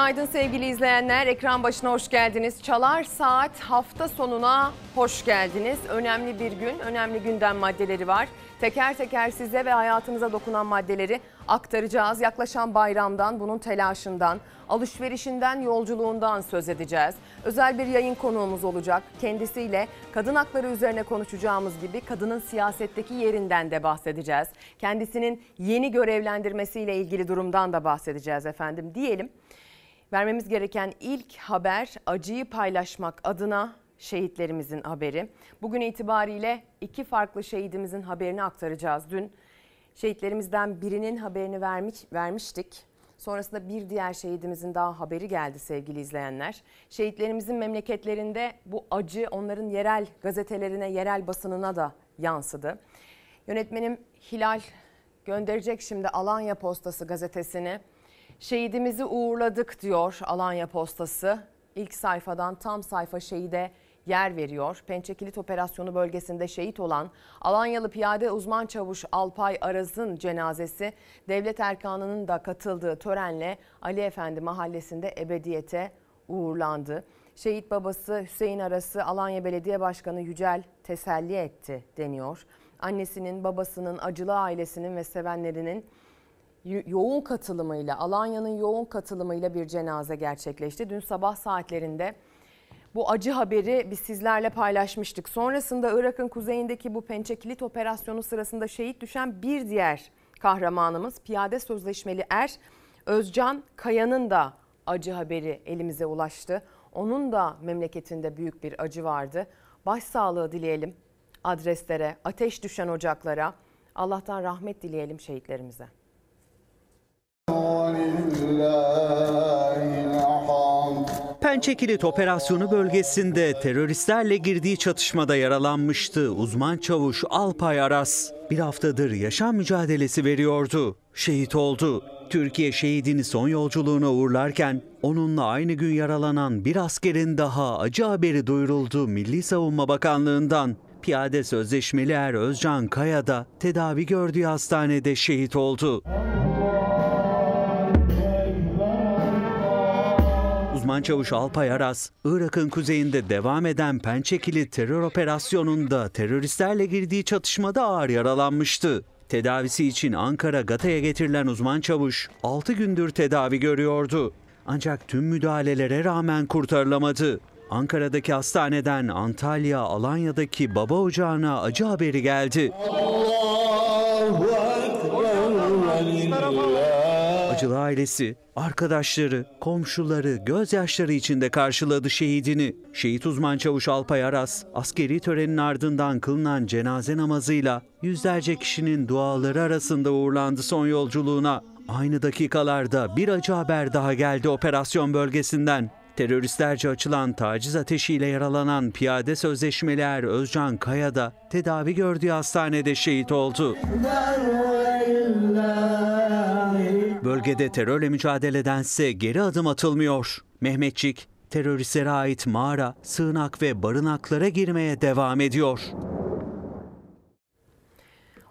Günaydın sevgili izleyenler. Ekran başına hoş geldiniz. Çalar Saat hafta sonuna hoş geldiniz. Önemli bir gün, önemli gündem maddeleri var. Teker teker size ve hayatınıza dokunan maddeleri aktaracağız. Yaklaşan bayramdan, bunun telaşından, alışverişinden, yolculuğundan söz edeceğiz. Özel bir yayın konuğumuz olacak. Kendisiyle kadın hakları üzerine konuşacağımız gibi kadının siyasetteki yerinden de bahsedeceğiz. Kendisinin yeni görevlendirmesiyle ilgili durumdan da bahsedeceğiz efendim diyelim. Vermemiz gereken ilk haber acıyı paylaşmak adına şehitlerimizin haberi. Bugün itibariyle iki farklı şehidimizin haberini aktaracağız. Dün şehitlerimizden birinin haberini vermiş, vermiştik. Sonrasında bir diğer şehidimizin daha haberi geldi sevgili izleyenler. Şehitlerimizin memleketlerinde bu acı onların yerel gazetelerine, yerel basınına da yansıdı. Yönetmenim Hilal gönderecek şimdi Alanya Postası gazetesini. Şehidimizi uğurladık diyor Alanya Postası. İlk sayfadan tam sayfa şehide yer veriyor. Pençekilit operasyonu bölgesinde şehit olan Alanyalı piyade uzman çavuş Alpay Araz'ın cenazesi devlet erkanının da katıldığı törenle Ali Efendi mahallesinde ebediyete uğurlandı. Şehit babası Hüseyin Aras'ı Alanya Belediye Başkanı Yücel teselli etti deniyor. Annesinin, babasının, acılı ailesinin ve sevenlerinin yoğun katılımıyla, Alanya'nın yoğun katılımıyla bir cenaze gerçekleşti. Dün sabah saatlerinde bu acı haberi biz sizlerle paylaşmıştık. Sonrasında Irak'ın kuzeyindeki bu Pençekilit operasyonu sırasında şehit düşen bir diğer kahramanımız piyade sözleşmeli er Özcan Kaya'nın da acı haberi elimize ulaştı. Onun da memleketinde büyük bir acı vardı. Başsağlığı dileyelim adreslere, ateş düşen ocaklara. Allah'tan rahmet dileyelim şehitlerimize. Pençekilit operasyonu bölgesinde teröristlerle girdiği çatışmada yaralanmıştı uzman çavuş Alpay Aras. Bir haftadır yaşam mücadelesi veriyordu. Şehit oldu. Türkiye şehidini son yolculuğuna uğurlarken onunla aynı gün yaralanan bir askerin daha acı haberi duyuruldu Milli Savunma Bakanlığı'ndan. Piyade sözleşmeli er Özcan Kaya da tedavi gördüğü hastanede şehit oldu. Uzman çavuş Alpay Aras, Irak'ın kuzeyinde devam eden Pençekili terör operasyonunda teröristlerle girdiği çatışmada ağır yaralanmıştı. Tedavisi için Ankara Gata'ya getirilen uzman çavuş 6 gündür tedavi görüyordu. Ancak tüm müdahalelere rağmen kurtarılamadı. Ankara'daki hastaneden Antalya, Alanya'daki baba ocağına acı haberi geldi. Allahu Acılı ailesi, arkadaşları, komşuları gözyaşları içinde karşıladı şehidini. Şehit uzman çavuş Alpay Aras, askeri törenin ardından kılınan cenaze namazıyla yüzlerce kişinin duaları arasında uğurlandı son yolculuğuna. Aynı dakikalarda bir acı haber daha geldi operasyon bölgesinden. Teröristlerce açılan taciz ateşiyle yaralanan piyade sözleşmeli Özcan Kaya da tedavi gördüğü hastanede şehit oldu. Bölgede terörle mücadeledense geri adım atılmıyor. Mehmetçik, teröristlere ait mağara, sığınak ve barınaklara girmeye devam ediyor.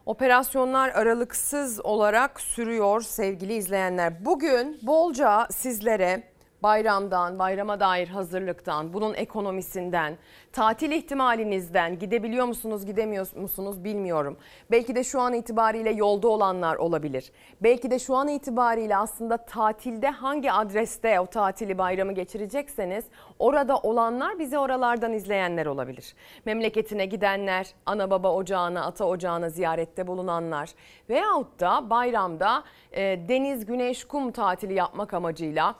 Operasyonlar aralıksız olarak sürüyor sevgili izleyenler. Bugün bolca sizlere bayramdan, bayrama dair hazırlıktan, bunun ekonomisinden, tatil ihtimalinizden gidebiliyor musunuz, gidemiyor musunuz bilmiyorum. Belki de şu an itibariyle yolda olanlar olabilir. Belki de şu an itibariyle aslında tatilde hangi adreste o tatili bayramı geçirecekseniz orada olanlar bizi oralardan izleyenler olabilir. Memleketine gidenler, ana baba ocağına, ata ocağına ziyarette bulunanlar veyahut da bayramda e, deniz, güneş, kum tatili yapmak amacıyla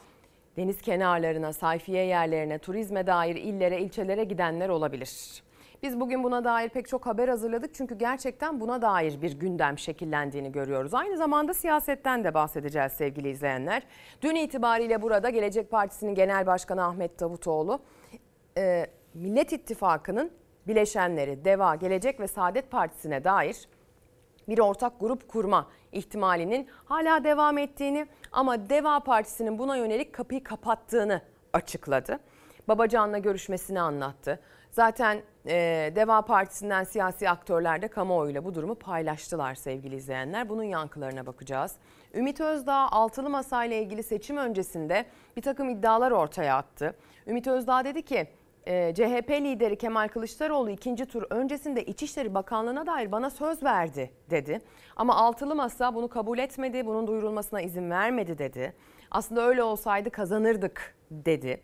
deniz kenarlarına, sayfiye yerlerine, turizme dair illere, ilçelere gidenler olabilir. Biz bugün buna dair pek çok haber hazırladık çünkü gerçekten buna dair bir gündem şekillendiğini görüyoruz. Aynı zamanda siyasetten de bahsedeceğiz sevgili izleyenler. Dün itibariyle burada Gelecek Partisi'nin Genel Başkanı Ahmet Davutoğlu, e, Millet İttifakı'nın bileşenleri DEVA, Gelecek ve Saadet Partisi'ne dair bir ortak grup kurma ihtimalinin hala devam ettiğini ama Deva Partisi'nin buna yönelik kapıyı kapattığını açıkladı. Babacan'la görüşmesini anlattı. Zaten e, Deva Partisi'nden siyasi aktörler de kamuoyuyla bu durumu paylaştılar sevgili izleyenler. Bunun yankılarına bakacağız. Ümit Özdağ altılı masa ile ilgili seçim öncesinde bir takım iddialar ortaya attı. Ümit Özdağ dedi ki e, CHP lideri Kemal Kılıçdaroğlu ikinci tur öncesinde İçişleri Bakanlığı'na dair bana söz verdi dedi. Ama altılı masa bunu kabul etmedi, bunun duyurulmasına izin vermedi dedi. Aslında öyle olsaydı kazanırdık dedi.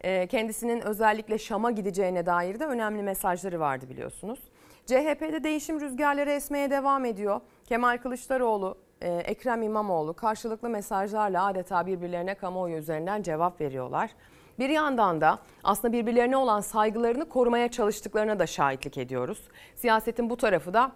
E, kendisinin özellikle Şam'a gideceğine dair de önemli mesajları vardı biliyorsunuz. CHP'de değişim rüzgarları esmeye devam ediyor. Kemal Kılıçdaroğlu, e, Ekrem İmamoğlu karşılıklı mesajlarla adeta birbirlerine kamuoyu üzerinden cevap veriyorlar. Bir yandan da aslında birbirlerine olan saygılarını korumaya çalıştıklarına da şahitlik ediyoruz. Siyasetin bu tarafı da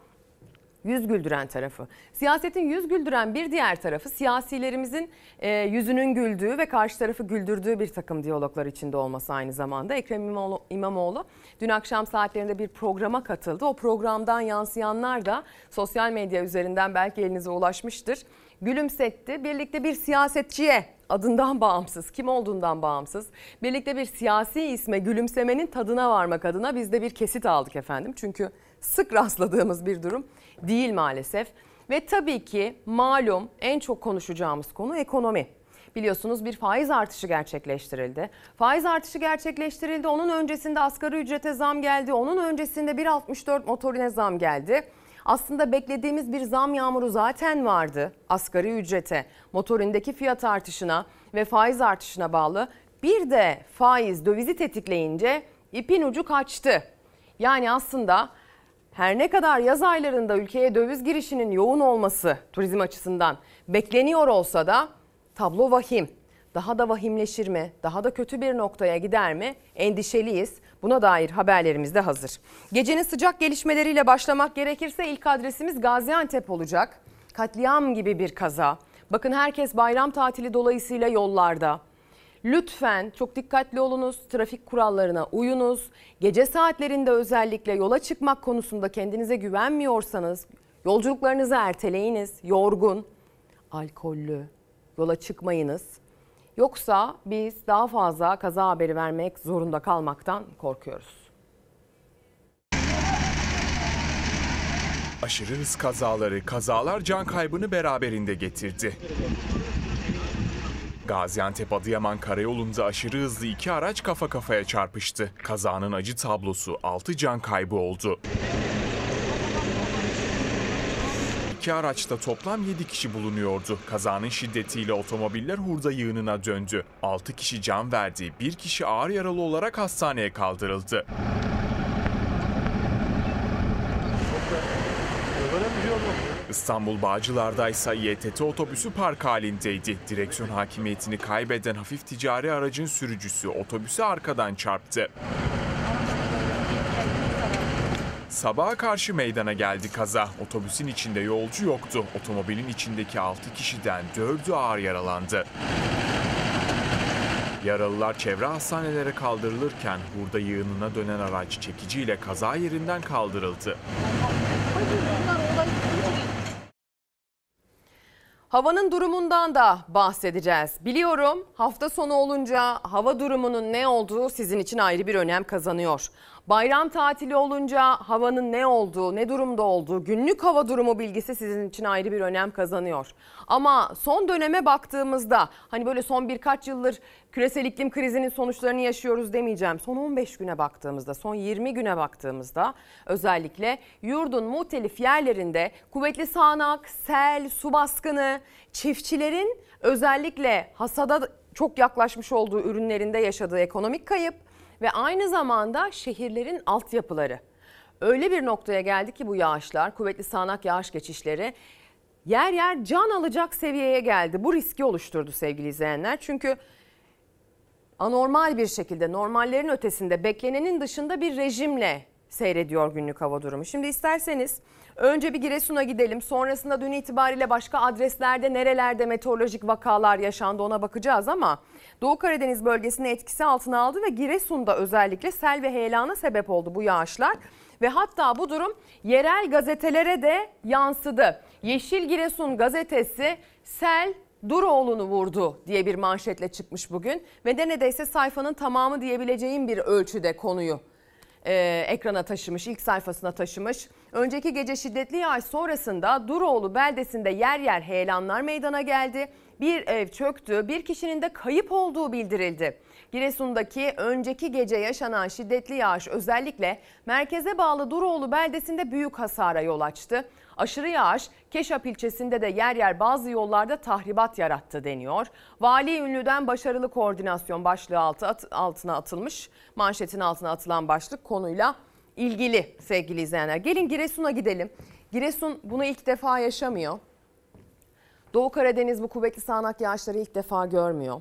yüz güldüren tarafı. Siyasetin yüz güldüren bir diğer tarafı siyasilerimizin e, yüzünün güldüğü ve karşı tarafı güldürdüğü bir takım diyaloglar içinde olması aynı zamanda. Ekrem İmamoğlu, İmamoğlu dün akşam saatlerinde bir programa katıldı. O programdan yansıyanlar da sosyal medya üzerinden belki elinize ulaşmıştır. Gülümsetti. Birlikte bir siyasetçiye adından bağımsız, kim olduğundan bağımsız. Birlikte bir siyasi isme gülümsemenin tadına varmak adına biz de bir kesit aldık efendim. Çünkü sık rastladığımız bir durum değil maalesef. Ve tabii ki malum en çok konuşacağımız konu ekonomi. Biliyorsunuz bir faiz artışı gerçekleştirildi. Faiz artışı gerçekleştirildi. Onun öncesinde asgari ücrete zam geldi. Onun öncesinde 1.64 motorine zam geldi. Aslında beklediğimiz bir zam yağmuru zaten vardı asgari ücrete, motorindeki fiyat artışına ve faiz artışına bağlı. Bir de faiz dövizi tetikleyince ipin ucu kaçtı. Yani aslında her ne kadar yaz aylarında ülkeye döviz girişinin yoğun olması turizm açısından bekleniyor olsa da tablo vahim. Daha da vahimleşir mi? Daha da kötü bir noktaya gider mi? Endişeliyiz. Buna dair haberlerimiz de hazır. Gecenin sıcak gelişmeleriyle başlamak gerekirse ilk adresimiz Gaziantep olacak. Katliam gibi bir kaza. Bakın herkes bayram tatili dolayısıyla yollarda. Lütfen çok dikkatli olunuz, trafik kurallarına uyunuz. Gece saatlerinde özellikle yola çıkmak konusunda kendinize güvenmiyorsanız yolculuklarınızı erteleyiniz. Yorgun, alkollü yola çıkmayınız. Yoksa biz daha fazla kaza haberi vermek zorunda kalmaktan korkuyoruz. Aşırı hız kazaları, kazalar can kaybını beraberinde getirdi. Gaziantep Adıyaman karayolunda aşırı hızlı iki araç kafa kafaya çarpıştı. Kazanın acı tablosu 6 can kaybı oldu. İki araçta toplam 7 kişi bulunuyordu. Kazanın şiddetiyle otomobiller hurda yığınına döndü. 6 kişi can verdi, bir kişi ağır yaralı olarak hastaneye kaldırıldı. İstanbul Bağcılar'da ise İETT otobüsü park halindeydi. Direksiyon hakimiyetini kaybeden hafif ticari aracın sürücüsü otobüsü arkadan çarptı. Sabaha karşı meydana geldi kaza. Otobüsün içinde yolcu yoktu. Otomobilin içindeki 6 kişiden 4'ü ağır yaralandı. Yaralılar çevre hastanelere kaldırılırken hurda yığınına dönen araç çekiciyle kaza yerinden kaldırıldı. Havanın durumundan da bahsedeceğiz. Biliyorum hafta sonu olunca hava durumunun ne olduğu sizin için ayrı bir önem kazanıyor. Bayram tatili olunca havanın ne olduğu, ne durumda olduğu, günlük hava durumu bilgisi sizin için ayrı bir önem kazanıyor. Ama son döneme baktığımızda hani böyle son birkaç yıldır küresel iklim krizinin sonuçlarını yaşıyoruz demeyeceğim. Son 15 güne baktığımızda, son 20 güne baktığımızda özellikle yurdun muhtelif yerlerinde kuvvetli sağanak, sel, su baskını, çiftçilerin özellikle hasada çok yaklaşmış olduğu ürünlerinde yaşadığı ekonomik kayıp ve aynı zamanda şehirlerin altyapıları. Öyle bir noktaya geldi ki bu yağışlar, kuvvetli sağanak yağış geçişleri yer yer can alacak seviyeye geldi. Bu riski oluşturdu sevgili izleyenler. Çünkü anormal bir şekilde normallerin ötesinde beklenenin dışında bir rejimle seyrediyor günlük hava durumu. Şimdi isterseniz önce bir Giresun'a gidelim. Sonrasında dün itibariyle başka adreslerde nerelerde meteorolojik vakalar yaşandı ona bakacağız ama Doğu Karadeniz bölgesini etkisi altına aldı ve Giresun'da özellikle sel ve heyelana sebep oldu bu yağışlar. Ve hatta bu durum yerel gazetelere de yansıdı. Yeşil Giresun gazetesi sel Duroğlu'nu vurdu diye bir manşetle çıkmış bugün ve de neredeyse sayfanın tamamı diyebileceğim bir ölçüde konuyu e, ekrana taşımış, ilk sayfasına taşımış. Önceki gece şiddetli yağış sonrasında Duroğlu beldesinde yer yer heyelanlar meydana geldi. Bir ev çöktü, bir kişinin de kayıp olduğu bildirildi. Giresun'daki önceki gece yaşanan şiddetli yağış özellikle merkeze bağlı Duroğlu beldesinde büyük hasara yol açtı. Aşırı yağış Keşap ilçesinde de yer yer bazı yollarda tahribat yarattı deniyor. Vali Ünlü'den başarılı koordinasyon başlığı altına atılmış. Manşetin altına atılan başlık konuyla ilgili sevgili izleyenler. Gelin Giresun'a gidelim. Giresun bunu ilk defa yaşamıyor. Doğu Karadeniz bu kuvvetli sağanak yağışları ilk defa görmüyor.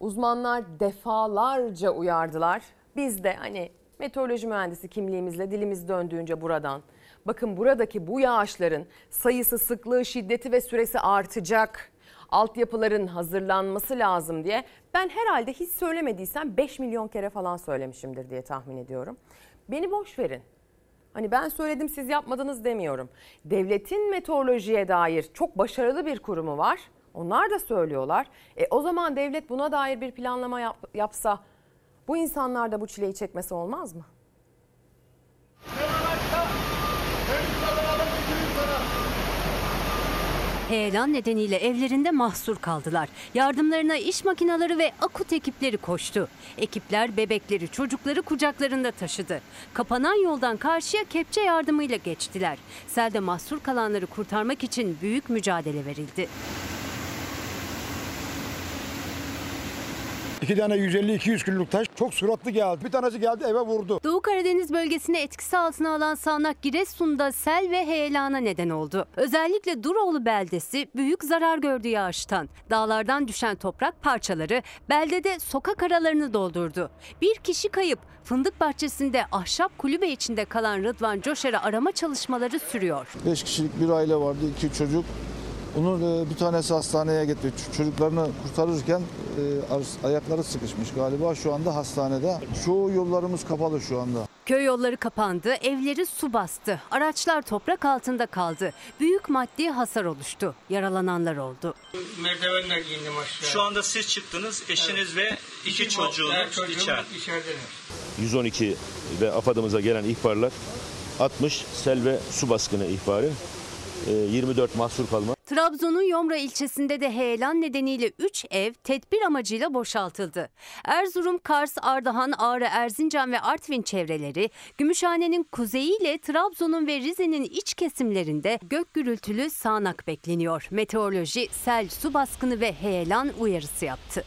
Uzmanlar defalarca uyardılar. Biz de hani meteoroloji mühendisi kimliğimizle dilimiz döndüğünce buradan bakın buradaki bu yağışların sayısı, sıklığı, şiddeti ve süresi artacak. Altyapıların hazırlanması lazım diye ben herhalde hiç söylemediysem 5 milyon kere falan söylemişimdir diye tahmin ediyorum. Beni boş verin. Hani ben söyledim siz yapmadınız demiyorum. Devletin meteorolojiye dair çok başarılı bir kurumu var. Onlar da söylüyorlar. E o zaman devlet buna dair bir planlama yap- yapsa bu insanlar da bu çileyi çekmesi olmaz mı? Heyelan nedeniyle evlerinde mahsur kaldılar. Yardımlarına iş makineleri ve akut ekipleri koştu. Ekipler bebekleri, çocukları kucaklarında taşıdı. Kapanan yoldan karşıya kepçe yardımıyla geçtiler. Selde mahsur kalanları kurtarmak için büyük mücadele verildi. İki tane 150-200 kiloluk taş çok suratlı geldi. Bir tanesi geldi eve vurdu. Doğu Karadeniz bölgesini etkisi altına alan sağanak Giresun'da sel ve heyelana neden oldu. Özellikle Duroğlu beldesi büyük zarar gördü yağıştan. Dağlardan düşen toprak parçaları beldede sokak aralarını doldurdu. Bir kişi kayıp. Fındık bahçesinde ahşap kulübe içinde kalan Rıdvan Coşer'e arama çalışmaları sürüyor. 5 kişilik bir aile vardı, iki çocuk. Onun e, bir tanesi hastaneye gitti. Ç- Çocuklarını kurtarırken e, ar- ayakları sıkışmış galiba. Şu anda hastanede. Çoğu yollarımız kapalı şu anda. Köy yolları kapandı, evleri su bastı. Araçlar toprak altında kaldı. Büyük maddi hasar oluştu. Yaralananlar oldu. merdivenle indim aşağı. Şu anda siz çıktınız, eşiniz ve iki Evet, çocuğunuz çocuğum içeride. içerideler. 112 ve AFAD'ımıza gelen ihbarlar 60 sel ve su baskını ihbarı, e, 24 mahsur kalma. Trabzon'un Yomra ilçesinde de heyelan nedeniyle 3 ev tedbir amacıyla boşaltıldı. Erzurum, Kars, Ardahan, Ağrı, Erzincan ve Artvin çevreleri, Gümüşhane'nin kuzeyiyle Trabzon'un ve Rize'nin iç kesimlerinde gök gürültülü sağanak bekleniyor. Meteoroloji sel, su baskını ve heyelan uyarısı yaptı.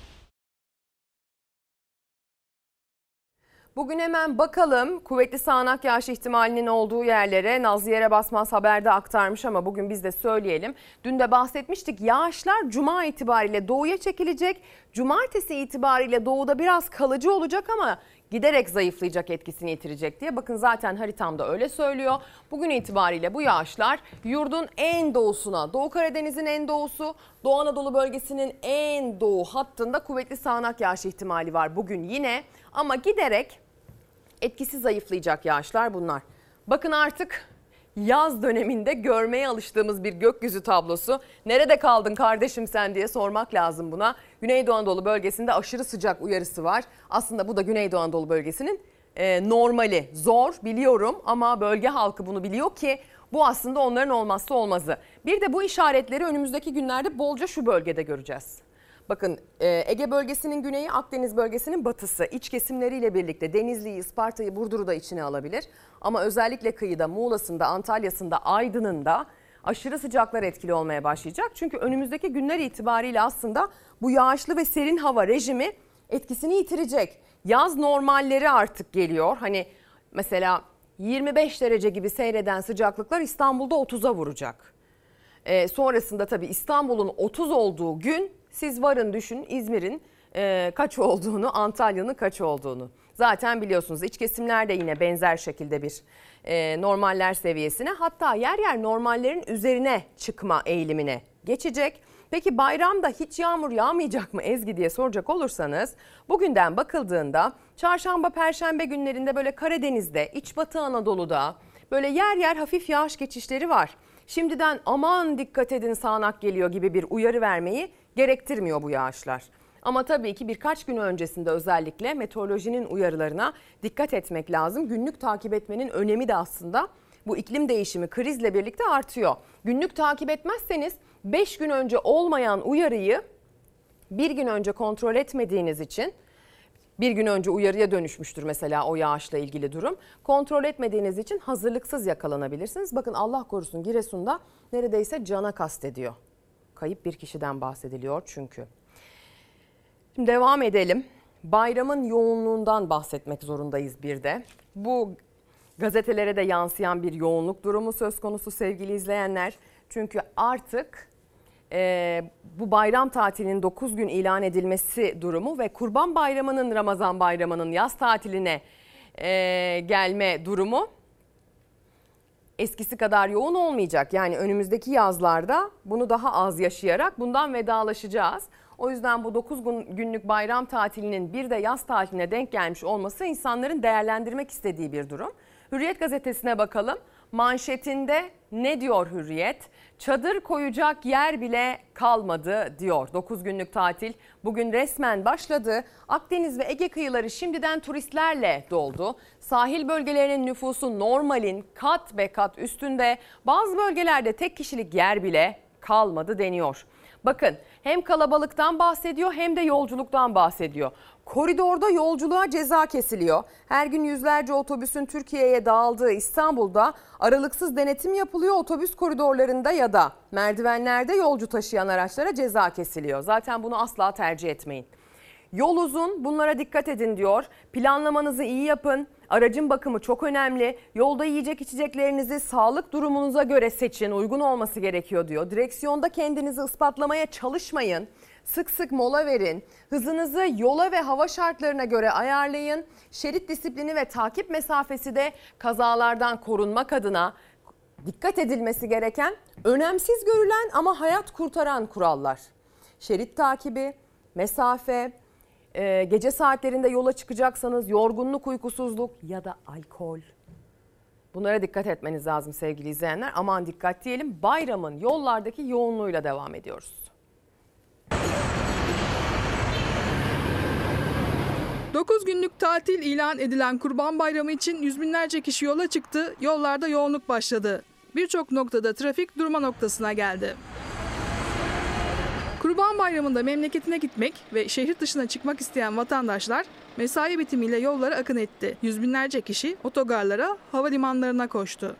Bugün hemen bakalım kuvvetli sağanak yağış ihtimalinin olduğu yerlere Nazlı Yere Basmaz haberde aktarmış ama bugün biz de söyleyelim. Dün de bahsetmiştik yağışlar cuma itibariyle doğuya çekilecek. Cumartesi itibariyle doğuda biraz kalıcı olacak ama giderek zayıflayacak etkisini yitirecek diye. Bakın zaten haritamda öyle söylüyor. Bugün itibariyle bu yağışlar yurdun en doğusuna, Doğu Karadeniz'in en doğusu, Doğu Anadolu bölgesinin en doğu hattında kuvvetli sağanak yağış ihtimali var bugün yine. Ama giderek etkisi zayıflayacak yağışlar bunlar. Bakın artık yaz döneminde görmeye alıştığımız bir gökyüzü tablosu. Nerede kaldın kardeşim sen diye sormak lazım buna. Güneydoğu Anadolu bölgesinde aşırı sıcak uyarısı var. Aslında bu da Güneydoğu Anadolu bölgesinin e, normali. Zor biliyorum ama bölge halkı bunu biliyor ki bu aslında onların olmazsa olmazı. Bir de bu işaretleri önümüzdeki günlerde bolca şu bölgede göreceğiz. Bakın e, Ege bölgesinin güneyi Akdeniz bölgesinin batısı iç kesimleriyle birlikte Denizli'yi, Isparta'yı, Burdur'u da içine alabilir. Ama özellikle kıyıda Muğla'sında, Antalya'sında, Aydın'ında aşırı sıcaklar etkili olmaya başlayacak. Çünkü önümüzdeki günler itibariyle aslında bu yağışlı ve serin hava rejimi etkisini yitirecek. Yaz normalleri artık geliyor. Hani mesela 25 derece gibi seyreden sıcaklıklar İstanbul'da 30'a vuracak. E, sonrasında tabii İstanbul'un 30 olduğu gün siz varın düşün İzmir'in e, kaç olduğunu, Antalya'nın kaç olduğunu. Zaten biliyorsunuz iç kesimler de yine benzer şekilde bir e, normaller seviyesine hatta yer yer normallerin üzerine çıkma eğilimine geçecek. Peki bayramda hiç yağmur yağmayacak mı Ezgi diye soracak olursanız bugünden bakıldığında çarşamba perşembe günlerinde böyle Karadeniz'de, iç batı Anadolu'da böyle yer yer hafif yağış geçişleri var. Şimdiden aman dikkat edin sağanak geliyor gibi bir uyarı vermeyi gerektirmiyor bu yağışlar. Ama tabii ki birkaç gün öncesinde özellikle meteorolojinin uyarılarına dikkat etmek lazım. Günlük takip etmenin önemi de aslında bu iklim değişimi krizle birlikte artıyor. Günlük takip etmezseniz 5 gün önce olmayan uyarıyı bir gün önce kontrol etmediğiniz için bir gün önce uyarıya dönüşmüştür mesela o yağışla ilgili durum. Kontrol etmediğiniz için hazırlıksız yakalanabilirsiniz. Bakın Allah korusun Giresun'da neredeyse cana kastediyor. Kayıp bir kişiden bahsediliyor çünkü. Şimdi devam edelim. Bayramın yoğunluğundan bahsetmek zorundayız bir de. Bu gazetelere de yansıyan bir yoğunluk durumu söz konusu sevgili izleyenler. Çünkü artık e, bu bayram tatilinin 9 gün ilan edilmesi durumu ve Kurban Bayramı'nın Ramazan Bayramı'nın yaz tatiline e, gelme durumu eskisi kadar yoğun olmayacak. Yani önümüzdeki yazlarda bunu daha az yaşayarak bundan vedalaşacağız. O yüzden bu 9 günlük bayram tatilinin bir de yaz tatiline denk gelmiş olması insanların değerlendirmek istediği bir durum. Hürriyet gazetesine bakalım. Manşetinde ne diyor Hürriyet? Çadır koyacak yer bile kalmadı diyor. 9 günlük tatil bugün resmen başladı. Akdeniz ve Ege kıyıları şimdiden turistlerle doldu. Sahil bölgelerinin nüfusu normalin kat be kat üstünde. Bazı bölgelerde tek kişilik yer bile kalmadı deniyor. Bakın hem kalabalıktan bahsediyor hem de yolculuktan bahsediyor. Koridorda yolculuğa ceza kesiliyor. Her gün yüzlerce otobüsün Türkiye'ye dağıldığı İstanbul'da aralıksız denetim yapılıyor. Otobüs koridorlarında ya da merdivenlerde yolcu taşıyan araçlara ceza kesiliyor. Zaten bunu asla tercih etmeyin. Yol uzun bunlara dikkat edin diyor. Planlamanızı iyi yapın. Aracın bakımı çok önemli. Yolda yiyecek içeceklerinizi sağlık durumunuza göre seçin. Uygun olması gerekiyor diyor. Direksiyonda kendinizi ispatlamaya çalışmayın. Sık sık mola verin. Hızınızı yola ve hava şartlarına göre ayarlayın. Şerit disiplini ve takip mesafesi de kazalardan korunmak adına dikkat edilmesi gereken önemsiz görülen ama hayat kurtaran kurallar. Şerit takibi, mesafe, e, gece saatlerinde yola çıkacaksanız yorgunluk, uykusuzluk ya da alkol. Bunlara dikkat etmeniz lazım sevgili izleyenler. Aman dikkat diyelim. Bayramın yollardaki yoğunluğuyla devam ediyoruz. 9 günlük tatil ilan edilen Kurban Bayramı için yüz binlerce kişi yola çıktı, yollarda yoğunluk başladı. Birçok noktada trafik durma noktasına geldi. Kurban Bayramı'nda memleketine gitmek ve şehir dışına çıkmak isteyen vatandaşlar mesai bitimiyle yollara akın etti. Yüz binlerce kişi otogarlara, havalimanlarına koştu.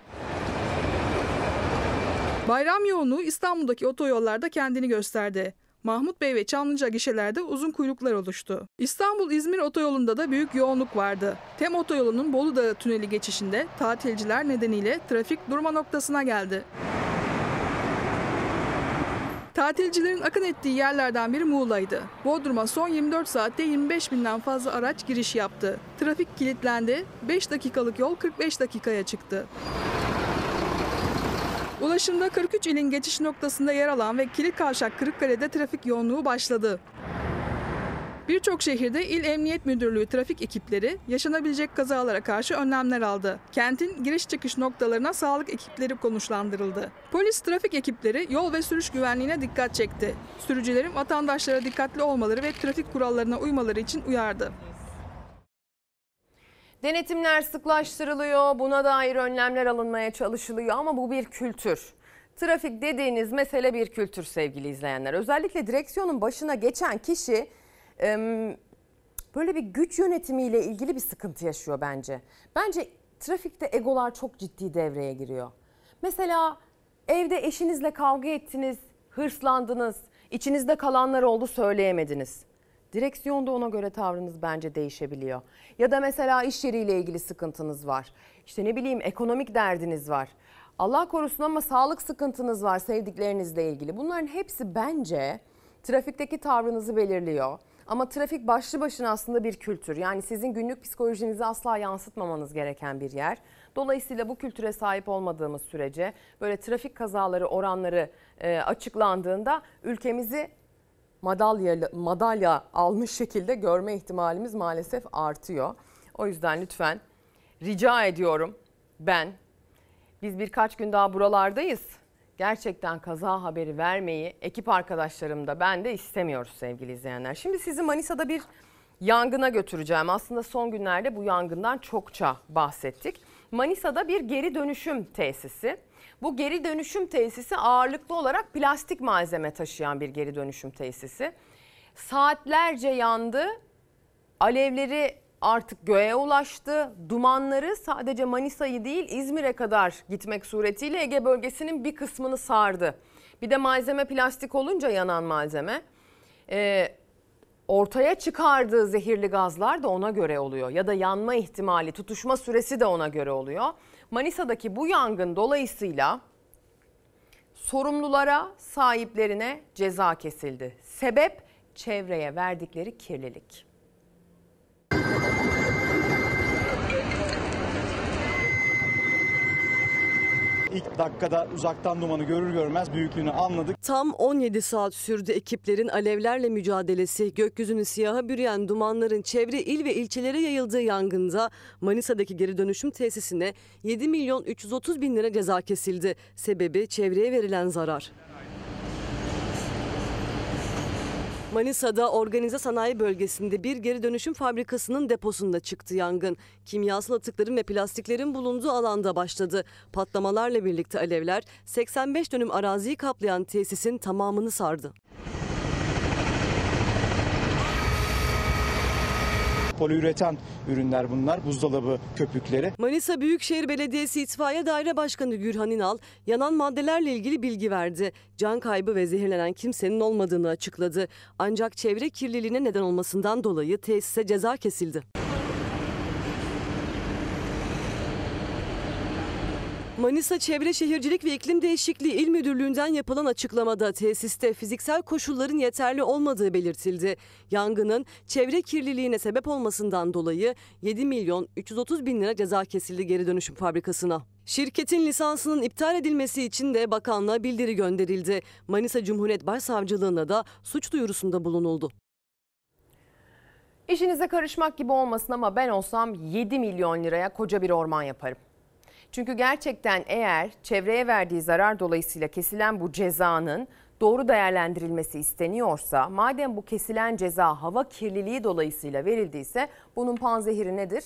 Bayram yoğunluğu İstanbul'daki otoyollarda kendini gösterdi. Mahmut Bey ve Çamlıca gişelerde uzun kuyruklar oluştu. İstanbul-İzmir otoyolunda da büyük yoğunluk vardı. Tem otoyolunun Bolu Dağı tüneli geçişinde tatilciler nedeniyle trafik durma noktasına geldi. Tatilcilerin akın ettiği yerlerden biri Muğla'ydı. Bodrum'a son 24 saatte 25 binden fazla araç giriş yaptı. Trafik kilitlendi, 5 dakikalık yol 45 dakikaya çıktı. Ulaşımda 43 ilin geçiş noktasında yer alan ve kilit kavşak Kırıkkale'de trafik yoğunluğu başladı. Birçok şehirde İl Emniyet Müdürlüğü trafik ekipleri yaşanabilecek kazalara karşı önlemler aldı. Kentin giriş çıkış noktalarına sağlık ekipleri konuşlandırıldı. Polis trafik ekipleri yol ve sürüş güvenliğine dikkat çekti. Sürücülerin vatandaşlara dikkatli olmaları ve trafik kurallarına uymaları için uyardı. Denetimler sıklaştırılıyor, buna dair önlemler alınmaya çalışılıyor ama bu bir kültür. Trafik dediğiniz mesele bir kültür sevgili izleyenler. Özellikle direksiyonun başına geçen kişi böyle bir güç yönetimiyle ilgili bir sıkıntı yaşıyor bence. Bence trafikte egolar çok ciddi devreye giriyor. Mesela evde eşinizle kavga ettiniz, hırslandınız, içinizde kalanlar oldu söyleyemediniz. Direksiyonda ona göre tavrınız bence değişebiliyor. Ya da mesela iş yeriyle ilgili sıkıntınız var. İşte ne bileyim ekonomik derdiniz var. Allah korusun ama sağlık sıkıntınız var sevdiklerinizle ilgili. Bunların hepsi bence trafikteki tavrınızı belirliyor. Ama trafik başlı başına aslında bir kültür. Yani sizin günlük psikolojinizi asla yansıtmamanız gereken bir yer. Dolayısıyla bu kültüre sahip olmadığımız sürece böyle trafik kazaları oranları e, açıklandığında ülkemizi madalya madalya almış şekilde görme ihtimalimiz maalesef artıyor. O yüzden lütfen rica ediyorum ben biz birkaç gün daha buralardayız. gerçekten kaza haberi vermeyi ekip arkadaşlarım da ben de istemiyoruz sevgili izleyenler. Şimdi sizi Manisa'da bir yangına götüreceğim. Aslında son günlerde bu yangından çokça bahsettik. Manisa'da bir geri dönüşüm tesisi. Bu geri dönüşüm tesisi ağırlıklı olarak plastik malzeme taşıyan bir geri dönüşüm tesisi. Saatlerce yandı. Alevleri artık göğe ulaştı. Dumanları sadece Manisa'yı değil İzmir'e kadar gitmek suretiyle Ege bölgesinin bir kısmını sardı. Bir de malzeme plastik olunca yanan malzeme. Ee, ortaya çıkardığı zehirli gazlar da ona göre oluyor. Ya da yanma ihtimali, tutuşma süresi de ona göre oluyor. Manisa'daki bu yangın dolayısıyla sorumlulara, sahiplerine ceza kesildi. Sebep çevreye verdikleri kirlilik. İlk dakikada uzaktan dumanı görür görmez büyüklüğünü anladık. Tam 17 saat sürdü ekiplerin alevlerle mücadelesi. Gökyüzünü siyaha bürüyen dumanların çevre il ve ilçelere yayıldığı yangında Manisa'daki geri dönüşüm tesisine 7 milyon 330 bin lira ceza kesildi. Sebebi çevreye verilen zarar. Manisa'da organize sanayi bölgesinde bir geri dönüşüm fabrikasının deposunda çıktı yangın. Kimyasal atıkların ve plastiklerin bulunduğu alanda başladı. Patlamalarla birlikte alevler 85 dönüm araziyi kaplayan tesisin tamamını sardı. Poliüreten ürünler bunlar. Buzdolabı köpükleri. Manisa Büyükşehir Belediyesi İtfaiye Daire Başkanı Gürhan İnal yanan maddelerle ilgili bilgi verdi. Can kaybı ve zehirlenen kimsenin olmadığını açıkladı. Ancak çevre kirliliğine neden olmasından dolayı tesise ceza kesildi. Manisa Çevre Şehircilik ve İklim Değişikliği İl Müdürlüğü'nden yapılan açıklamada tesiste fiziksel koşulların yeterli olmadığı belirtildi. Yangının çevre kirliliğine sebep olmasından dolayı 7 milyon 330 bin lira ceza kesildi geri dönüşüm fabrikasına. Şirketin lisansının iptal edilmesi için de bakanlığa bildiri gönderildi. Manisa Cumhuriyet Başsavcılığına da suç duyurusunda bulunuldu. İşinize karışmak gibi olmasın ama ben olsam 7 milyon liraya koca bir orman yaparım. Çünkü gerçekten eğer çevreye verdiği zarar dolayısıyla kesilen bu cezanın doğru değerlendirilmesi isteniyorsa, madem bu kesilen ceza hava kirliliği dolayısıyla verildiyse bunun panzehiri nedir?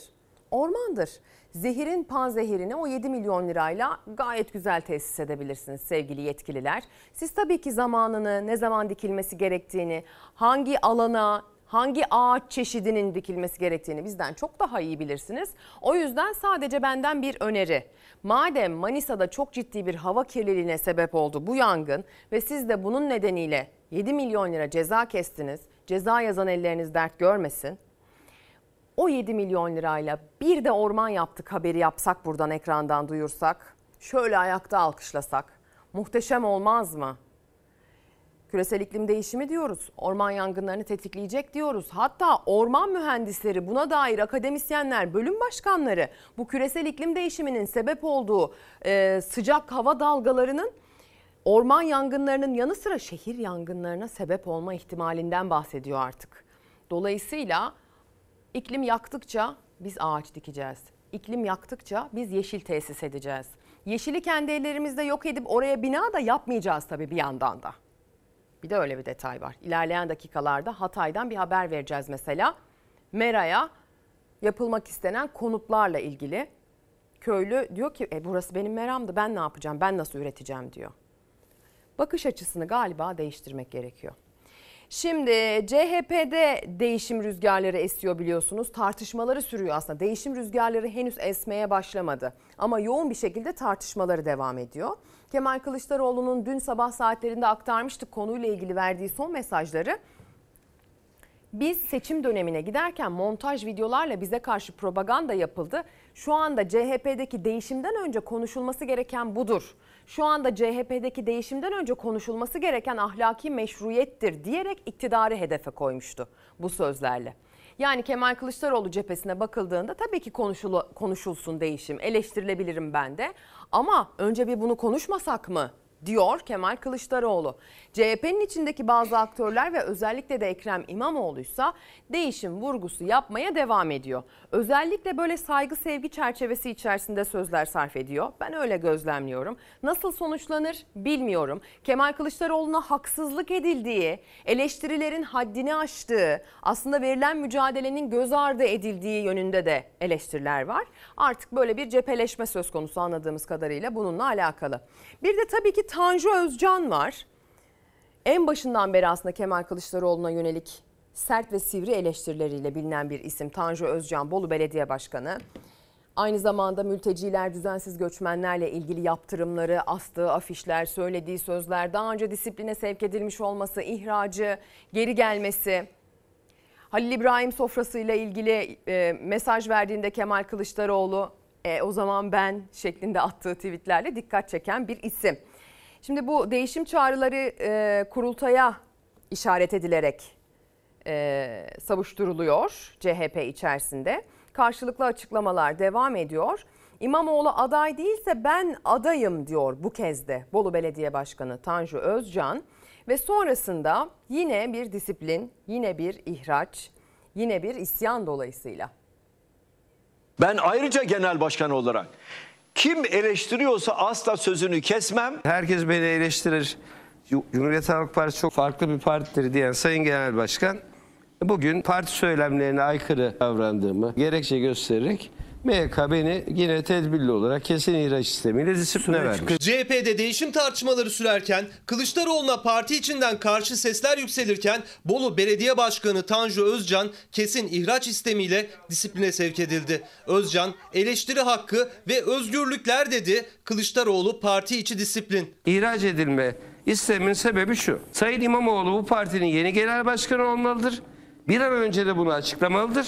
Ormandır. Zehirin panzehirini o 7 milyon lirayla gayet güzel tesis edebilirsiniz sevgili yetkililer. Siz tabii ki zamanını, ne zaman dikilmesi gerektiğini, hangi alana, hangi ağaç çeşidinin dikilmesi gerektiğini bizden çok daha iyi bilirsiniz. O yüzden sadece benden bir öneri. Madem Manisa'da çok ciddi bir hava kirliliğine sebep oldu bu yangın ve siz de bunun nedeniyle 7 milyon lira ceza kestiniz. Ceza yazan elleriniz dert görmesin. O 7 milyon lirayla bir de orman yaptık haberi yapsak buradan ekrandan duyursak. Şöyle ayakta alkışlasak. Muhteşem olmaz mı? Küresel iklim değişimi diyoruz. Orman yangınlarını tetikleyecek diyoruz. Hatta orman mühendisleri buna dair akademisyenler, bölüm başkanları bu küresel iklim değişiminin sebep olduğu e, sıcak hava dalgalarının orman yangınlarının yanı sıra şehir yangınlarına sebep olma ihtimalinden bahsediyor artık. Dolayısıyla iklim yaktıkça biz ağaç dikeceğiz. İklim yaktıkça biz yeşil tesis edeceğiz. Yeşili kendi ellerimizde yok edip oraya bina da yapmayacağız tabii bir yandan da. Bir de öyle bir detay var. İlerleyen dakikalarda Hatay'dan bir haber vereceğiz mesela. Mera'ya yapılmak istenen konutlarla ilgili. Köylü diyor ki e, burası benim meramdı ben ne yapacağım ben nasıl üreteceğim diyor. Bakış açısını galiba değiştirmek gerekiyor. Şimdi CHP'de değişim rüzgarları esiyor biliyorsunuz. Tartışmaları sürüyor aslında. Değişim rüzgarları henüz esmeye başlamadı. Ama yoğun bir şekilde tartışmaları devam ediyor. Kemal Kılıçdaroğlu'nun dün sabah saatlerinde aktarmıştık konuyla ilgili verdiği son mesajları. Biz seçim dönemine giderken montaj videolarla bize karşı propaganda yapıldı. Şu anda CHP'deki değişimden önce konuşulması gereken budur. Şu anda CHP'deki değişimden önce konuşulması gereken ahlaki meşruiyettir diyerek iktidarı hedefe koymuştu bu sözlerle. Yani Kemal Kılıçdaroğlu cephesine bakıldığında tabii ki konuşul konuşulsun değişim, eleştirilebilirim ben de. Ama önce bir bunu konuşmasak mı diyor Kemal Kılıçdaroğlu. CHP'nin içindeki bazı aktörler ve özellikle de Ekrem İmamoğlu'ysa değişim vurgusu yapmaya devam ediyor. Özellikle böyle saygı sevgi çerçevesi içerisinde sözler sarf ediyor. Ben öyle gözlemliyorum. Nasıl sonuçlanır bilmiyorum. Kemal Kılıçdaroğlu'na haksızlık edildiği, eleştirilerin haddini aştığı, aslında verilen mücadelenin göz ardı edildiği yönünde de eleştiriler var. Artık böyle bir cepheleşme söz konusu anladığımız kadarıyla bununla alakalı. Bir de tabii ki Tanju Özcan var. En başından beri aslında Kemal Kılıçdaroğlu'na yönelik sert ve sivri eleştirileriyle bilinen bir isim Tanju Özcan Bolu Belediye Başkanı. Aynı zamanda mülteciler, düzensiz göçmenlerle ilgili yaptırımları, astığı afişler, söylediği sözler, daha önce disipline sevk edilmiş olması, ihracı, geri gelmesi. Halil İbrahim sofrasıyla ilgili e, mesaj verdiğinde Kemal Kılıçdaroğlu e, o zaman ben şeklinde attığı tweetlerle dikkat çeken bir isim. Şimdi bu değişim çağrıları e, kurultaya işaret edilerek e, savuşturuluyor CHP içerisinde. Karşılıklı açıklamalar devam ediyor. İmamoğlu aday değilse ben adayım diyor bu kez de Bolu Belediye Başkanı Tanju Özcan. Ve sonrasında yine bir disiplin, yine bir ihraç, yine bir isyan dolayısıyla. Ben ayrıca genel başkan olarak kim eleştiriyorsa asla sözünü kesmem. Herkes beni eleştirir. Cumhuriyet Halk Partisi çok farklı bir partidir diyen Sayın Genel Başkan bugün parti söylemlerine aykırı davrandığımı gerekçe göstererek MYK beni yine tedbirli olarak kesin ihraç sistemiyle disipline vermiş. CHP'de değişim tartışmaları sürerken Kılıçdaroğlu'na parti içinden karşı sesler yükselirken Bolu Belediye Başkanı Tanju Özcan kesin ihraç istemiyle disipline sevk edildi. Özcan eleştiri hakkı ve özgürlükler dedi. Kılıçdaroğlu parti içi disiplin. İhraç edilme istemin sebebi şu. Sayın İmamoğlu bu partinin yeni genel başkanı olmalıdır. Bir an önce de bunu açıklamalıdır.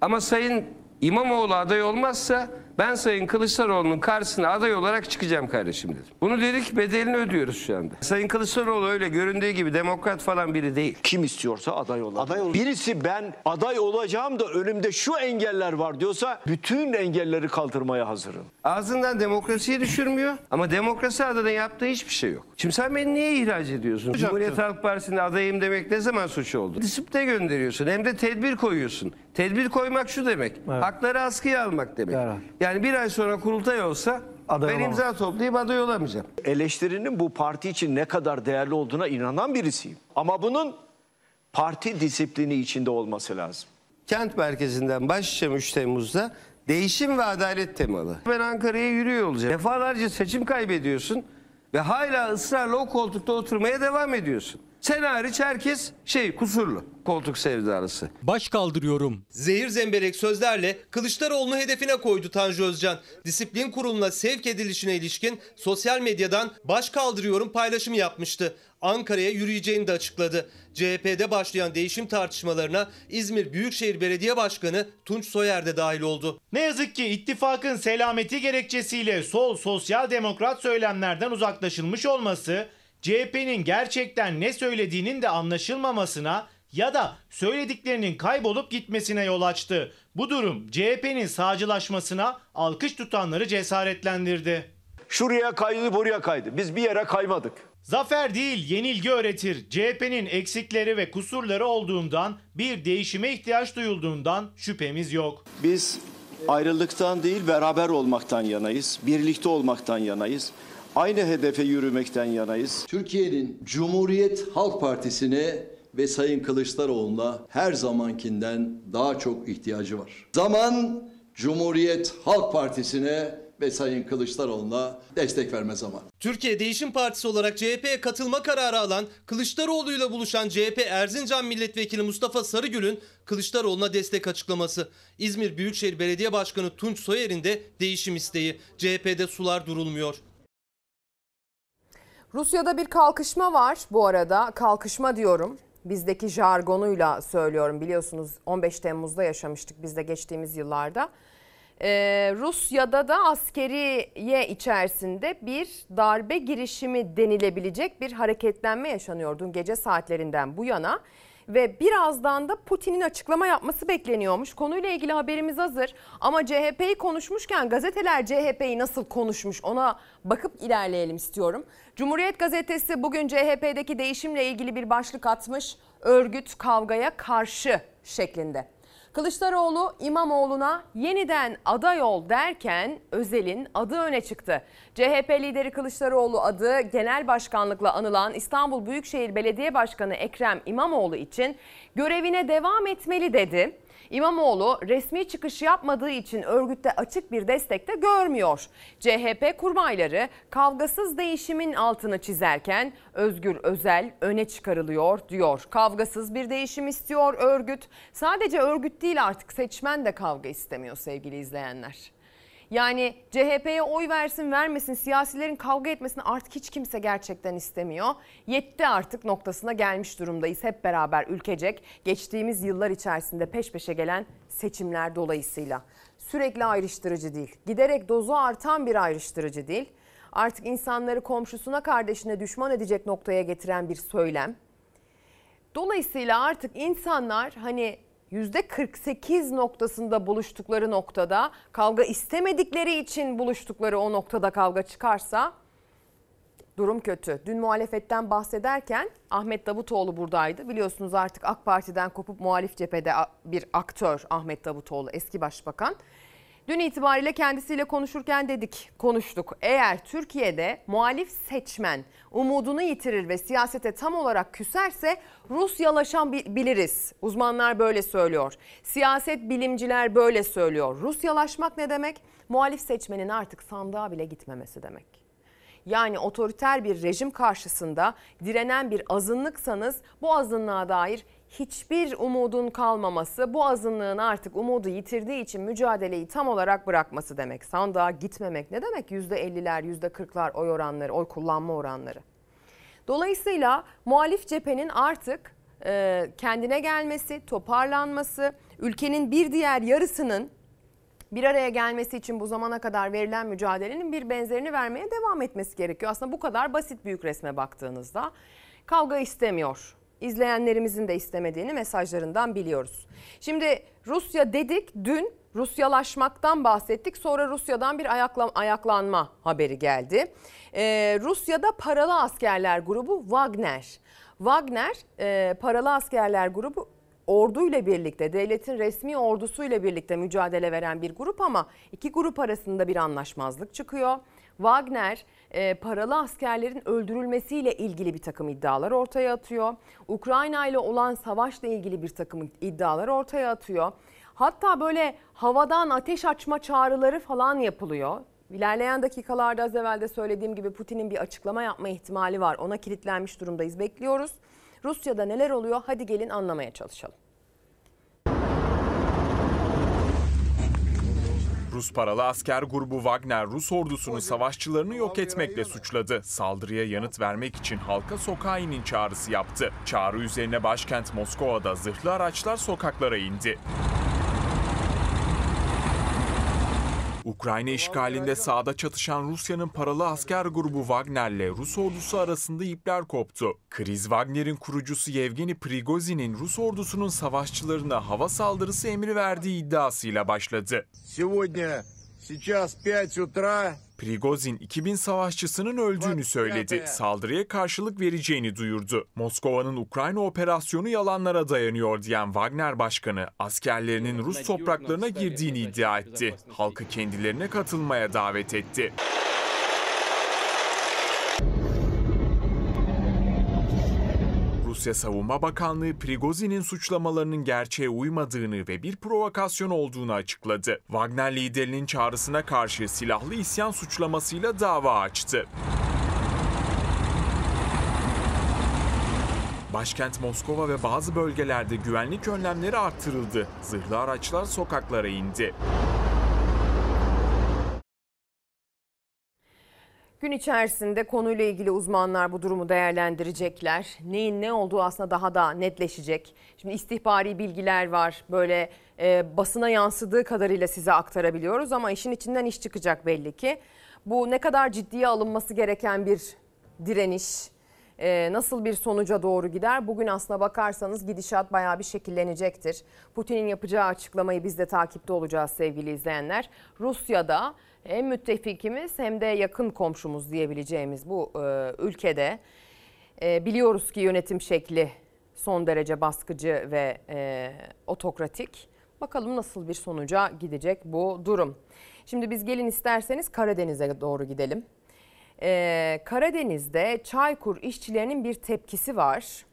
Ama Sayın İmamoğlu aday olmazsa ben Sayın Kılıçdaroğlu'nun karşısına aday olarak çıkacağım kardeşim dedim. Bunu dedik bedelini ödüyoruz şu anda. Sayın Kılıçdaroğlu öyle göründüğü gibi demokrat falan biri değil. Kim istiyorsa aday olabilir. Birisi ben aday olacağım da önümde şu engeller var diyorsa bütün engelleri kaldırmaya hazırım. Ağzından demokrasiyi düşürmüyor ama demokrasi adına yaptığı hiçbir şey yok. Şimdi sen beni niye ihraç ediyorsun? Cumhuriyet Halk Partisi'nde adayım demek ne zaman suç oldu? Disipline gönderiyorsun hem de tedbir koyuyorsun. Tedbir koymak şu demek. Hakları askıya almak demek. Yani bir ay sonra kurultay olsa Aday ben imza toplayıp aday olamayacağım. Eleştirinin bu parti için ne kadar değerli olduğuna inanan birisiyim. Ama bunun parti disiplini içinde olması lazım. Kent merkezinden başlayacağım 3 Temmuz'da. Değişim ve adalet temalı. Ben Ankara'ya yürüyor olacağım. Defalarca seçim kaybediyorsun ve hala ısrarla o koltukta oturmaya devam ediyorsun. Sen hariç herkes şey kusurlu koltuk sevdalısı. Baş kaldırıyorum. Zehir zemberek sözlerle Kılıçdaroğlu'nu hedefine koydu Tanju Özcan. Disiplin kuruluna sevk edilişine ilişkin sosyal medyadan baş kaldırıyorum paylaşımı yapmıştı. Ankara'ya yürüyeceğini de açıkladı. CHP'de başlayan değişim tartışmalarına İzmir Büyükşehir Belediye Başkanı Tunç Soyer de dahil oldu. Ne yazık ki ittifakın selameti gerekçesiyle sol sosyal demokrat söylemlerden uzaklaşılmış olması CHP'nin gerçekten ne söylediğinin de anlaşılmamasına ya da söylediklerinin kaybolup gitmesine yol açtı. Bu durum CHP'nin sağcılaşmasına alkış tutanları cesaretlendirdi. Şuraya kaydı buraya kaydı. Biz bir yere kaymadık. Zafer değil yenilgi öğretir. CHP'nin eksikleri ve kusurları olduğundan bir değişime ihtiyaç duyulduğundan şüphemiz yok. Biz ayrılıktan değil beraber olmaktan yanayız. Birlikte olmaktan yanayız. Aynı hedefe yürümekten yanayız. Türkiye'nin Cumhuriyet Halk Partisi'ne ve Sayın Kılıçdaroğlu'na her zamankinden daha çok ihtiyacı var. Zaman Cumhuriyet Halk Partisi'ne ve Sayın Kılıçdaroğlu'na destek verme zamanı. Türkiye Değişim Partisi olarak CHP'ye katılma kararı alan Kılıçdaroğlu'yla buluşan CHP Erzincan Milletvekili Mustafa Sarıgül'ün Kılıçdaroğlu'na destek açıklaması. İzmir Büyükşehir Belediye Başkanı Tunç Soyer'in de değişim isteği. CHP'de sular durulmuyor. Rusya'da bir kalkışma var bu arada. Kalkışma diyorum. Bizdeki jargonuyla söylüyorum biliyorsunuz 15 Temmuz'da yaşamıştık biz de geçtiğimiz yıllarda. Ee, Rusya'da da askeriye içerisinde bir darbe girişimi denilebilecek bir hareketlenme yaşanıyor dün gece saatlerinden bu yana. Ve birazdan da Putin'in açıklama yapması bekleniyormuş. Konuyla ilgili haberimiz hazır ama CHP'yi konuşmuşken gazeteler CHP'yi nasıl konuşmuş ona bakıp ilerleyelim istiyorum. Cumhuriyet gazetesi bugün CHP'deki değişimle ilgili bir başlık atmış. Örgüt kavgaya karşı şeklinde. Kılıçdaroğlu İmamoğlu'na yeniden aday ol derken Özel'in adı öne çıktı. CHP lideri Kılıçdaroğlu adı genel başkanlıkla anılan İstanbul Büyükşehir Belediye Başkanı Ekrem İmamoğlu için görevine devam etmeli dedi. İmamoğlu resmi çıkış yapmadığı için örgütte açık bir destek de görmüyor. CHP kurmayları kavgasız değişimin altını çizerken Özgür Özel öne çıkarılıyor diyor. Kavgasız bir değişim istiyor örgüt. Sadece örgüt değil artık seçmen de kavga istemiyor sevgili izleyenler. Yani CHP'ye oy versin vermesin siyasilerin kavga etmesini artık hiç kimse gerçekten istemiyor. Yetti artık noktasına gelmiş durumdayız hep beraber ülkecek. Geçtiğimiz yıllar içerisinde peş peşe gelen seçimler dolayısıyla. Sürekli ayrıştırıcı değil. Giderek dozu artan bir ayrıştırıcı değil. Artık insanları komşusuna kardeşine düşman edecek noktaya getiren bir söylem. Dolayısıyla artık insanlar hani %48 noktasında buluştukları noktada kavga istemedikleri için buluştukları o noktada kavga çıkarsa durum kötü. Dün muhalefetten bahsederken Ahmet Davutoğlu buradaydı. Biliyorsunuz artık AK Parti'den kopup muhalif cephede bir aktör Ahmet Davutoğlu eski başbakan. Dün itibariyle kendisiyle konuşurken dedik, konuştuk. Eğer Türkiye'de muhalif seçmen umudunu yitirir ve siyasete tam olarak küserse Rusyalaşan biliriz. Uzmanlar böyle söylüyor. Siyaset bilimciler böyle söylüyor. Rusyalaşmak ne demek? Muhalif seçmenin artık sandığa bile gitmemesi demek. Yani otoriter bir rejim karşısında direnen bir azınlıksanız bu azınlığa dair hiçbir umudun kalmaması, bu azınlığın artık umudu yitirdiği için mücadeleyi tam olarak bırakması demek. Sandığa gitmemek ne demek? %50'ler, %40'lar oy oranları, oy kullanma oranları. Dolayısıyla muhalif cephenin artık e, kendine gelmesi, toparlanması, ülkenin bir diğer yarısının bir araya gelmesi için bu zamana kadar verilen mücadelenin bir benzerini vermeye devam etmesi gerekiyor. Aslında bu kadar basit büyük resme baktığınızda kavga istemiyor izleyenlerimizin de istemediğini mesajlarından biliyoruz. Şimdi Rusya dedik dün Rusyalaşmaktan bahsettik sonra Rusya'dan bir ayaklan, ayaklanma haberi geldi. Ee, Rusya'da paralı askerler grubu Wagner. Wagner e, paralı askerler grubu orduyla birlikte devletin resmi ordusuyla birlikte mücadele veren bir grup ama iki grup arasında bir anlaşmazlık çıkıyor. Wagner e, paralı askerlerin öldürülmesiyle ilgili bir takım iddialar ortaya atıyor. Ukrayna ile olan savaşla ilgili bir takım iddialar ortaya atıyor. Hatta böyle havadan ateş açma çağrıları falan yapılıyor. İlerleyen dakikalarda az evvel de söylediğim gibi Putin'in bir açıklama yapma ihtimali var. Ona kilitlenmiş durumdayız bekliyoruz. Rusya'da neler oluyor hadi gelin anlamaya çalışalım. Rus paralı asker grubu Wagner Rus ordusunun savaşçılarını yok etmekle suçladı. Saldırıya yanıt vermek için halka sokağa inin çağrısı yaptı. Çağrı üzerine başkent Moskova'da zırhlı araçlar sokaklara indi. Ukrayna işgalinde sağda çatışan Rusya'nın paralı asker grubu Wagner'le Rus ordusu arasında ipler koptu. Kriz Wagner'in kurucusu Yevgeni Prigozhin'in Rus ordusunun savaşçılarına hava saldırısı emri verdiği iddiasıyla başladı. Сегодня, сейчас 5 утра Prigozhin 2000 savaşçısının öldüğünü söyledi. Saldırıya karşılık vereceğini duyurdu. Moskova'nın Ukrayna operasyonu yalanlara dayanıyor diyen Wagner Başkanı askerlerinin Rus topraklarına girdiğini iddia etti. Halkı kendilerine katılmaya davet etti. Rusya Savunma Bakanlığı Prigozhin'in suçlamalarının gerçeğe uymadığını ve bir provokasyon olduğunu açıkladı. Wagner liderinin çağrısına karşı silahlı isyan suçlamasıyla dava açtı. Başkent Moskova ve bazı bölgelerde güvenlik önlemleri arttırıldı. Zırhlı araçlar sokaklara indi. Gün içerisinde konuyla ilgili uzmanlar bu durumu değerlendirecekler. Neyin ne olduğu aslında daha da netleşecek. Şimdi istihbari bilgiler var. Böyle e, basına yansıdığı kadarıyla size aktarabiliyoruz ama işin içinden iş çıkacak belli ki. Bu ne kadar ciddiye alınması gereken bir direniş, e, nasıl bir sonuca doğru gider? Bugün aslına bakarsanız gidişat bayağı bir şekillenecektir. Putin'in yapacağı açıklamayı biz de takipte olacağız sevgili izleyenler. Rusya'da hem müttefikimiz hem de yakın komşumuz diyebileceğimiz bu e, ülkede e, biliyoruz ki yönetim şekli son derece baskıcı ve e, otokratik. Bakalım nasıl bir sonuca gidecek bu durum. Şimdi biz gelin isterseniz Karadeniz'e doğru gidelim. Ee, Karadeniz'de Çaykur işçilerinin bir tepkisi var.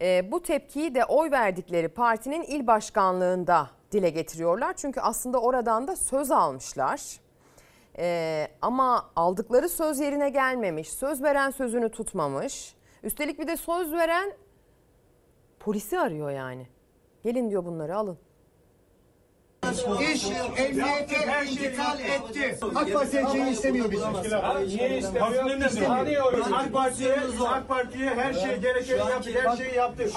Ee, bu tepkiyi de oy verdikleri partinin il başkanlığında dile getiriyorlar. Çünkü aslında oradan da söz almışlar. Ee, ama aldıkları söz yerine gelmemiş. Söz veren sözünü tutmamış. Üstelik bir de söz veren polisi arıyor yani. Gelin diyor bunları alın. İş emniyete intikal etti. AK Parti her şeyi istemiyor bizim. Niye istemiyor? AK Parti'ye, AK Parti'ye her şey gerekeni yaptık, her şeyi yaptık.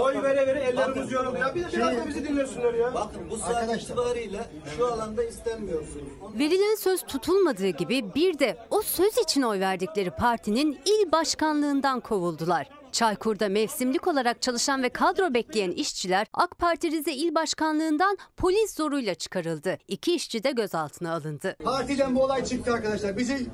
Oy vere vere ellerimiz yoruldu. Ya bir de biraz da bizi dinlesinler ya. Bakın bu saat itibariyle şu alanda istenmiyorsunuz. Verilen söz tutulmadığı gibi bir de o söz için oy verdikleri partinin il başkanlığından kovuldular. Çaykur'da mevsimlik olarak çalışan ve kadro bekleyen işçiler AK Parti Rize İl Başkanlığından polis zoruyla çıkarıldı. İki işçi de gözaltına alındı. Partiden bu olay çıktı arkadaşlar. Bizi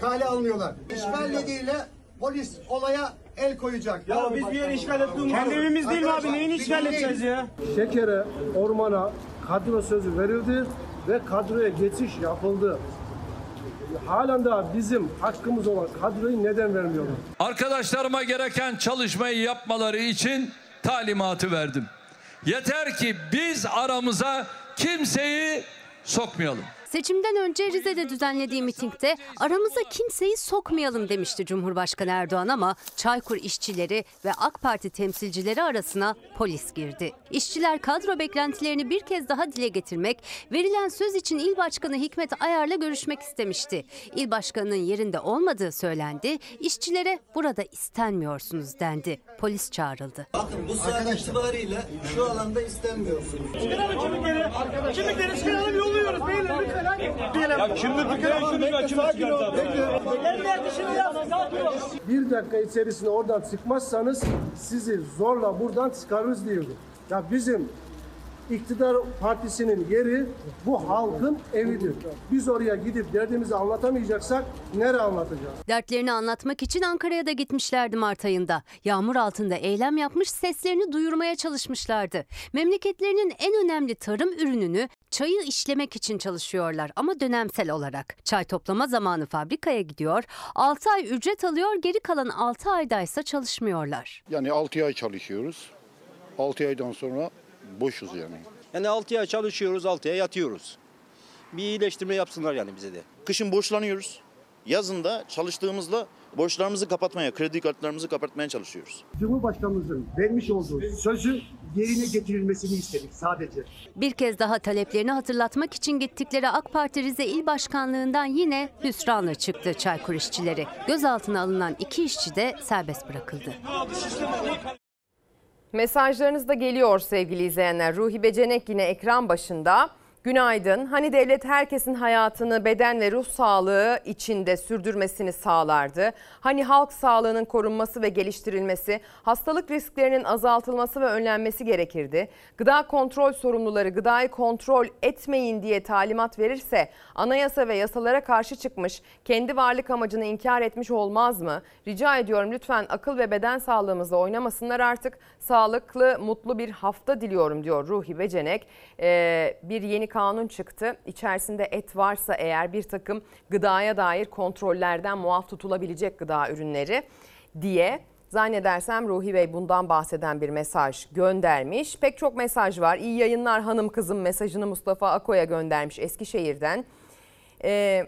kale almıyorlar. İşgal nedeniyle polis olaya el koyacak. Ya biz bir yere işgal ettiğimiz Kendi evimiz değil mi abi? Neyini işgal edeceğiz ya? Şekere, ormana kadro sözü verildi ve kadroya geçiş yapıldı. Halen daha bizim hakkımız olan kadroyu neden vermiyorlar? Arkadaşlarıma gereken çalışmayı yapmaları için talimatı verdim. Yeter ki biz aramıza kimseyi sokmayalım. Seçimden önce Rize'de düzenlediği mitingde aramıza kimseyi sokmayalım demişti Cumhurbaşkanı Erdoğan ama Çaykur işçileri ve AK Parti temsilcileri arasına polis girdi. İşçiler kadro beklentilerini bir kez daha dile getirmek, verilen söz için İl Başkanı Hikmet Ayar'la görüşmek istemişti. İl Başkanı'nın yerinde olmadığı söylendi, işçilere burada istenmiyorsunuz dendi. Polis çağrıldı. Bakın bu saat itibariyle şu alanda istenmiyorsunuz. Çıkaralım kimlikleri. Kimlikleri çıkaralım yolluyoruz beyler lütfen. Ya kimlik. Bir dakika içerisinde oradan çıkmazsanız sizi zorla buradan çıkarırız diyordu. Ya bizim iktidar partisinin yeri bu halkın evidir. Biz oraya gidip derdimizi anlatamayacaksak nereye anlatacağız? Dertlerini anlatmak için Ankara'ya da gitmişlerdi Mart ayında. Yağmur altında eylem yapmış, seslerini duyurmaya çalışmışlardı. Memleketlerinin en önemli tarım ürününü çayı işlemek için çalışıyorlar ama dönemsel olarak. Çay toplama zamanı fabrikaya gidiyor, 6 ay ücret alıyor, geri kalan 6 aydaysa çalışmıyorlar. Yani 6 ay çalışıyoruz. 6 aydan sonra boşuz yani. Yani 6 ay çalışıyoruz, 6 ay yatıyoruz. Bir iyileştirme yapsınlar yani bize de. Kışın borçlanıyoruz. Yazın da çalıştığımızda borçlarımızı kapatmaya, kredi kartlarımızı kapatmaya çalışıyoruz. Cumhurbaşkanımızın vermiş olduğu sözü yerine getirilmesini istedik sadece. Bir kez daha taleplerini hatırlatmak için gittikleri AK Parti Rize İl Başkanlığından yine hüsranla çıktı Çaykur işçileri. Gözaltına alınan iki işçi de serbest bırakıldı. Mesajlarınız da geliyor sevgili izleyenler. Ruhi Becenek yine ekran başında. Günaydın. Hani devlet herkesin hayatını beden ve ruh sağlığı içinde sürdürmesini sağlardı. Hani halk sağlığının korunması ve geliştirilmesi, hastalık risklerinin azaltılması ve önlenmesi gerekirdi. Gıda kontrol sorumluları gıdayı kontrol etmeyin diye talimat verirse anayasa ve yasalara karşı çıkmış, kendi varlık amacını inkar etmiş olmaz mı? Rica ediyorum lütfen akıl ve beden sağlığımızla oynamasınlar artık. Sağlıklı, mutlu bir hafta diliyorum diyor Ruhi Becenek. Ee, bir yeni kanun çıktı. İçerisinde et varsa eğer bir takım gıdaya dair kontrollerden muaf tutulabilecek gıda ürünleri diye zannedersem Ruhi Bey bundan bahseden bir mesaj göndermiş. Pek çok mesaj var. İyi yayınlar hanım kızım mesajını Mustafa Ako'ya göndermiş Eskişehir'den. Ee,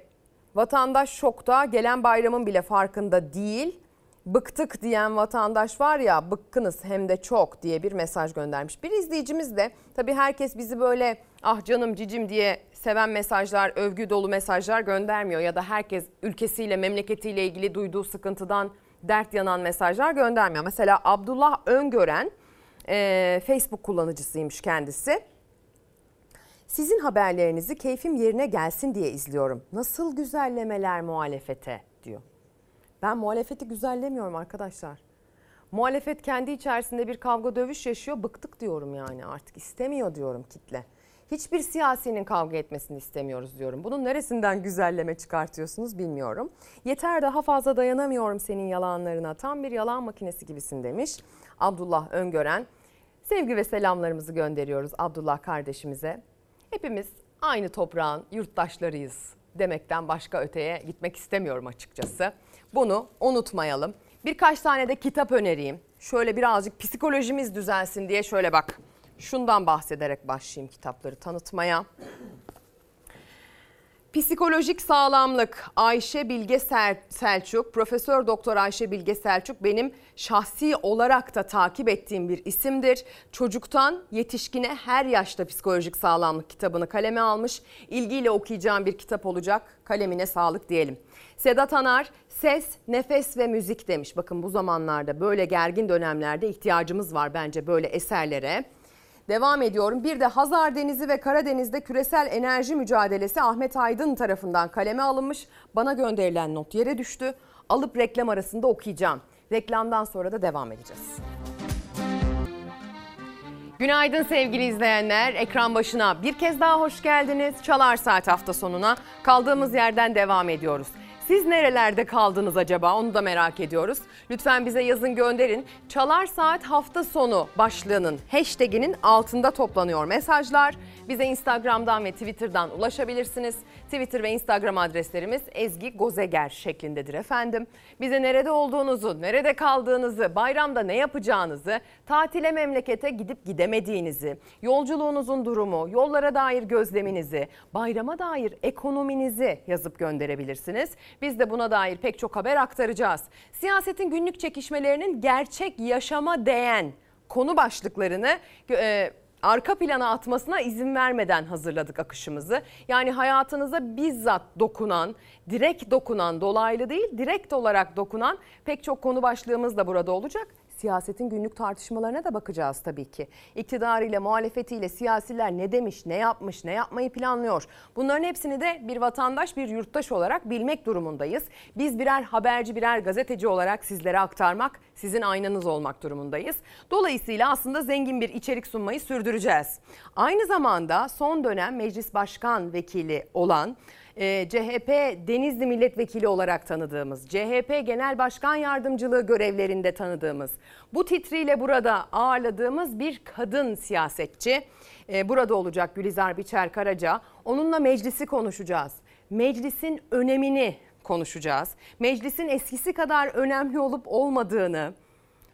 vatandaş şokta gelen bayramın bile farkında değil. Bıktık diyen vatandaş var ya bıkkınız hem de çok diye bir mesaj göndermiş. Bir izleyicimiz de tabii herkes bizi böyle ah canım cicim diye seven mesajlar, övgü dolu mesajlar göndermiyor. Ya da herkes ülkesiyle memleketiyle ilgili duyduğu sıkıntıdan dert yanan mesajlar göndermiyor. Mesela Abdullah Öngören e, Facebook kullanıcısıymış kendisi. Sizin haberlerinizi keyfim yerine gelsin diye izliyorum. Nasıl güzellemeler muhalefete diyor. Ben muhalefeti güzellemiyorum arkadaşlar. Muhalefet kendi içerisinde bir kavga dövüş yaşıyor. Bıktık diyorum yani artık istemiyor diyorum kitle. Hiçbir siyasinin kavga etmesini istemiyoruz diyorum. Bunun neresinden güzelleme çıkartıyorsunuz bilmiyorum. Yeter daha fazla dayanamıyorum senin yalanlarına. Tam bir yalan makinesi gibisin demiş Abdullah Öngören. Sevgi ve selamlarımızı gönderiyoruz Abdullah kardeşimize. Hepimiz aynı toprağın yurttaşlarıyız demekten başka öteye gitmek istemiyorum açıkçası. Bunu unutmayalım. Birkaç tane de kitap önereyim. Şöyle birazcık psikolojimiz düzelsin diye şöyle bak. Şundan bahsederek başlayayım kitapları tanıtmaya. Psikolojik sağlamlık Ayşe Bilge Selçuk, Profesör Doktor Ayşe Bilge Selçuk benim şahsi olarak da takip ettiğim bir isimdir. Çocuktan yetişkine her yaşta psikolojik sağlamlık kitabını kaleme almış. İlgiyle okuyacağım bir kitap olacak. Kalemine sağlık diyelim. Sedat Anar ses, nefes ve müzik demiş. Bakın bu zamanlarda böyle gergin dönemlerde ihtiyacımız var bence böyle eserlere. Devam ediyorum. Bir de Hazar Denizi ve Karadeniz'de küresel enerji mücadelesi Ahmet Aydın tarafından kaleme alınmış. Bana gönderilen not yere düştü. Alıp reklam arasında okuyacağım. Reklamdan sonra da devam edeceğiz. Günaydın sevgili izleyenler. Ekran başına bir kez daha hoş geldiniz. Çalar Saat hafta sonuna kaldığımız yerden devam ediyoruz. Siz nerelerde kaldınız acaba onu da merak ediyoruz. Lütfen bize yazın gönderin. Çalar Saat hafta sonu başlığının hashtaginin altında toplanıyor mesajlar. Bize Instagram'dan ve Twitter'dan ulaşabilirsiniz. Twitter ve Instagram adreslerimiz Ezgi Gozeger şeklindedir efendim. Bize nerede olduğunuzu, nerede kaldığınızı, bayramda ne yapacağınızı, tatile memlekete gidip gidemediğinizi, yolculuğunuzun durumu, yollara dair gözleminizi, bayrama dair ekonominizi yazıp gönderebilirsiniz. Biz de buna dair pek çok haber aktaracağız. Siyasetin günlük çekişmelerinin gerçek yaşama değen konu başlıklarını e, arka plana atmasına izin vermeden hazırladık akışımızı. Yani hayatınıza bizzat dokunan, direkt dokunan, dolaylı değil direkt olarak dokunan pek çok konu başlığımız da burada olacak siyasetin günlük tartışmalarına da bakacağız tabii ki. İktidarıyla, muhalefetiyle siyasiler ne demiş, ne yapmış, ne yapmayı planlıyor. Bunların hepsini de bir vatandaş, bir yurttaş olarak bilmek durumundayız. Biz birer haberci, birer gazeteci olarak sizlere aktarmak, sizin aynanız olmak durumundayız. Dolayısıyla aslında zengin bir içerik sunmayı sürdüreceğiz. Aynı zamanda son dönem Meclis Başkan Vekili olan e, CHP Denizli Milletvekili olarak tanıdığımız, CHP Genel Başkan Yardımcılığı görevlerinde tanıdığımız, bu titriyle burada ağırladığımız bir kadın siyasetçi. E, burada olacak Gülizar Biçer Karaca. Onunla meclisi konuşacağız. Meclisin önemini konuşacağız. Meclisin eskisi kadar önemli olup olmadığını,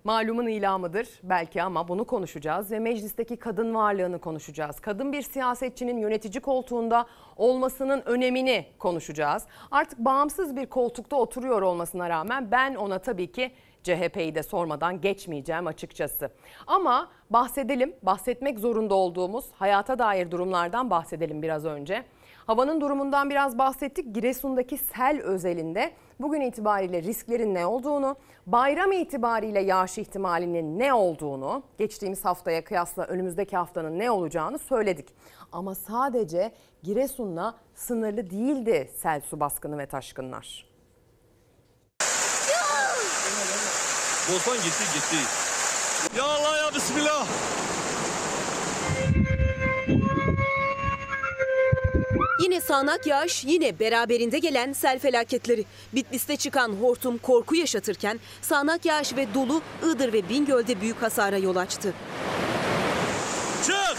malumun ilamıdır belki ama bunu konuşacağız ve meclisteki kadın varlığını konuşacağız. Kadın bir siyasetçinin yönetici koltuğunda olmasının önemini konuşacağız. Artık bağımsız bir koltukta oturuyor olmasına rağmen ben ona tabii ki CHP'yi de sormadan geçmeyeceğim açıkçası. Ama bahsedelim, bahsetmek zorunda olduğumuz hayata dair durumlardan bahsedelim biraz önce. Havanın durumundan biraz bahsettik. Giresun'daki sel özelinde bugün itibariyle risklerin ne olduğunu, bayram itibariyle yağış ihtimalinin ne olduğunu, geçtiğimiz haftaya kıyasla önümüzdeki haftanın ne olacağını söyledik. Ama sadece Giresun'la sınırlı değildi sel su baskını ve taşkınlar. Volkan gitti gitti. Ya Allah ya Bismillah. Yine sağanak yağış, yine beraberinde gelen sel felaketleri. Bitlis'te çıkan hortum korku yaşatırken sağanak yağış ve dolu Iğdır ve Bingöl'de büyük hasara yol açtı. Çık!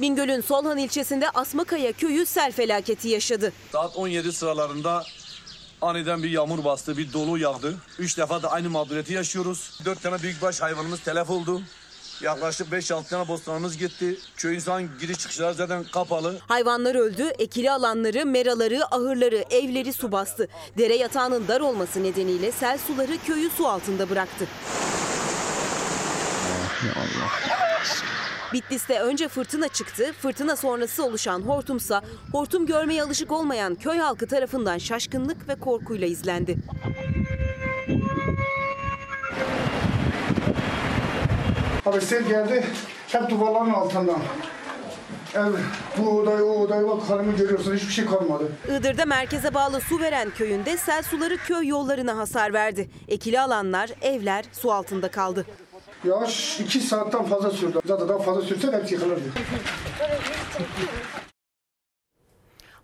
Bingöl'ün Solhan ilçesinde Asmakaya köyü sel felaketi yaşadı. Saat 17 sıralarında aniden bir yağmur bastı, bir dolu yağdı. Üç defa da aynı mağduriyeti yaşıyoruz. Dört tane büyükbaş hayvanımız telef oldu. Yaklaşık 5-6 tane bostanımız gitti. Köy insan giriş çıkışları zaten kapalı. Hayvanlar öldü, ekili alanları, meraları, ahırları, evleri su bastı. Dere yatağının dar olması nedeniyle sel suları köyü su altında bıraktı. Allah. Bitlis'te önce fırtına çıktı, fırtına sonrası oluşan hortumsa hortum görmeye alışık olmayan köy halkı tarafından şaşkınlık ve korkuyla izlendi. Abi sel geldi hep duvarların altından. ev, bu oday, o oday bak hanımı görüyorsun hiçbir şey kalmadı. Iğdır'da merkeze bağlı Suveren köyünde sel suları köy yollarına hasar verdi. Ekili alanlar, evler su altında kaldı. Yağış iki saatten fazla sürdü. Zaten daha fazla sürse hepsi yıkılırdı.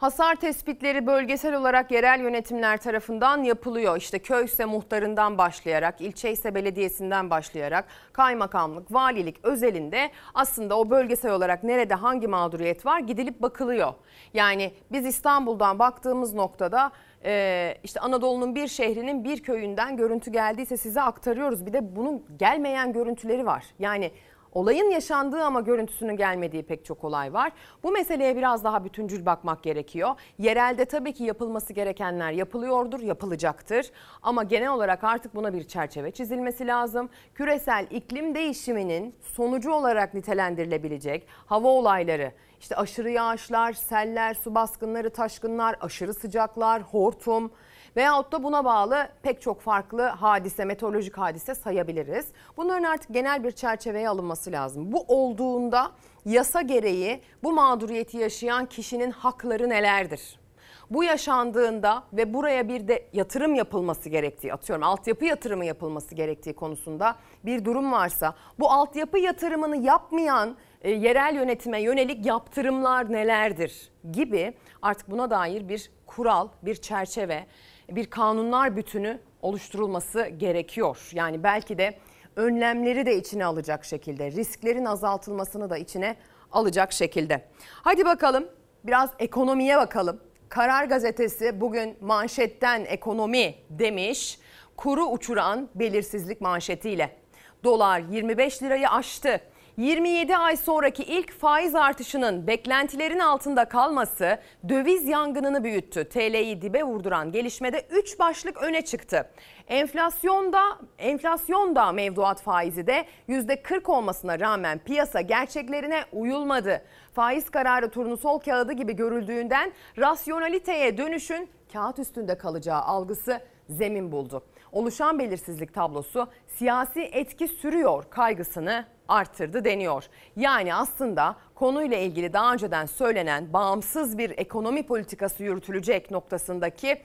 Hasar tespitleri bölgesel olarak yerel yönetimler tarafından yapılıyor. İşte köy ise muhtarından başlayarak, ilçe ise belediyesinden başlayarak, kaymakamlık, valilik özelinde aslında o bölgesel olarak nerede hangi mağduriyet var gidilip bakılıyor. Yani biz İstanbul'dan baktığımız noktada e, işte Anadolu'nun bir şehrinin bir köyünden görüntü geldiyse size aktarıyoruz. Bir de bunun gelmeyen görüntüleri var. Yani Olayın yaşandığı ama görüntüsünün gelmediği pek çok olay var. Bu meseleye biraz daha bütüncül bakmak gerekiyor. Yerelde tabii ki yapılması gerekenler yapılıyordur, yapılacaktır. Ama genel olarak artık buna bir çerçeve çizilmesi lazım. Küresel iklim değişiminin sonucu olarak nitelendirilebilecek hava olayları, işte aşırı yağışlar, seller, su baskınları, taşkınlar, aşırı sıcaklar, hortum veyahut da buna bağlı pek çok farklı hadise, meteorolojik hadise sayabiliriz. Bunların artık genel bir çerçeveye alınması lazım. Bu olduğunda yasa gereği bu mağduriyeti yaşayan kişinin hakları nelerdir? Bu yaşandığında ve buraya bir de yatırım yapılması gerektiği atıyorum altyapı yatırımı yapılması gerektiği konusunda bir durum varsa bu altyapı yatırımını yapmayan e, yerel yönetime yönelik yaptırımlar nelerdir gibi artık buna dair bir kural, bir çerçeve bir kanunlar bütünü oluşturulması gerekiyor. Yani belki de önlemleri de içine alacak şekilde, risklerin azaltılmasını da içine alacak şekilde. Hadi bakalım biraz ekonomiye bakalım. Karar gazetesi bugün manşetten ekonomi demiş. Kuru uçuran belirsizlik manşetiyle. Dolar 25 lirayı aştı. 27 ay sonraki ilk faiz artışının beklentilerin altında kalması döviz yangınını büyüttü. TL'yi dibe vurduran gelişmede 3 başlık öne çıktı. Enflasyonda enflasyonda mevduat faizi de %40 olmasına rağmen piyasa gerçeklerine uyulmadı. Faiz kararı turnusol kağıdı gibi görüldüğünden rasyonaliteye dönüşün kağıt üstünde kalacağı algısı zemin buldu. Oluşan belirsizlik tablosu siyasi etki sürüyor kaygısını arttırdı deniyor. Yani aslında konuyla ilgili daha önceden söylenen bağımsız bir ekonomi politikası yürütülecek noktasındaki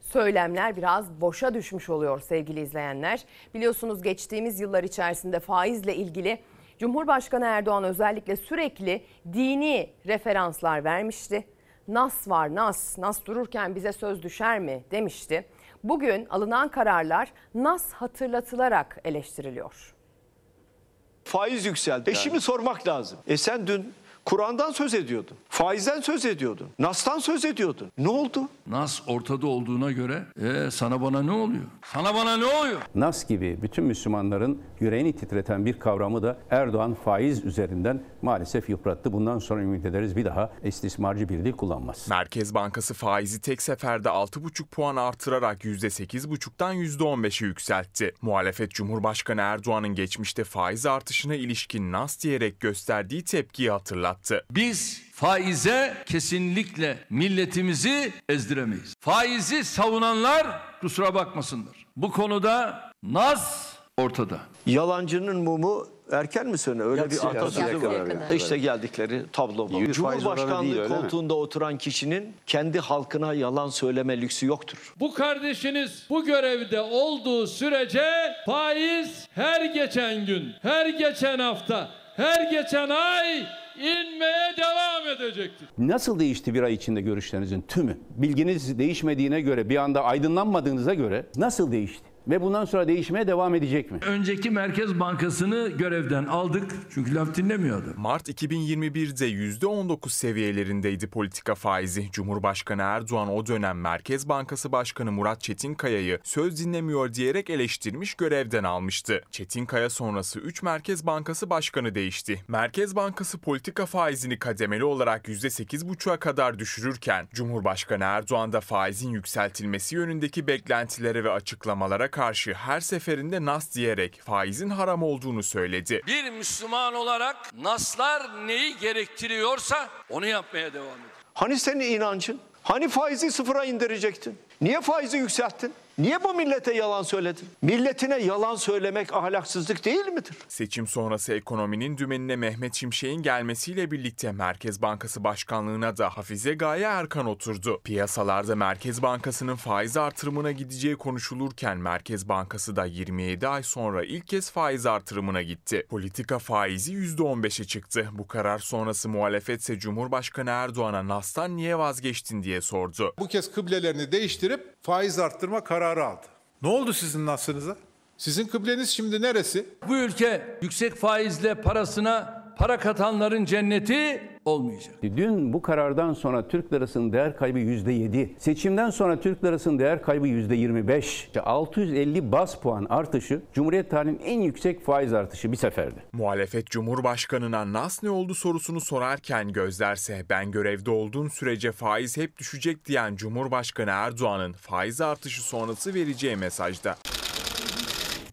söylemler biraz boşa düşmüş oluyor sevgili izleyenler. Biliyorsunuz geçtiğimiz yıllar içerisinde faizle ilgili Cumhurbaşkanı Erdoğan özellikle sürekli dini referanslar vermişti. Nas var nas, nas dururken bize söz düşer mi demişti. Bugün alınan kararlar nas hatırlatılarak eleştiriliyor. Faiz yükseldi. E şimdi sormak lazım. E sen dün Kur'an'dan söz ediyordun. Faizden söz ediyordun. Nas'tan söz ediyordun. Ne oldu? Nas ortada olduğuna göre e, sana bana ne oluyor? Sana bana ne oluyor? Nas gibi bütün Müslümanların yüreğini titreten bir kavramı da Erdoğan faiz üzerinden maalesef yıprattı. Bundan sonra ümit ederiz bir daha istismarcı bir dil kullanmaz. Merkez Bankası faizi tek seferde 6,5 puan artırarak %8,5'tan %15'e yükseltti. Muhalefet Cumhurbaşkanı Erdoğan'ın geçmişte faiz artışına ilişkin nas diyerek gösterdiği tepkiyi hatırlattı. Biz faize kesinlikle milletimizi ezdiremeyiz. Faizi savunanlar kusura bakmasınlar. Bu konuda naz ortada. Yalancının mumu erken mi söner? Öyle bir atasözü var. İşte geldikleri tablo bu. Cumhurbaşkanlığı koltuğunda oturan kişinin kendi halkına yalan söyleme lüksü yoktur. Bu kardeşiniz bu görevde olduğu sürece faiz her geçen gün, her geçen hafta, her geçen ay inmeye devam edecektir. Nasıl değişti bir ay içinde görüşlerinizin tümü? Bilginiz değişmediğine göre, bir anda aydınlanmadığınıza göre nasıl değişti? Ve bundan sonra değişmeye devam edecek mi? Önceki Merkez Bankası'nı görevden aldık çünkü laf dinlemiyordu. Mart 2021'de %19 seviyelerindeydi politika faizi. Cumhurbaşkanı Erdoğan o dönem Merkez Bankası Başkanı Murat Çetinkaya'yı söz dinlemiyor diyerek eleştirmiş görevden almıştı. Çetinkaya sonrası 3 Merkez Bankası Başkanı değişti. Merkez Bankası politika faizini kademeli olarak %8,5'a kadar düşürürken Cumhurbaşkanı Erdoğan da faizin yükseltilmesi yönündeki beklentilere ve açıklamalara karşı her seferinde nas diyerek faizin haram olduğunu söyledi. Bir Müslüman olarak naslar neyi gerektiriyorsa onu yapmaya devam ediyor. Hani senin inancın? Hani faizi sıfıra indirecektin? Niye faizi yükselttin? Niye bu millete yalan söyledin? Milletine yalan söylemek ahlaksızlık değil midir? Seçim sonrası ekonominin dümenine Mehmet Şimşek'in gelmesiyle birlikte Merkez Bankası Başkanlığı'na da Hafize Gaye Erkan oturdu. Piyasalarda Merkez Bankası'nın faiz artırımına gideceği konuşulurken Merkez Bankası da 27 ay sonra ilk kez faiz artırımına gitti. Politika faizi %15'e çıktı. Bu karar sonrası muhalefetse Cumhurbaşkanı Erdoğan'a Nas'tan niye vazgeçtin diye sordu. Bu kez kıblelerini değiştirip faiz arttırma kararı aldı. Ne oldu sizin nasınıza? Sizin kıbleniz şimdi neresi? Bu ülke yüksek faizle parasına para katanların cenneti olmayacak. Dün bu karardan sonra Türk lirasının değer kaybı %7. Seçimden sonra Türk lirasının değer kaybı %25. İşte 650 bas puan artışı Cumhuriyet tarihinin en yüksek faiz artışı bir seferde. Muhalefet Cumhurbaşkanı'na nas ne oldu sorusunu sorarken gözlerse ben görevde olduğum sürece faiz hep düşecek diyen Cumhurbaşkanı Erdoğan'ın faiz artışı sonrası vereceği mesajda.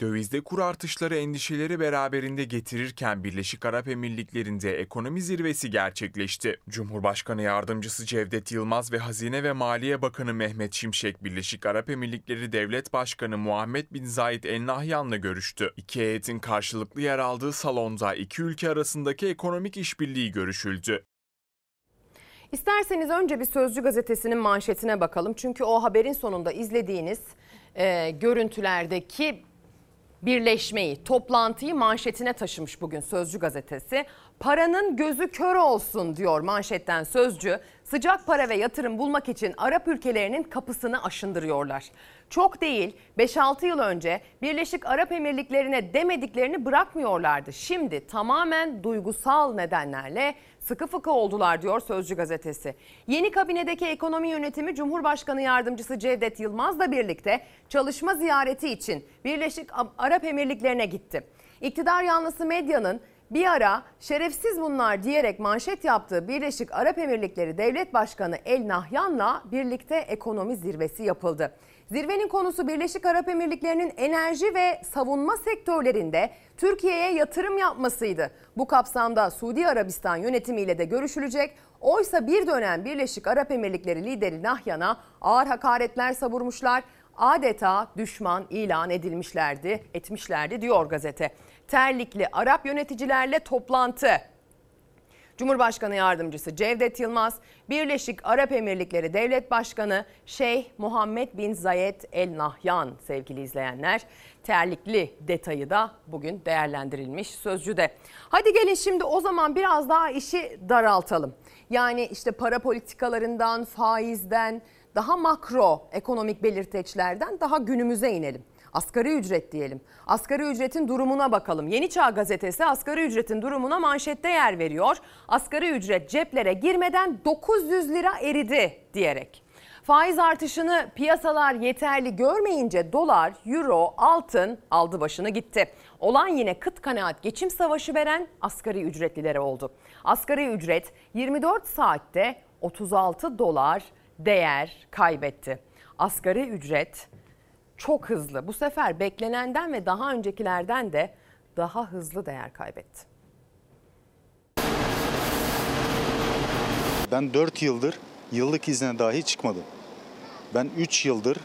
Dövizde kur artışları endişeleri beraberinde getirirken Birleşik Arap Emirlikleri'nde ekonomi zirvesi gerçekleşti. Cumhurbaşkanı Yardımcısı Cevdet Yılmaz ve Hazine ve Maliye Bakanı Mehmet Şimşek, Birleşik Arap Emirlikleri Devlet Başkanı Muhammed Bin Zayed El Nahyan'la görüştü. İki heyetin karşılıklı yer aldığı salonda iki ülke arasındaki ekonomik işbirliği görüşüldü. İsterseniz önce bir Sözcü gazetesinin manşetine bakalım. Çünkü o haberin sonunda izlediğiniz e, görüntülerdeki birleşmeyi, toplantıyı manşetine taşımış bugün Sözcü gazetesi. Paranın gözü kör olsun diyor manşetten Sözcü. Sıcak para ve yatırım bulmak için Arap ülkelerinin kapısını aşındırıyorlar. Çok değil 5-6 yıl önce Birleşik Arap Emirlikleri'ne demediklerini bırakmıyorlardı. Şimdi tamamen duygusal nedenlerle sıkı fıkı oldular diyor Sözcü gazetesi. Yeni kabinedeki ekonomi yönetimi Cumhurbaşkanı Yardımcısı Cevdet Yılmaz'la birlikte çalışma ziyareti için Birleşik Arap Emirlikleri'ne gitti. İktidar yanlısı medyanın bir ara şerefsiz bunlar diyerek manşet yaptığı Birleşik Arap Emirlikleri Devlet Başkanı El Nahyan'la birlikte ekonomi zirvesi yapıldı. Zirvenin konusu Birleşik Arap Emirlikleri'nin enerji ve savunma sektörlerinde Türkiye'ye yatırım yapmasıydı. Bu kapsamda Suudi Arabistan yönetimiyle de görüşülecek. Oysa bir dönem Birleşik Arap Emirlikleri lideri Nahyan'a ağır hakaretler savurmuşlar. Adeta düşman ilan edilmişlerdi, etmişlerdi diyor gazete. Terlikli Arap yöneticilerle toplantı. Cumhurbaşkanı Yardımcısı Cevdet Yılmaz, Birleşik Arap Emirlikleri Devlet Başkanı Şeyh Muhammed Bin Zayed El Nahyan sevgili izleyenler. Terlikli detayı da bugün değerlendirilmiş sözcüde. Hadi gelin şimdi o zaman biraz daha işi daraltalım. Yani işte para politikalarından, faizden, daha makro ekonomik belirteçlerden daha günümüze inelim. Asgari ücret diyelim. Asgari ücretin durumuna bakalım. Yeni Çağ gazetesi asgari ücretin durumuna manşette yer veriyor. Asgari ücret ceplere girmeden 900 lira eridi diyerek. Faiz artışını piyasalar yeterli görmeyince dolar, euro, altın aldı başını gitti. Olan yine kıt kanaat geçim savaşı veren asgari ücretlilere oldu. Asgari ücret 24 saatte 36 dolar değer kaybetti. Asgari ücret çok hızlı. Bu sefer beklenenden ve daha öncekilerden de daha hızlı değer kaybetti. Ben 4 yıldır yıllık izne dahi çıkmadım. Ben 3 yıldır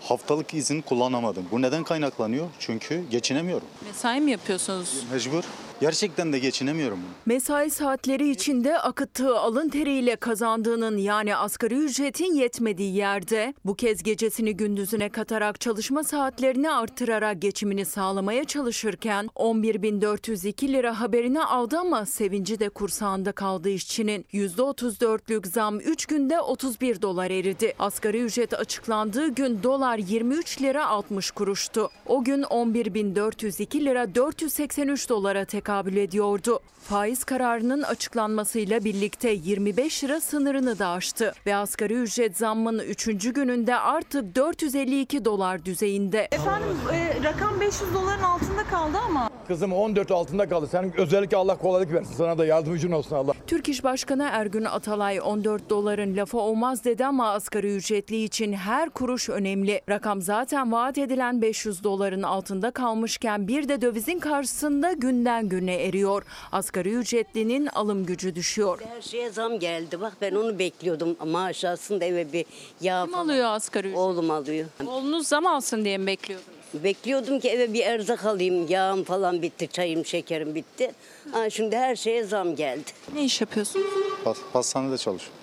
haftalık izin kullanamadım. Bu neden kaynaklanıyor? Çünkü geçinemiyorum. Mesai mi yapıyorsunuz? Mecbur. Gerçekten de geçinemiyorum. Mesai saatleri içinde akıttığı alın teriyle kazandığının yani asgari ücretin yetmediği yerde bu kez gecesini gündüzüne katarak çalışma saatlerini artırarak geçimini sağlamaya çalışırken 11.402 lira haberini aldı ama sevinci de kursağında kaldı işçinin. %34'lük zam 3 günde 31 dolar eridi. Asgari ücret açıklandığı gün dolar 23 lira 60 kuruştu. O gün 11.402 lira 483 dolara tekabül ediyordu. Faiz kararının açıklanmasıyla birlikte 25 lira sınırını da aştı ve asgari ücret zammının 3. gününde artık 452 dolar düzeyinde. Efendim e, rakam 500 doların altında kaldı ama Kızım 14 altında kaldı. Sen özellikle Allah kolaylık versin. Sana da yardımcın olsun Allah. Türk İş Başkanı Ergün Atalay 14 doların lafı olmaz dedi ama asgari ücretli için her kuruş önemli. Rakam zaten vaat edilen 500 doların altında kalmışken bir de dövizin karşısında günden güne eriyor. Asgari ücretlinin alım gücü düşüyor. Her şeye zam geldi. Bak ben onu bekliyordum. Maaş aslında eve bir yağ Kim alıyor asgari ücret? Oğlum alıyor. Oğlunuz zam alsın diye mi bekliyordunuz? Bekliyordum ki eve bir erzak alayım. Yağım falan bitti, çayım, şekerim bitti. Ha, şimdi her şeye zam geldi. Ne iş yapıyorsunuz? Pas, pastanede çalışıyorum.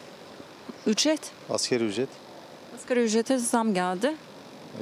Ücret. Askeri ücret. Asgari ücrete zam geldi.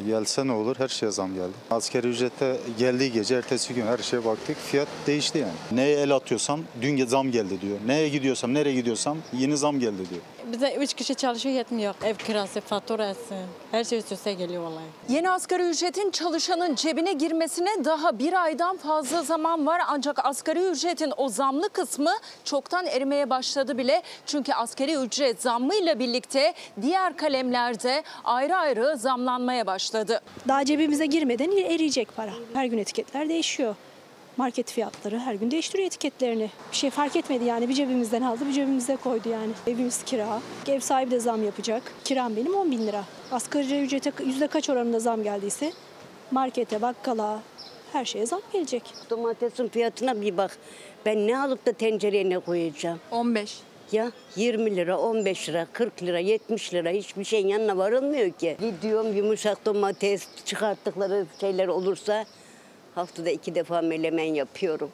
Gelse ne olur? Her şeye zam geldi. Askeri ücrete geldiği gece ertesi gün her şeye baktık. Fiyat değişti yani. Neye el atıyorsam dün zam geldi diyor. Neye gidiyorsam, nereye gidiyorsam yeni zam geldi diyor. Bize üç kişi çalışıyor yetmiyor. Ev kirası, faturası, her şey üst üste geliyor vallahi. Yeni asgari ücretin çalışanın cebine girmesine daha bir aydan fazla zaman var. Ancak asgari ücretin o zamlı kısmı çoktan erimeye başladı bile. Çünkü asgari ücret zammıyla birlikte diğer kalemlerde ayrı ayrı zamlanmaya başladı. Daha cebimize girmeden eriyecek para. Her gün etiketler değişiyor. Market fiyatları her gün değiştiriyor etiketlerini. Bir şey fark etmedi yani bir cebimizden aldı bir cebimize koydu yani. Evimiz kira. Ev sahibi de zam yapacak. Kiram benim 10 bin lira. Asgari ücrete yüzde kaç oranında zam geldiyse markete, bakkala her şeye zam gelecek. Domatesin fiyatına bir bak. Ben ne alıp da tencereye ne koyacağım? 15. Ya 20 lira, 15 lira, 40 lira, 70 lira hiçbir şeyin yanına varılmıyor ki. Gidiyorum yumuşak domates çıkarttıkları şeyler olursa haftada iki defa melemen yapıyorum.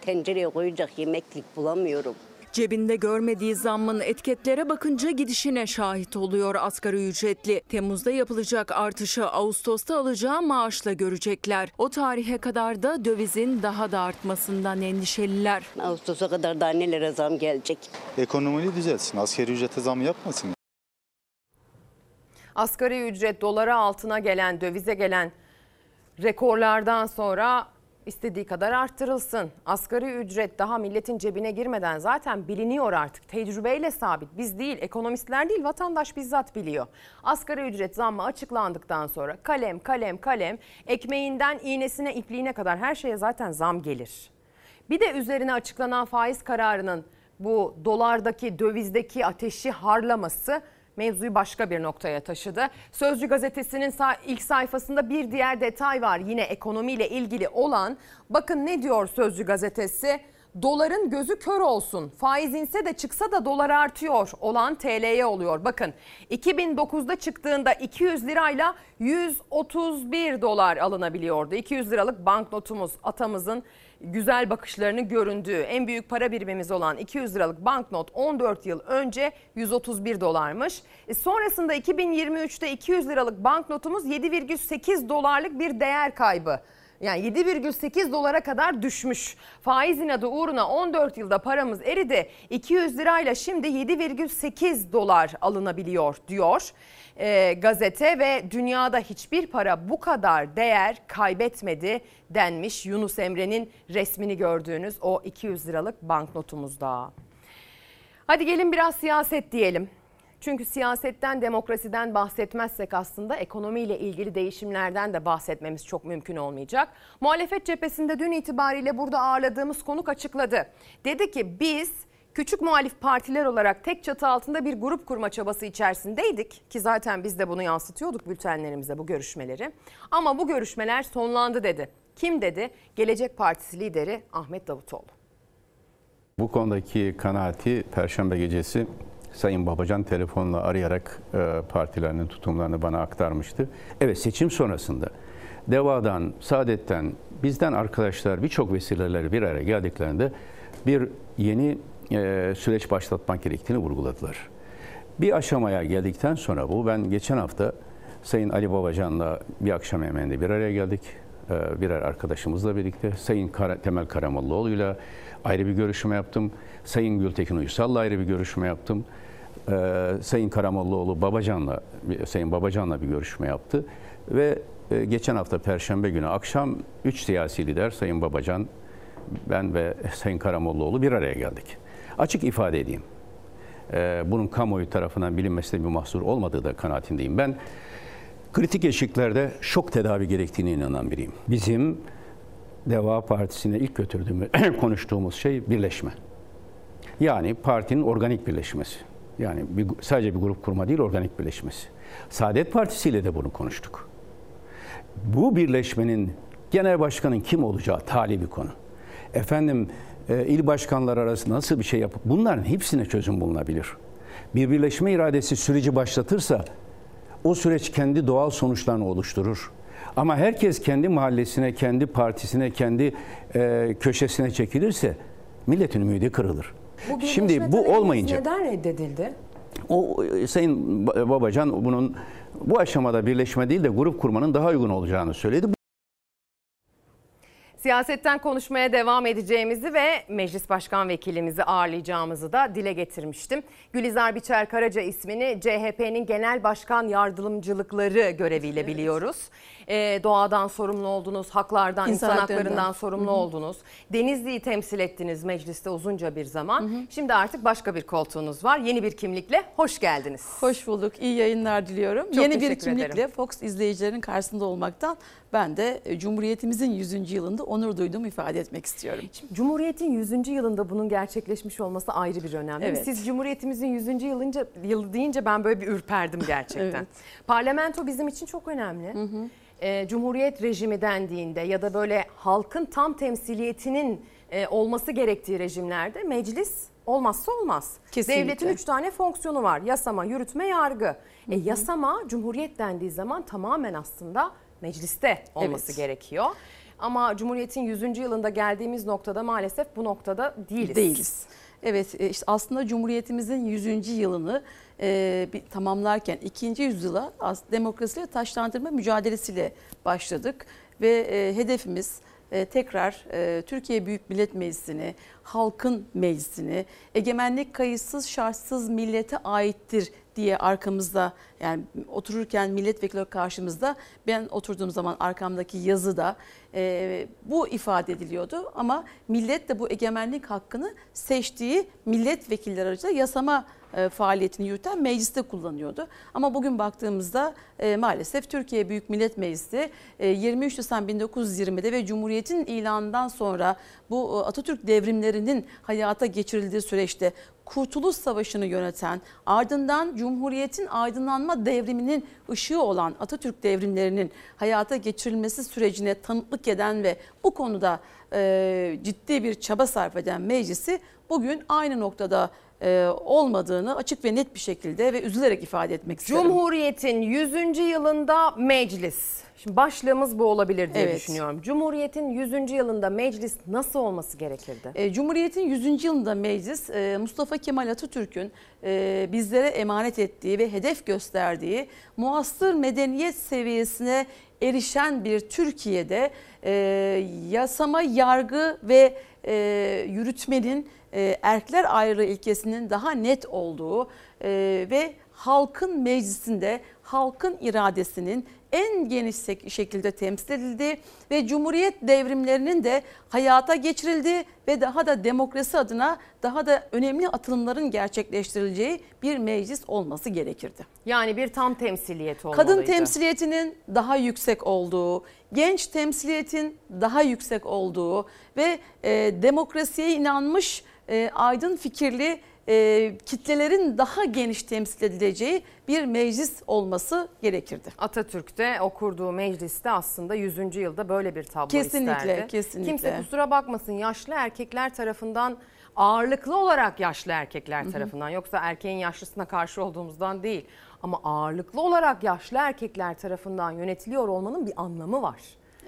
Tencereye koyacak yemeklik bulamıyorum. Cebinde görmediği zammın etiketlere bakınca gidişine şahit oluyor asgari ücretli. Temmuz'da yapılacak artışı Ağustos'ta alacağı maaşla görecekler. O tarihe kadar da dövizin daha da artmasından endişeliler. Ağustos'a kadar daha nelere zam gelecek. Ekonomiyi düzelsin. Askeri ücrete zam yapmasın. Asgari ücret dolara altına gelen, dövize gelen rekorlardan sonra istediği kadar arttırılsın. Asgari ücret daha milletin cebine girmeden zaten biliniyor artık. Tecrübeyle sabit. Biz değil, ekonomistler değil, vatandaş bizzat biliyor. Asgari ücret zammı açıklandıktan sonra kalem kalem kalem ekmeğinden iğnesine ipliğine kadar her şeye zaten zam gelir. Bir de üzerine açıklanan faiz kararının bu dolardaki, dövizdeki ateşi harlaması mevzuyu başka bir noktaya taşıdı. Sözcü gazetesinin ilk sayfasında bir diğer detay var yine ekonomiyle ilgili olan. Bakın ne diyor Sözcü gazetesi? Doların gözü kör olsun. Faiz inse de çıksa da dolar artıyor. Olan TL'ye oluyor. Bakın 2009'da çıktığında 200 lirayla 131 dolar alınabiliyordu. 200 liralık banknotumuz atamızın güzel bakışlarını göründüğü en büyük para birimimiz olan 200 liralık banknot 14 yıl önce 131 dolarmış. E sonrasında 2023'te 200 liralık banknotumuz 7,8 dolarlık bir değer kaybı. Yani 7,8 dolara kadar düşmüş. Faizin adı uğruna 14 yılda paramız eridi. 200 lirayla şimdi 7,8 dolar alınabiliyor diyor e, gazete ve dünyada hiçbir para bu kadar değer kaybetmedi denmiş Yunus Emre'nin resmini gördüğünüz o 200 liralık banknotumuzda. Hadi gelin biraz siyaset diyelim. Çünkü siyasetten, demokrasiden bahsetmezsek aslında ekonomiyle ilgili değişimlerden de bahsetmemiz çok mümkün olmayacak. Muhalefet cephesinde dün itibariyle burada ağırladığımız konuk açıkladı. Dedi ki biz küçük muhalif partiler olarak tek çatı altında bir grup kurma çabası içerisindeydik ki zaten biz de bunu yansıtıyorduk bültenlerimize bu görüşmeleri. Ama bu görüşmeler sonlandı dedi. Kim dedi? Gelecek Partisi lideri Ahmet Davutoğlu. Bu konudaki kanaati Perşembe gecesi Sayın Babacan telefonla arayarak e, partilerinin tutumlarını bana aktarmıştı. Evet seçim sonrasında Deva'dan, Saadet'ten, bizden arkadaşlar birçok vesileleri bir araya geldiklerinde bir yeni e, süreç başlatmak gerektiğini vurguladılar. Bir aşamaya geldikten sonra bu ben geçen hafta Sayın Ali Babacan'la bir akşam yemeğinde bir araya geldik. E, birer arkadaşımızla birlikte Sayın Kara, Temel Karamollaoğlu'yla ayrı bir görüşme yaptım. Sayın Gültekin Uysal'la ayrı bir görüşme yaptım. Ee, Sayın Karamollaoğlu Babacan'la, Sayın Babacan'la bir görüşme yaptı. Ve e, geçen hafta Perşembe günü akşam 3 siyasi lider Sayın Babacan, ben ve Sayın Karamollaoğlu bir araya geldik. Açık ifade edeyim. Ee, bunun kamuoyu tarafından bilinmesine bir mahsur olmadığı da kanaatindeyim. Ben kritik eşiklerde şok tedavi gerektiğine inanan biriyim. Bizim Deva Partisi'ne ilk götürdüğümüz, konuştuğumuz şey birleşme. Yani partinin organik birleşmesi. Yani bir, sadece bir grup kurma değil, organik birleşmesi. Saadet Partisi ile de bunu konuştuk. Bu birleşmenin genel başkanın kim olacağı tali bir konu. Efendim e, il başkanları arasında nasıl bir şey yapıp bunların hepsine çözüm bulunabilir. Bir birleşme iradesi süreci başlatırsa o süreç kendi doğal sonuçlarını oluşturur. Ama herkes kendi mahallesine, kendi partisine, kendi e, köşesine çekilirse milletin ümidi kırılır. Bu Şimdi bu olmayınca Neden reddedildi? o e, Sayın Babacan bunun bu aşamada birleşme değil de grup kurmanın daha uygun olacağını söyledi. Siyasetten konuşmaya devam edeceğimizi ve Meclis Başkan Vekilimizi ağırlayacağımızı da dile getirmiştim. Gülizar Biçer Karaca ismini CHP'nin Genel Başkan Yardımcılıkları göreviyle biliyoruz. Ee, doğadan sorumlu oldunuz, haklardan, İnsan insan, haklarından. sorumlu Hı hı. oldunuz. Denizli'yi temsil ettiniz mecliste uzunca bir zaman. Şimdi artık başka bir koltuğunuz var. Yeni bir kimlikle hoş geldiniz. Hoş bulduk. İyi yayınlar diliyorum. Çok Yeni bir kimlikle ederim. Fox izleyicilerin karşısında olmaktan ben de e, Cumhuriyetimizin 100. yılında onur duyduğumu ifade etmek istiyorum. Cumhuriyet'in 100. yılında bunun gerçekleşmiş olması ayrı bir önem. değil mi? Evet. Siz Cumhuriyetimizin 100. yılınca, yılı deyince ben böyle bir ürperdim gerçekten. Evet. Parlamento bizim için çok önemli. Ee, Cumhuriyet rejimi dendiğinde ya da böyle halkın tam temsiliyetinin e, olması gerektiği rejimlerde meclis olmazsa olmaz. Kesinlikle. Devletin üç tane fonksiyonu var. Yasama, yürütme, yargı. E, yasama Cumhuriyet dendiği zaman tamamen aslında mecliste olması Evet. gerekiyor. Ama Cumhuriyet'in 100. yılında geldiğimiz noktada maalesef bu noktada değiliz. Değiliz. Evet e, işte aslında Cumhuriyetimizin 100. yılını e, bir tamamlarken ikinci yüzyıla as- demokrasiyle taşlandırma mücadelesiyle başladık. Ve e, hedefimiz e, tekrar e, Türkiye Büyük Millet Meclisi'ni, halkın meclisini, egemenlik kayıtsız şartsız millete aittir diye arkamızda yani otururken milletvekili karşımızda ben oturduğum zaman arkamdaki yazıda e, bu ifade ediliyordu ama millet de bu egemenlik hakkını seçtiği milletvekilleri aracılığıyla yasama e, faaliyetini yürüten mecliste kullanıyordu. Ama bugün baktığımızda e, maalesef Türkiye Büyük Millet Meclisi e, 23 Nisan 1920'de ve Cumhuriyet'in ilanından sonra bu e, Atatürk devrimlerinin hayata geçirildiği süreçte Kurtuluş Savaşı'nı yöneten, ardından Cumhuriyet'in aydınlanma devriminin ışığı olan Atatürk devrimlerinin hayata geçirilmesi sürecine tanıklık eden ve bu konuda e, ciddi bir çaba sarf eden meclisi bugün aynı noktada e, olmadığını açık ve net bir şekilde ve üzülerek ifade etmek isterim. Cumhuriyet'in 100. yılında meclis. Şimdi başlığımız bu olabilir diye Evet. düşünüyorum. Cumhuriyet'in 100. yılında meclis nasıl olması gerekirdi? E, Cumhuriyet'in 100. yılında meclis e, Mustafa Kemal Atatürk'ün e, bizlere emanet ettiği ve hedef gösterdiği muasır medeniyet seviyesine erişen bir Türkiye'de e, yasama, yargı ve e, yürütmenin e, erkler ayrı ilkesinin daha net olduğu e, ve halkın meclisinde halkın iradesinin en geniş şekilde temsil edildiği ve Cumhuriyet devrimlerinin de hayata geçirildiği ve daha da demokrasi adına daha da önemli atılımların gerçekleştirileceği bir meclis olması gerekirdi. Yani bir tam temsiliyet olmalıydı. Kadın temsiliyetinin daha yüksek olduğu, genç temsiliyetin daha yüksek olduğu ve e, demokrasiye inanmış e, aydın fikirli e, kitlelerin daha geniş temsil edileceği bir meclis olması gerekirdi. Atatürk'te o kurduğu mecliste aslında 100. yılda böyle bir tablo Kesinlikle, isterdi. kesinlikle. Kimse kusura bakmasın yaşlı erkekler tarafından ağırlıklı olarak yaşlı erkekler tarafından yoksa erkeğin yaşlısına karşı olduğumuzdan değil ama ağırlıklı olarak yaşlı erkekler tarafından yönetiliyor olmanın bir anlamı var.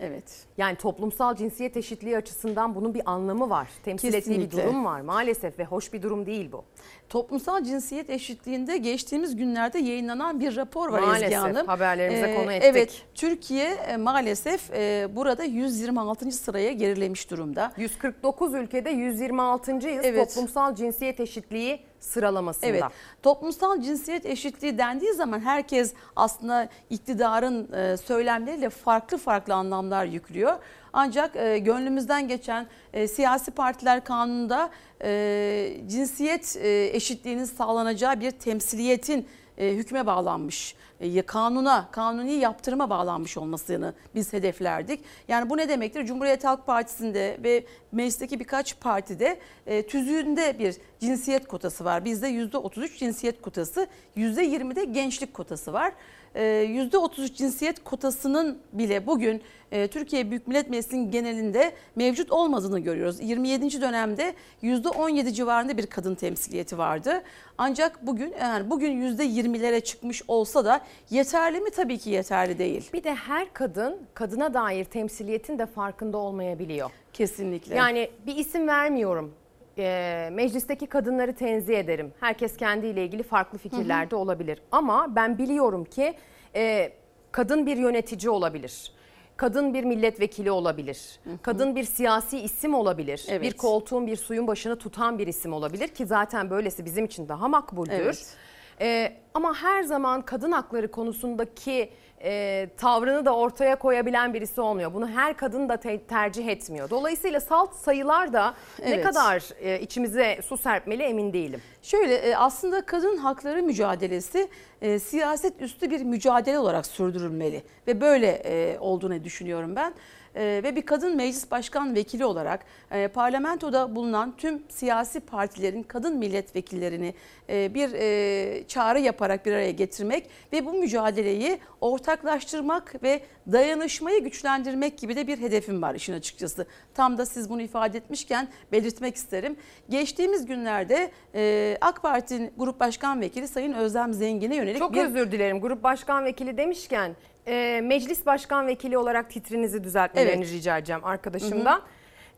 Evet. Yani toplumsal cinsiyet eşitliği açısından bunun bir anlamı var. Temsil ettiği bir Kesinlikle. durum var maalesef ve hoş bir durum değil bu. Toplumsal cinsiyet eşitliğinde geçtiğimiz günlerde yayınlanan bir rapor var Maalesef, Ezgi Hanım. haberlerimize konu ettik. Evet Türkiye e, maalesef e, burada 126. sıraya gerilemiş durumda. 149 ülkede 126. yıl Evet. toplumsal cinsiyet eşitliği sıralamasında. Evet. Toplumsal cinsiyet eşitliği dendiği zaman herkes aslında iktidarın e, söylemleriyle farklı farklı anlamlar yüklüyor. Ancak e, gönlümüzden geçen e, siyasi partiler kanununda e, cinsiyet e, eşitliğinin sağlanacağı bir temsiliyetin e, hükme bağlanmış, e, kanuna, kanuni yaptırıma bağlanmış olmasını biz hedeflerdik. Yani bu ne demektir? Cumhuriyet Halk Partisi'nde ve meclisteki birkaç partide e, tüzüğünde bir cinsiyet kotası var. Bizde %33 cinsiyet kotası, %20'de gençlik kotası var. %33 cinsiyet kotasının bile bugün e, Türkiye Büyük Millet Meclisi'nin genelinde mevcut olmadığını görüyoruz. 27. dönemde %17 civarında bir kadın temsiliyeti vardı. Ancak bugün yani bugün %20'lere çıkmış olsa da yeterli mi? Tabii ki yeterli değil. Bir de her kadın kadına dair temsiliyetin de farkında olmayabiliyor. Kesinlikle. Yani bir isim vermiyorum. E, meclisteki kadınları tenzih ederim. Herkes kendiyle ilgili farklı fikirlerde hı hı. olabilir. Ama ben biliyorum ki e, kadın bir yönetici olabilir kadın bir milletvekili olabilir. Hı hı. Kadın bir siyasi isim olabilir. Evet. Bir koltuğun bir suyun başını tutan bir isim olabilir ki zaten böylesi bizim için daha makbuldür. Evet. Ee, ama her zaman kadın hakları konusundaki e, tavrını da ortaya koyabilen birisi olmuyor. Bunu her kadın da te- tercih etmiyor. Dolayısıyla salt sayılar da evet. ne kadar e, içimize su serpmeli emin değilim. Şöyle e, aslında kadın hakları mücadelesi e, siyaset üstü bir mücadele olarak sürdürülmeli ve böyle e, olduğunu düşünüyorum ben e, ve bir kadın meclis başkan vekili olarak e, parlamentoda bulunan tüm siyasi partilerin kadın milletvekillerini e, bir e, çağrı yaparak bir araya getirmek ve bu mücadeleyi ortaklaştırmak ve dayanışmayı güçlendirmek gibi de bir hedefim var işin açıkçası. Tam da siz bunu ifade etmişken belirtmek isterim. Geçtiğimiz günlerde e, AK Parti'nin Grup Başkan Vekili Sayın Özlem Zengin'e yönelik Çok bir... özür dilerim. Grup Başkan Vekili demişken e, meclis başkan vekili olarak titrinizi düzeltmelerini evet. rica edeceğim arkadaşımdan. Hı hı.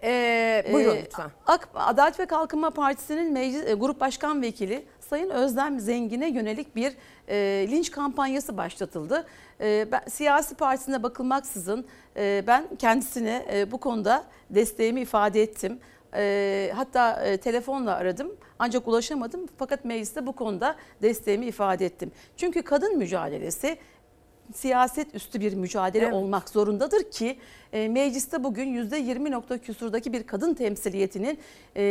Ee, buyurun ee, lütfen. AK, Adalet ve Kalkınma Partisi'nin meclis, e, grup başkan vekili Sayın Özlem Zengin'e yönelik bir e, linç kampanyası başlatıldı. E, ben, siyasi partisine bakılmaksızın e, ben kendisine e, bu konuda desteğimi ifade ettim. E, hatta e, telefonla aradım ancak ulaşamadım fakat mecliste bu konuda desteğimi ifade ettim. Çünkü kadın mücadelesi siyaset üstü bir mücadele evet. olmak zorundadır ki e, mecliste bugün %20 nokta küsurdaki bir kadın temsiliyetinin e,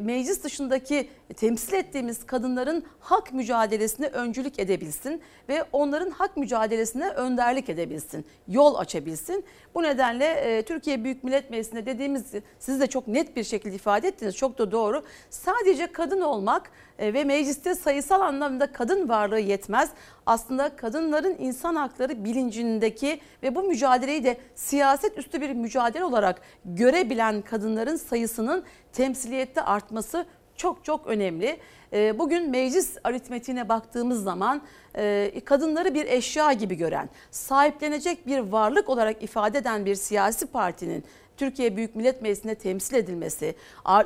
meclis dışındaki temsil ettiğimiz kadınların hak mücadelesine öncülük edebilsin ve onların hak mücadelesine önderlik edebilsin, yol açabilsin. Bu nedenle e, Türkiye Büyük Millet Meclisi'nde dediğimiz siz de çok net bir şekilde ifade ettiniz çok da doğru. Sadece kadın olmak ve mecliste sayısal anlamda kadın varlığı yetmez. Aslında kadınların insan hakları bilincindeki ve bu mücadeleyi de siyaset üstü üstü bir mücadele olarak görebilen kadınların sayısının temsiliyette artması çok çok önemli. Ee, bugün meclis aritmetiğine baktığımız zaman e, kadınları bir eşya gibi gören, sahiplenecek bir varlık olarak ifade eden bir siyasi partinin Türkiye Büyük Millet Meclisi'nde temsil edilmesi,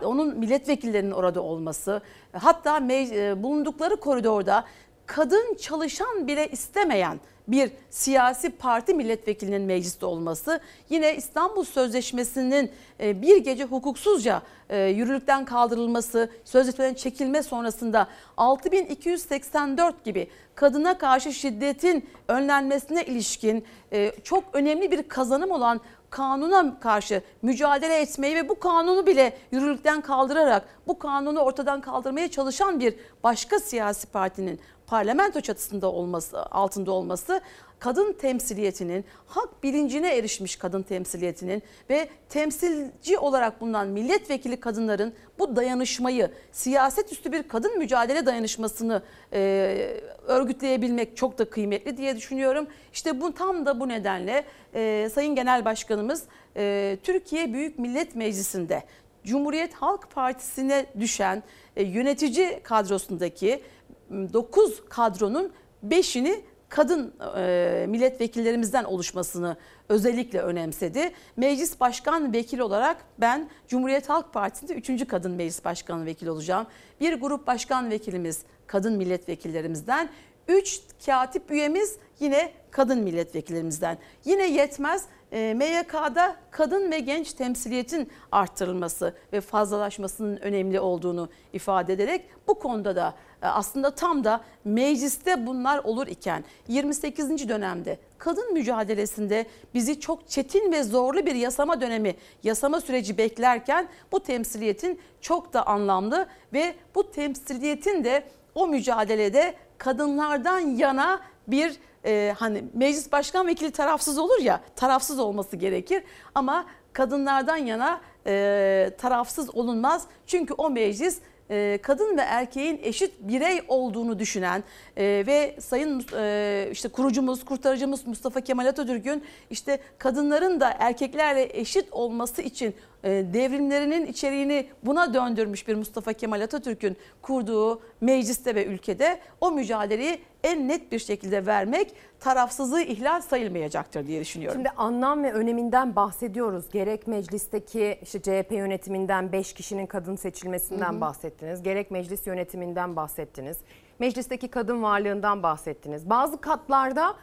onun milletvekillerinin orada olması, hatta e, bulundukları koridorda kadın çalışan bile istemeyen bir siyasi parti milletvekilinin mecliste olması, yine İstanbul Sözleşmesi'nin e, bir gece hukuksuzca e, yürürlükten kaldırılması, sözleşmeden çekilme sonrasında 6284 gibi kadına karşı şiddetin önlenmesine ilişkin e, çok önemli bir kazanım olan kanuna karşı mücadele etmeyi ve bu kanunu bile yürürlükten kaldırarak bu kanunu ortadan kaldırmaya çalışan bir başka siyasi partinin parlamento çatısında olması, altında olması kadın temsiliyetinin, hak bilincine erişmiş kadın temsiliyetinin ve temsilci olarak bulunan milletvekili kadınların bu dayanışmayı, siyaset üstü bir kadın mücadele dayanışmasını e, örgütleyebilmek çok da kıymetli diye düşünüyorum. İşte bu tam da bu nedenle e, Sayın Genel Başkanımız e, Türkiye Büyük Millet Meclisi'nde Cumhuriyet Halk Partisi'ne düşen e, yönetici kadrosundaki 9 kadronun 5'ini kadın e, milletvekillerimizden oluşmasını özellikle önemsedi. Meclis Başkan Vekili olarak ben Cumhuriyet Halk Partisi'nde 3. kadın meclis başkanı vekili olacağım. Bir grup başkan vekilimiz kadın milletvekillerimizden, 3 katip üyemiz yine kadın milletvekillerimizden. Yine yetmez e, MYK'da kadın ve genç temsiliyetin arttırılması ve fazlalaşmasının önemli olduğunu ifade ederek bu konuda da e, aslında tam da mecliste bunlar olur iken 28. dönemde kadın mücadelesinde bizi çok çetin ve zorlu bir yasama dönemi, yasama süreci beklerken bu temsiliyetin çok da anlamlı ve bu temsiliyetin de o mücadelede kadınlardan yana bir e, hani meclis başkan vekili tarafsız olur ya tarafsız olması gerekir ama kadınlardan yana e, tarafsız olunmaz. Çünkü o meclis e, kadın ve erkeğin eşit birey olduğunu düşünen e, ve sayın e, işte kurucumuz, kurtarıcımız Mustafa Kemal Atatürk'ün işte kadınların da erkeklerle eşit olması için devrimlerinin içeriğini buna döndürmüş bir Mustafa Kemal Atatürk'ün kurduğu mecliste ve ülkede o mücadeleyi en net bir şekilde vermek tarafsızlığı ihlal sayılmayacaktır diye düşünüyorum. Şimdi anlam ve öneminden bahsediyoruz. Gerek meclisteki işte CHP yönetiminden 5 kişinin kadın seçilmesinden Hı hı. bahsettiniz. Gerek meclis yönetiminden bahsettiniz. Meclisteki kadın varlığından bahsettiniz. Bazı katlarda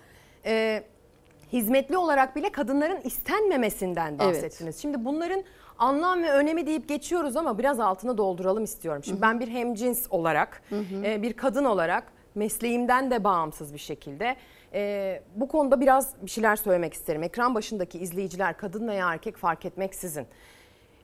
e, hizmetli olarak bile kadınların istenmemesinden bahsettiniz. Şimdi bunların anlam ve önemi deyip geçiyoruz ama biraz altını dolduralım istiyorum. Şimdi ben bir hemcins olarak, e, bir kadın olarak mesleğimden de bağımsız bir şekilde e, bu konuda biraz bir şeyler söylemek isterim. Ekran başındaki izleyiciler kadın veya erkek fark etmeksizin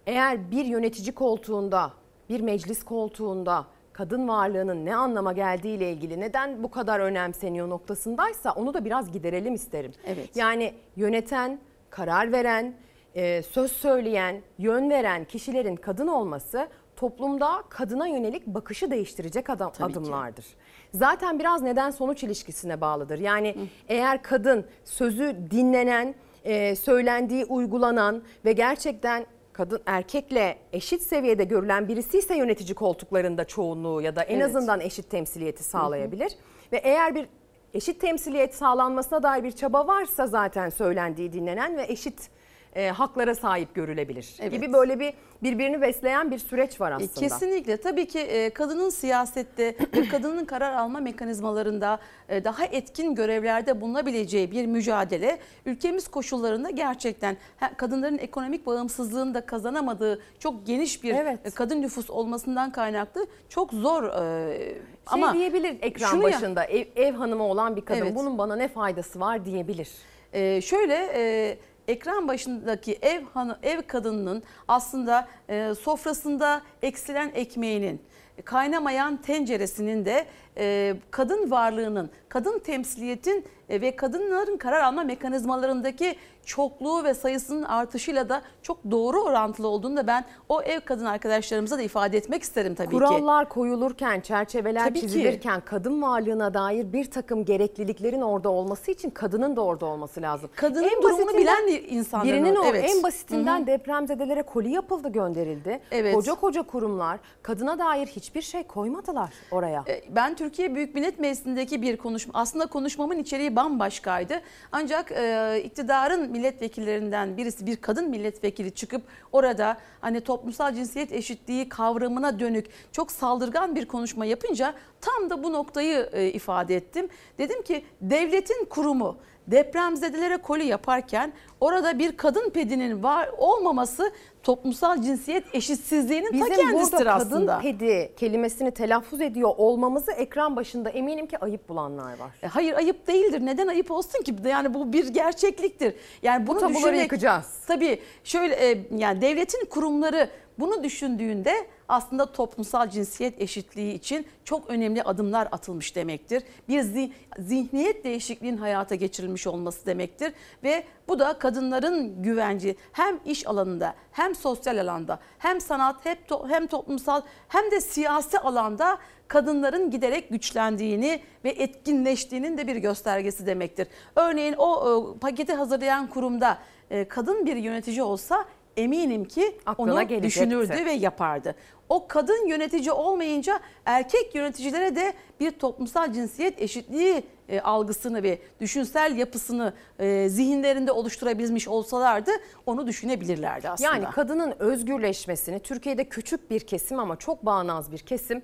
eğer bir yönetici koltuğunda, bir meclis koltuğunda kadın varlığının ne anlama geldiği ile ilgili neden bu kadar önemseniyor noktasındaysa onu da biraz giderelim isterim. Evet. Yani yöneten, karar veren, e, söz söyleyen, yön veren kişilerin kadın olması toplumda kadına yönelik bakışı değiştirecek adam, Tabii ki. adımlardır. Zaten biraz neden sonuç ilişkisine bağlıdır. Yani eğer kadın sözü dinlenen, e, söylendiği uygulanan ve gerçekten kadın erkekle eşit seviyede görülen birisi ise yönetici koltuklarında çoğunluğu ya da en Evet. azından eşit temsiliyeti sağlayabilir. Ve eğer bir eşit temsiliyet sağlanmasına dair bir çaba varsa zaten söylendiği dinlenen ve eşit e, haklara sahip görülebilir Evet. gibi böyle bir birbirini besleyen bir süreç var E, aslında. Kesinlikle. Tabii ki e, kadının siyasette ve kadının karar alma mekanizmalarında e, daha etkin görevlerde bulunabileceği bir mücadele ülkemiz koşullarında gerçekten kadınların ekonomik bağımsızlığını da kazanamadığı çok geniş bir Evet. e, kadın nüfus olmasından kaynaklı çok zor e, Şey ama diyebilir ekran şunu ya- başında ev, ev hanımı olan bir kadın Evet. bunun bana ne faydası var diyebilir. Ee, şöyle e, ekran başındaki ev hanı, ev kadınının aslında e, sofrasında eksilen ekmeğinin kaynamayan tenceresinin de e, kadın varlığının, kadın temsiliyetin e, ve kadınların karar alma mekanizmalarındaki çokluğu ve sayısının artışıyla da çok doğru orantılı olduğunu da ben o ev kadın arkadaşlarımıza da ifade etmek isterim tabii ki. Kurallar koyulurken, çerçeveler Tabii ki. çizilirken kadın varlığına dair bir takım gerekliliklerin orada olması için kadının da orada olması lazım. Kadının durumunu bilen insanların Birinin o- evet. en basitinden depremzedelere koli yapıldı gönderildi. Evet. Koca koca kurumlar kadına dair hiçbir şey koymadılar oraya. E, Ben Türkiye Büyük Millet Meclisi'ndeki bir konuşma, aslında konuşmamın içeriği bambaşkaydı. Ancak e, iktidarın milletvekillerinden birisi, bir kadın milletvekili çıkıp orada hani toplumsal cinsiyet eşitliği kavramına dönük çok saldırgan bir konuşma yapınca tam da bu noktayı e, ifade ettim. Dedim ki devletin kurumu depremzedelere koli yaparken orada bir kadın pedinin var olmaması toplumsal cinsiyet eşitsizliğinin ta Bizim kendisidir burada aslında. kadın pedi kelimesini telaffuz ediyor olmamızı ekran başında eminim ki ayıp bulanlar var. E, Hayır ayıp değildir. Neden ayıp olsun ki? Yani bu bir gerçekliktir. Yani bunu tabuları düşünmek, yıkacağız. Tabii şöyle e, yani devletin kurumları bunu düşündüğünde aslında toplumsal cinsiyet eşitliği için çok önemli adımlar atılmış demektir. Bir zi- zihniyet değişikliğinin hayata geçirilmiş olması demektir ve bu da kadınların güvenci hem iş alanında hem sosyal alanda hem sanat hem, to- hem toplumsal hem de siyasi alanda kadınların giderek güçlendiğini ve etkinleştiğinin de bir göstergesi demektir. Örneğin o e, paketi hazırlayan kurumda e, kadın bir yönetici olsa eminim ki Aklına onu gelecekti. düşünürdü ve yapardı. O kadın yönetici olmayınca erkek yöneticilere de bir toplumsal cinsiyet eşitliği e, algısını ve düşünsel yapısını e, zihinlerinde oluşturabilmiş olsalardı onu düşünebilirlerdi aslında. Yani kadının özgürleşmesini Türkiye'de küçük bir kesim ama çok bağnaz bir kesim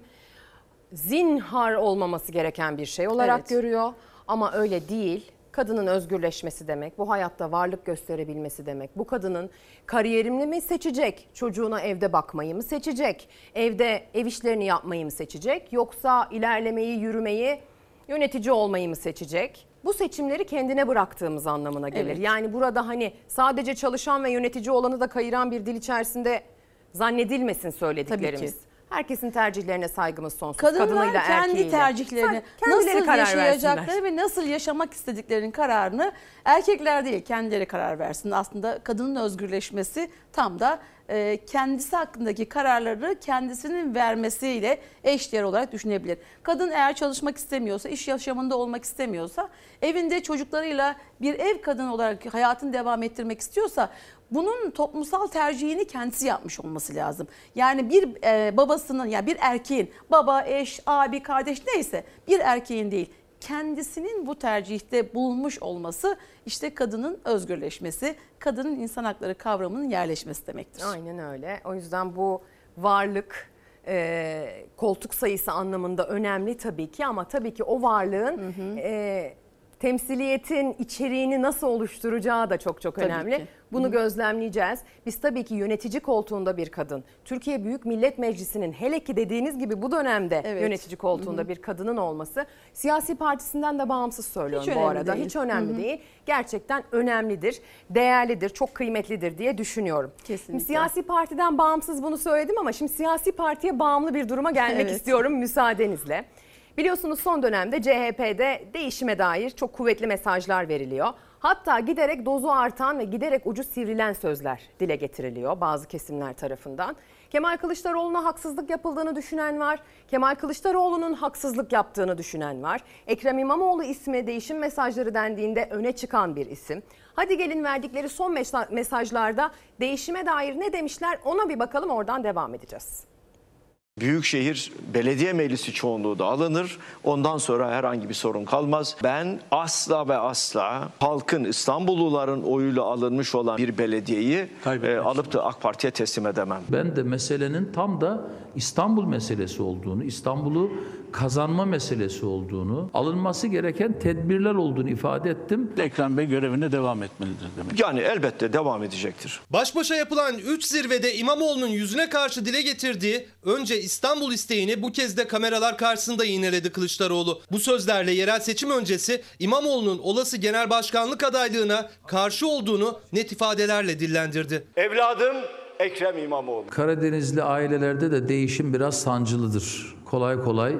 zinhar olmaması gereken bir şey olarak Evet. görüyor. Ama öyle değil. Kadının özgürleşmesi demek, bu hayatta varlık gösterebilmesi demek. Bu kadının kariyerini mi seçecek, çocuğuna evde bakmayı mı seçecek, evde ev işlerini yapmayı mı seçecek, yoksa ilerlemeyi, yürümeyi, yönetici olmayı mı seçecek? Bu seçimleri kendine bıraktığımız anlamına gelir. Evet. Yani burada hani sadece çalışan ve yönetici olanı da kayıran bir dil içerisinde zannedilmesin söylediklerimiz. Tabii ki. Herkesin tercihlerine saygımız sonsuz. Kadınlar Kadınıyla, kendi erkeğiyle. tercihlerini Kendileri nasıl karar yaşayacakları versinler. ve nasıl yaşamak istediklerinin kararını erkekler değil kendileri karar versin. Aslında kadının özgürleşmesi tam da kendisi hakkındaki kararları kendisinin vermesiyle eşdeğer olarak düşünebilir. Kadın eğer çalışmak istemiyorsa, iş yaşamında olmak istemiyorsa, evinde çocuklarıyla bir ev kadını olarak hayatını devam ettirmek istiyorsa bunun toplumsal tercihini kendisi yapmış olması lazım. Yani bir e, babasının ya yani bir erkeğin baba, eş, abi, kardeş neyse bir erkeğin değil kendisinin bu tercihte bulunmuş olması işte kadının özgürleşmesi, kadının insan hakları kavramının yerleşmesi demektir. Aynen öyle. O yüzden bu varlık e, koltuk sayısı anlamında önemli tabii ki ama tabii ki o varlığın e, temsiliyetin içeriğini nasıl oluşturacağı da çok çok Tabii önemli. ki. Bunu Hı gözlemleyeceğiz. Biz tabii ki yönetici koltuğunda bir kadın, Türkiye Büyük Millet Meclisi'nin hele ki dediğiniz gibi bu dönemde Evet. yönetici koltuğunda Hı bir kadının olması siyasi partisinden de bağımsız söylüyorum Hiç bu arada. değil. Hiç önemli hı. değil. Gerçekten önemlidir, değerlidir, çok kıymetlidir diye düşünüyorum. Kesinlikle. Şimdi siyasi partiden bağımsız bunu söyledim ama şimdi siyasi partiye bağımlı bir duruma gelmek Evet. istiyorum müsaadenizle. Biliyorsunuz son dönemde CHP'de değişime dair çok kuvvetli mesajlar veriliyor. Hatta giderek dozu artan ve giderek ucu sivrilen sözler dile getiriliyor bazı kesimler tarafından. Kemal Kılıçdaroğlu'na haksızlık yapıldığını düşünen var. Kemal Kılıçdaroğlu'nun haksızlık yaptığını düşünen var. Ekrem İmamoğlu ismi değişim mesajları dendiğinde öne çıkan bir isim. Hadi gelin verdikleri son mesa- mesajlarda değişime dair ne demişler ona bir bakalım oradan devam edeceğiz. Büyükşehir Belediye Meclisi çoğunluğu da alınır. Ondan sonra herhangi bir sorun kalmaz. Ben asla ve asla halkın İstanbulluların oyuyla alınmış olan bir belediyeyi e, alıp da AK Parti'ye teslim edemem. Ben de meselenin tam da İstanbul meselesi olduğunu, İstanbul'u kazanma meselesi olduğunu, alınması gereken tedbirler olduğunu ifade ettim. Ekrem Bey görevine devam etmelidir demek. Yani elbette devam edecektir. Baş başa yapılan 3 zirvede İmamoğlu'nun yüzüne karşı dile getirdiği önce İstanbul isteğini bu kez de kameralar karşısında yineledi Kılıçdaroğlu. Bu sözlerle yerel seçim öncesi İmamoğlu'nun olası genel başkanlık adaylığına karşı olduğunu net ifadelerle dillendirdi. Evladım Ekrem İmamoğlu. Karadenizli ailelerde de değişim biraz sancılıdır. Kolay kolay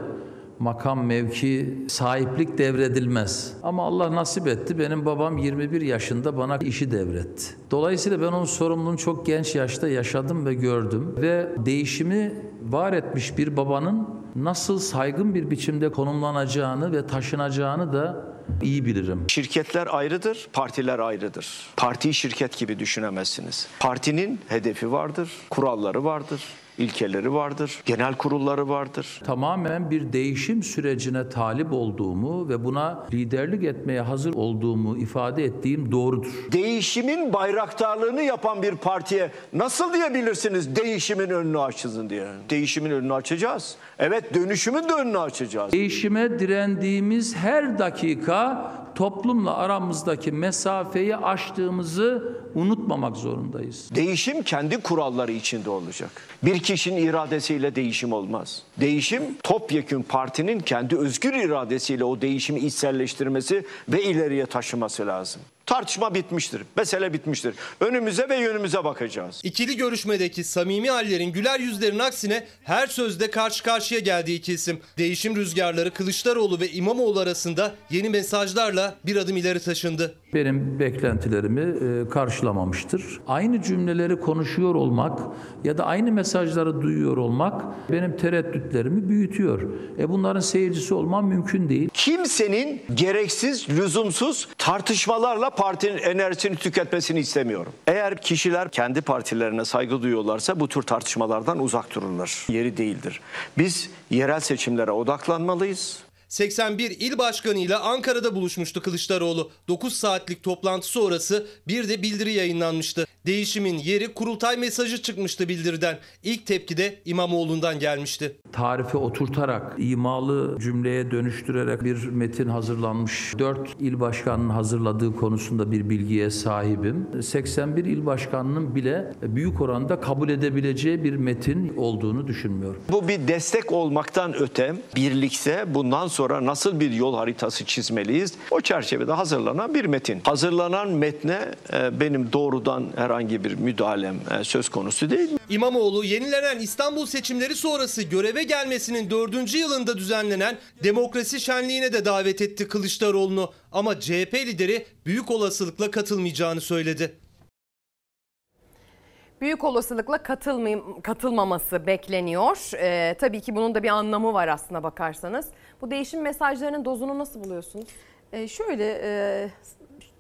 makam mevki sahiplik devredilmez. Ama Allah nasip etti. Benim babam 21 yaşında bana işi devretti. Dolayısıyla ben onun sorumluluğunu çok genç yaşta yaşadım ve gördüm. Ve değişimi var etmiş bir babanın nasıl saygın bir biçimde konumlanacağını ve taşınacağını da iyi bilirim. Şirketler ayrıdır, partiler ayrıdır. Partiyi şirket gibi düşünemezsiniz. Partinin hedefi vardır, kuralları vardır, ilkeleri vardır, genel kurulları vardır. Tamamen bir değişim sürecine talip olduğumu ve buna liderlik etmeye hazır olduğumu ifade ettiğim doğrudur. Değişimin bayraktarlığını yapan bir partiye nasıl diyebilirsiniz değişimin önünü açın diye? Değişimin önünü açacağız. Evet dönüşümün de önünü açacağız. Değişime direndiğimiz her dakika toplumla aramızdaki mesafeyi aştığımızı unutmamak zorundayız. Değişim kendi kuralları içinde olacak. Bir kişinin iradesiyle değişim olmaz. Değişim topyekün partinin kendi özgür iradesiyle o değişimi içselleştirmesi ve ileriye taşıması lazım. Tartışma bitmiştir. Mesele bitmiştir. Önümüze ve yönümüze bakacağız. İkili görüşmedeki samimi hallerin güler yüzlerin aksine her sözde karşı karşıya geldiği iki isim. Değişim rüzgarları Kılıçdaroğlu ve İmamoğlu arasında yeni mesajlarla bir adım ileri taşındı. Benim beklentilerimi e, karşılamamıştır. Aynı cümleleri konuşuyor olmak ya da aynı mesajları duyuyor olmak benim tereddütlerimi büyütüyor. E bunların seyircisi olmam mümkün değil. Kimsenin gereksiz, lüzumsuz tartışmalarla partinin enerjisini tüketmesini istemiyorum. Eğer kişiler kendi partilerine saygı duyuyorlarsa bu tür tartışmalardan uzak dururlar. Yeri değildir. Biz yerel seçimlere odaklanmalıyız. 81 il başkanıyla Ankara'da buluşmuştu Kılıçdaroğlu. 9 saatlik toplantı sonrası bir de bildiri yayınlanmıştı. Değişimin yeri kurultay mesajı çıkmıştı bildiriden. İlk tepki de İmamoğlu'ndan gelmişti. Tarife oturtarak, imalı cümleye dönüştürerek bir metin hazırlanmış. 4 il başkanının hazırladığı konusunda bir bilgiye sahibim. 81 il başkanının bile büyük oranda kabul edebileceği bir metin olduğunu düşünmüyorum. Bu bir destek olmaktan öte birlikte bundan sonra nasıl bir yol haritası çizmeliyiz? O çerçevede hazırlanan bir metin. Hazırlanan metne e, benim doğrudan herhangi bir müdahalem e, söz konusu değil. İmamoğlu yenilenen İstanbul seçimleri sonrası göreve gelmesinin dördüncü yılında düzenlenen demokrasi şenliğine de davet etti Kılıçdaroğlu'nu. Ama CHP lideri büyük olasılıkla katılmayacağını söyledi. Büyük olasılıkla katılmayım, katılmaması bekleniyor. Ee, tabii ki bunun da bir anlamı var aslına bakarsanız. Bu değişim mesajlarının dozunu nasıl buluyorsunuz? E, şöyle e,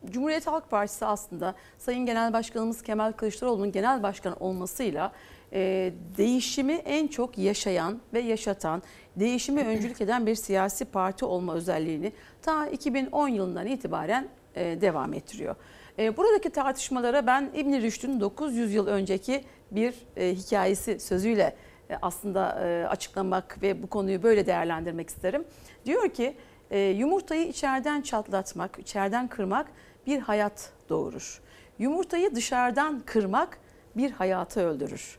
Cumhuriyet Halk Partisi aslında Sayın Genel Başkanımız Kemal Kılıçdaroğlu'nun genel başkan olmasıyla e, değişimi en çok yaşayan ve yaşatan, değişimi öncülük eden bir siyasi parti olma özelliğini ta 2010 yılından itibaren e, devam ettiriyor. E, buradaki tartışmalara ben İbn Rüşd'ün 900 yıl önceki bir e, hikayesi sözüyle aslında e, açıklamak ve bu konuyu böyle değerlendirmek isterim. Diyor ki e, yumurtayı içeriden çatlatmak, içeriden kırmak bir hayat doğurur. Yumurtayı dışarıdan kırmak bir hayatı öldürür.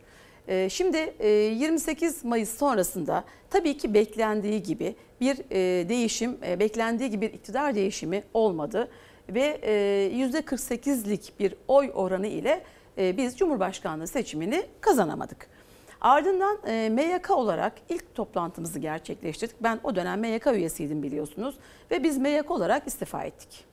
E, Şimdi e, 28 Mayıs sonrasında tabii ki beklendiği gibi bir e, değişim, e, beklendiği gibi bir iktidar değişimi olmadı ve e, %48'lik bir oy oranı ile e, biz Cumhurbaşkanlığı seçimini kazanamadık. Ardından e, MYK olarak ilk toplantımızı gerçekleştirdik. Ben o dönem MYK üyesiydim biliyorsunuz ve biz MYK olarak istifa ettik.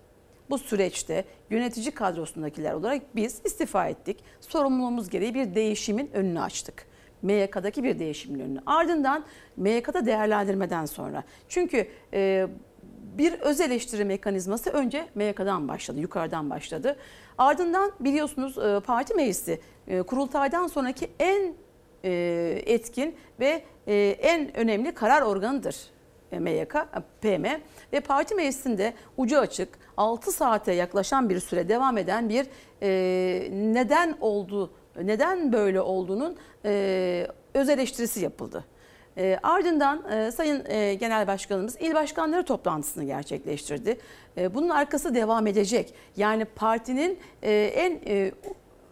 Bu süreçte yönetici kadrosundakiler olarak biz istifa ettik. Sorumluluğumuz gereği bir değişimin önünü açtık. MYK'daki bir değişimin önünü. Ardından MYK'da değerlendirmeden sonra. Çünkü e, bir öz eleştiri mekanizması önce MYK'dan başladı, yukarıdan başladı. Ardından biliyorsunuz e, parti meclisi e, kurultaydan sonraki en etkin ve e, en önemli karar organıdır e, MYK, PM ve parti meclisinde ucu açık 6 saate yaklaşan bir süre devam eden bir e, neden oldu, neden böyle olduğunun e, öz eleştirisi yapıldı. E, ardından e, Sayın e, Genel Başkanımız il başkanları toplantısını gerçekleştirdi. E, bunun arkası devam edecek. Yani partinin e, en e,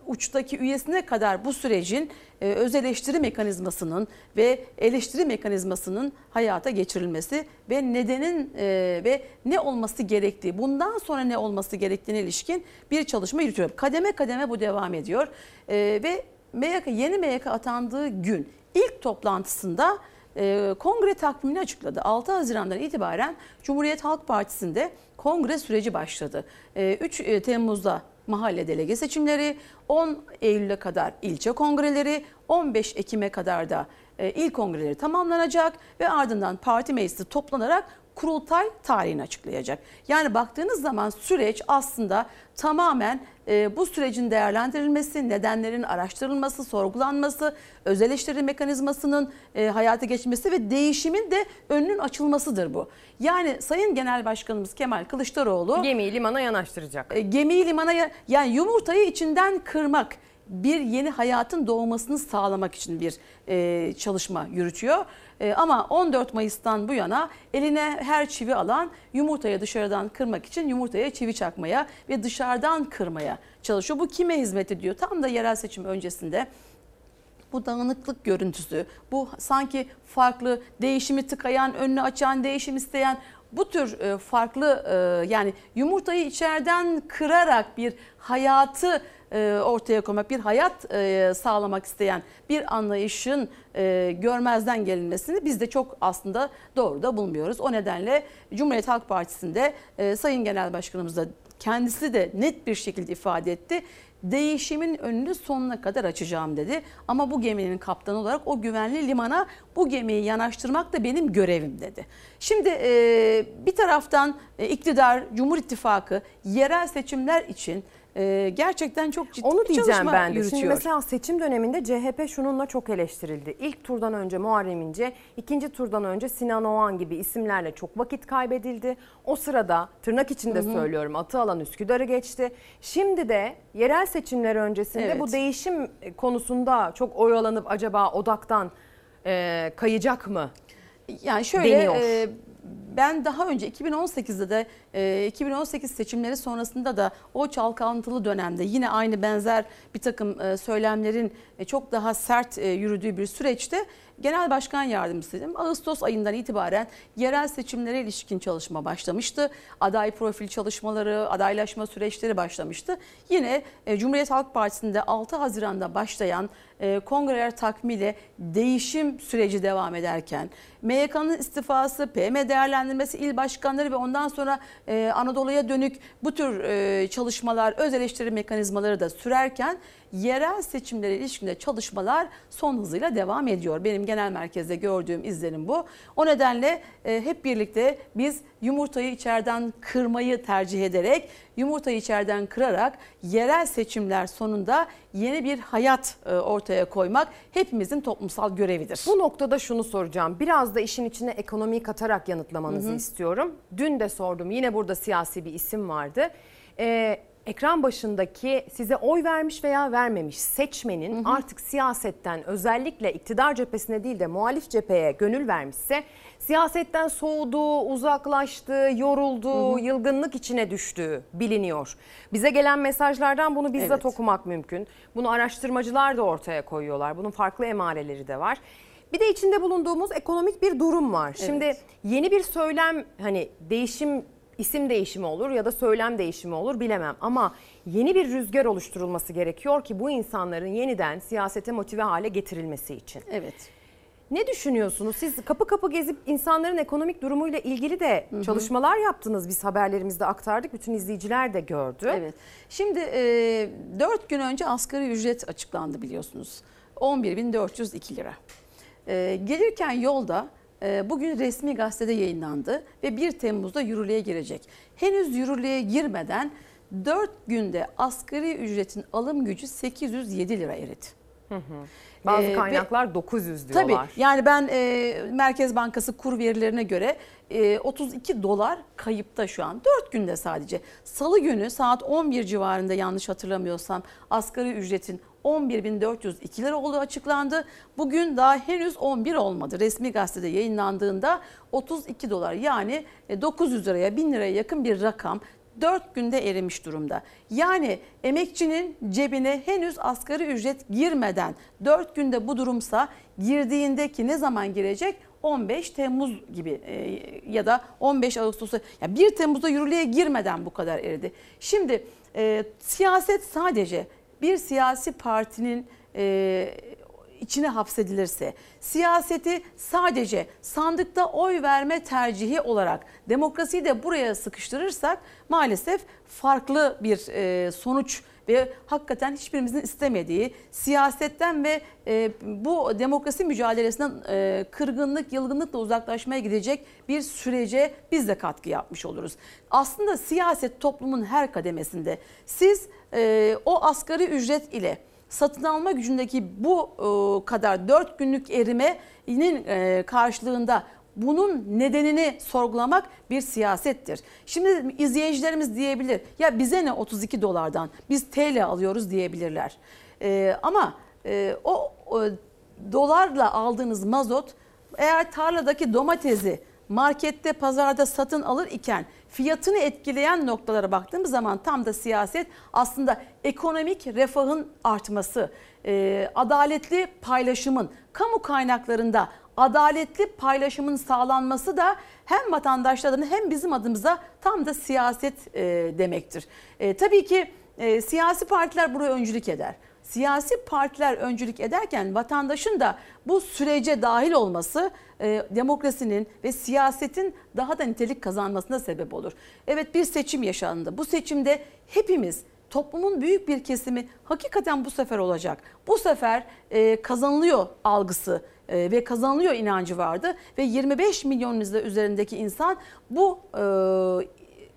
uçtaki üyesine kadar bu sürecin e, öz eleştiri mekanizmasının ve eleştiri mekanizmasının hayata geçirilmesi ve nedenin e, ve ne olması gerektiği, bundan sonra ne olması gerektiğine ilişkin bir çalışma yürütüyor. Kademe kademe bu devam ediyor E, ve MYK, yeni MYK atandığı gün ilk toplantısında kongre takvimini açıkladı. 6 Haziran'dan itibaren Cumhuriyet Halk Partisi'nde kongre süreci başladı. E, 3 e, Temmuz'da mahalle delege seçimleri, 10 Eylül'e kadar ilçe kongreleri, 15 Ekim'e kadar da e, il kongreleri tamamlanacak ve ardından parti meclisi toplanarak kurultay tarihini açıklayacak. Yani baktığınız zaman süreç aslında tamamen e, bu sürecin değerlendirilmesi, nedenlerin araştırılması, sorgulanması, öz eleştiri mekanizmasının e, hayata geçmesi ve değişimin de önünün açılmasıdır bu. Yani Sayın Genel Başkanımız Kemal Kılıçdaroğlu Gemiyi limana yanaştıracak. e, gemiyi limana ya- yani yumurtayı içinden kırmak bir yeni hayatın doğmasını sağlamak için bir e, çalışma yürütüyor. E, ama 14 Mayıs'tan bu yana eline her çivi alan yumurtayı dışarıdan kırmak için yumurtaya çivi çakmaya ve dışarıdan kırmaya çalışıyor. Bu kime hizmet ediyor? Tam da yerel seçim öncesinde bu dağınıklık görüntüsü, bu sanki farklı değişimi tıkayan, önünü açan, değişim isteyen bu tür e, farklı e, yani yumurtayı içeriden kırarak bir hayatı ortaya koymak, bir hayat e, sağlamak isteyen bir anlayışın e, görmezden gelinmesini biz de çok aslında doğru da bulmuyoruz. O nedenle Cumhuriyet Halk Partisi'nde e, Sayın Genel Başkanımız da kendisi de net bir şekilde ifade etti. Değişimin önünü sonuna kadar açacağım dedi. Ama bu geminin kaptanı olarak o güvenli limana bu gemiyi yanaştırmak da benim görevim dedi. Şimdi e, bir taraftan e, iktidar, Cumhur İttifakı yerel seçimler için e, gerçekten çok ciddi Onu bir diyeceğim çalışma ben de. yürütüyor. Şimdi mesela seçim döneminde CHP şununla çok eleştirildi. İlk turdan önce Muharrem İnce, ikinci turdan önce Sinan Oğan gibi isimlerle çok vakit kaybedildi. O sırada tırnak içinde Hı hı. söylüyorum atı alan Üsküdar'ı geçti. Şimdi de yerel seçimler öncesinde Evet. bu değişim konusunda çok oyalanıp acaba odaktan e, kayacak mı? Yani şöyle e, ben daha önce 2018'de de e, 2018 seçimleri sonrasında da o çalkantılı dönemde yine aynı benzer bir takım e, söylemlerin e, çok daha sert e, yürüdüğü bir süreçte Genel Başkan Yardımcısıydım. Ağustos ayından itibaren yerel seçimlere ilişkin çalışma başlamıştı. Aday profil çalışmaları, adaylaşma süreçleri başlamıştı. Yine e, Cumhuriyet Halk Partisi'nde 6 Haziran'da başlayan e, kongreler takvimiyle değişim süreci devam ederken MYK'nın istifası, PM değerlendirmesi, il başkanları ve ondan sonra e, Anadolu'ya dönük bu tür çalışmalar, öz eleştiri mekanizmaları da sürerken yerel seçimlere ilişkinde çalışmalar son hızıyla devam ediyor. Benim genel merkezde gördüğüm izlenim bu. O nedenle e, hep birlikte biz yumurtayı içeriden kırmayı tercih ederek yumurtayı içeriden kırarak yerel seçimler sonunda yeni bir hayat e, ortaya koymak hepimizin toplumsal görevidir. Bu noktada şunu soracağım. Biraz da işin içine ekonomiyi katarak yanıtlamanızı Hı hı. istiyorum. Dün de sordum. Yine burada siyasi bir isim vardı. Ee, ekran başındaki size oy vermiş veya vermemiş seçmenin artık siyasetten özellikle iktidar cephesine değil de muhalif cepheye gönül vermişse siyasetten soğuduğu, uzaklaştığı, yorulduğu, yılgınlık içine düştüğü biliniyor. Bize gelen mesajlardan bunu bizzat Evet. okumak mümkün. Bunu araştırmacılar da ortaya koyuyorlar. Bunun farklı emareleri de var. Bir de içinde bulunduğumuz ekonomik bir durum var. Şimdi yeni bir söylem hani değişim isim değişimi olur ya da söylem değişimi olur bilemem ama yeni bir rüzgar oluşturulması gerekiyor ki bu insanların yeniden siyasete motive hale getirilmesi için. Evet. Ne düşünüyorsunuz? Siz kapı kapı gezip insanların ekonomik durumuyla ilgili de Hı hı. çalışmalar yaptınız. Biz haberlerimizde aktardık. Bütün izleyiciler de gördü. Evet. Şimdi e, 4 gün önce asgari ücret açıklandı biliyorsunuz. 11.402 lira. E, gelirken yolda bugün resmi gazetede yayınlandı ve 1 Temmuz'da yürürlüğe girecek. Henüz yürürlüğe girmeden 4 günde asgari ücretin alım gücü 807 lira eridi. Bazı Ee, ve- kaynaklar 900 diyorlar. Tabii yani ben e, Merkez Bankası kur verilerine göre e, 32 dolar kayıpta şu an. 4 günde sadece. Salı günü saat 11 civarında yanlış hatırlamıyorsam asgari ücretin 11.402 lira olduğu açıklandı. Bugün daha henüz 11 olmadı. Resmi gazetede yayınlandığında 32 dolar yani e, 900 liraya 1000 liraya yakın bir rakam 4 günde erimiş durumda. Yani emekçinin cebine henüz asgari ücret girmeden 4 günde bu durumsa girdiğindeki ne zaman girecek? 15 Temmuz gibi e, ya da 15 Ağustos'ta ya 1 Temmuz'da yürürlüğe girmeden bu kadar eridi. Şimdi e, siyaset sadece bir siyasi partinin e, içine hapsedilirse, siyaseti sadece sandıkta oy verme tercihi olarak demokrasiyi de buraya sıkıştırırsak maalesef farklı bir e, sonuç ve hakikaten hiçbirimizin istemediği siyasetten ve e, bu demokrasi mücadelesinden e, kırgınlık, yılgınlıkla uzaklaşmaya gidecek bir sürece biz de katkı yapmış oluruz. Aslında siyaset toplumun her kademesinde. Siz e, o asgari ücret ile satın alma gücündeki bu e, kadar 4 günlük erimenin e, karşılığında bunun nedenini sorgulamak bir siyasettir. Şimdi izleyicilerimiz diyebilir ya bize ne 32 dolardan biz TL alıyoruz diyebilirler. E, ama e, o, o dolarla aldığınız mazot eğer tarladaki domatesi markette pazarda satın alır iken fiyatını etkileyen noktalara baktığımız zaman tam da siyaset aslında ekonomik refahın artması, e, adaletli paylaşımın, kamu kaynaklarında adaletli paylaşımın sağlanması da hem vatandaşların hem bizim adımıza tam da siyaset e, demektir. E, tabii ki e, siyasi partiler buraya öncülük eder. Siyasi partiler öncülük ederken vatandaşın da bu sürece dahil olması e, demokrasinin ve siyasetin daha da nitelik kazanmasına sebep olur. Evet bir seçim yaşandı. Bu seçimde hepimiz toplumun büyük bir kesimi hakikaten bu sefer olacak. Bu sefer e, kazanılıyor algısı e, ve kazanılıyor inancı vardı ve 25 milyon üzerindeki insan bu e,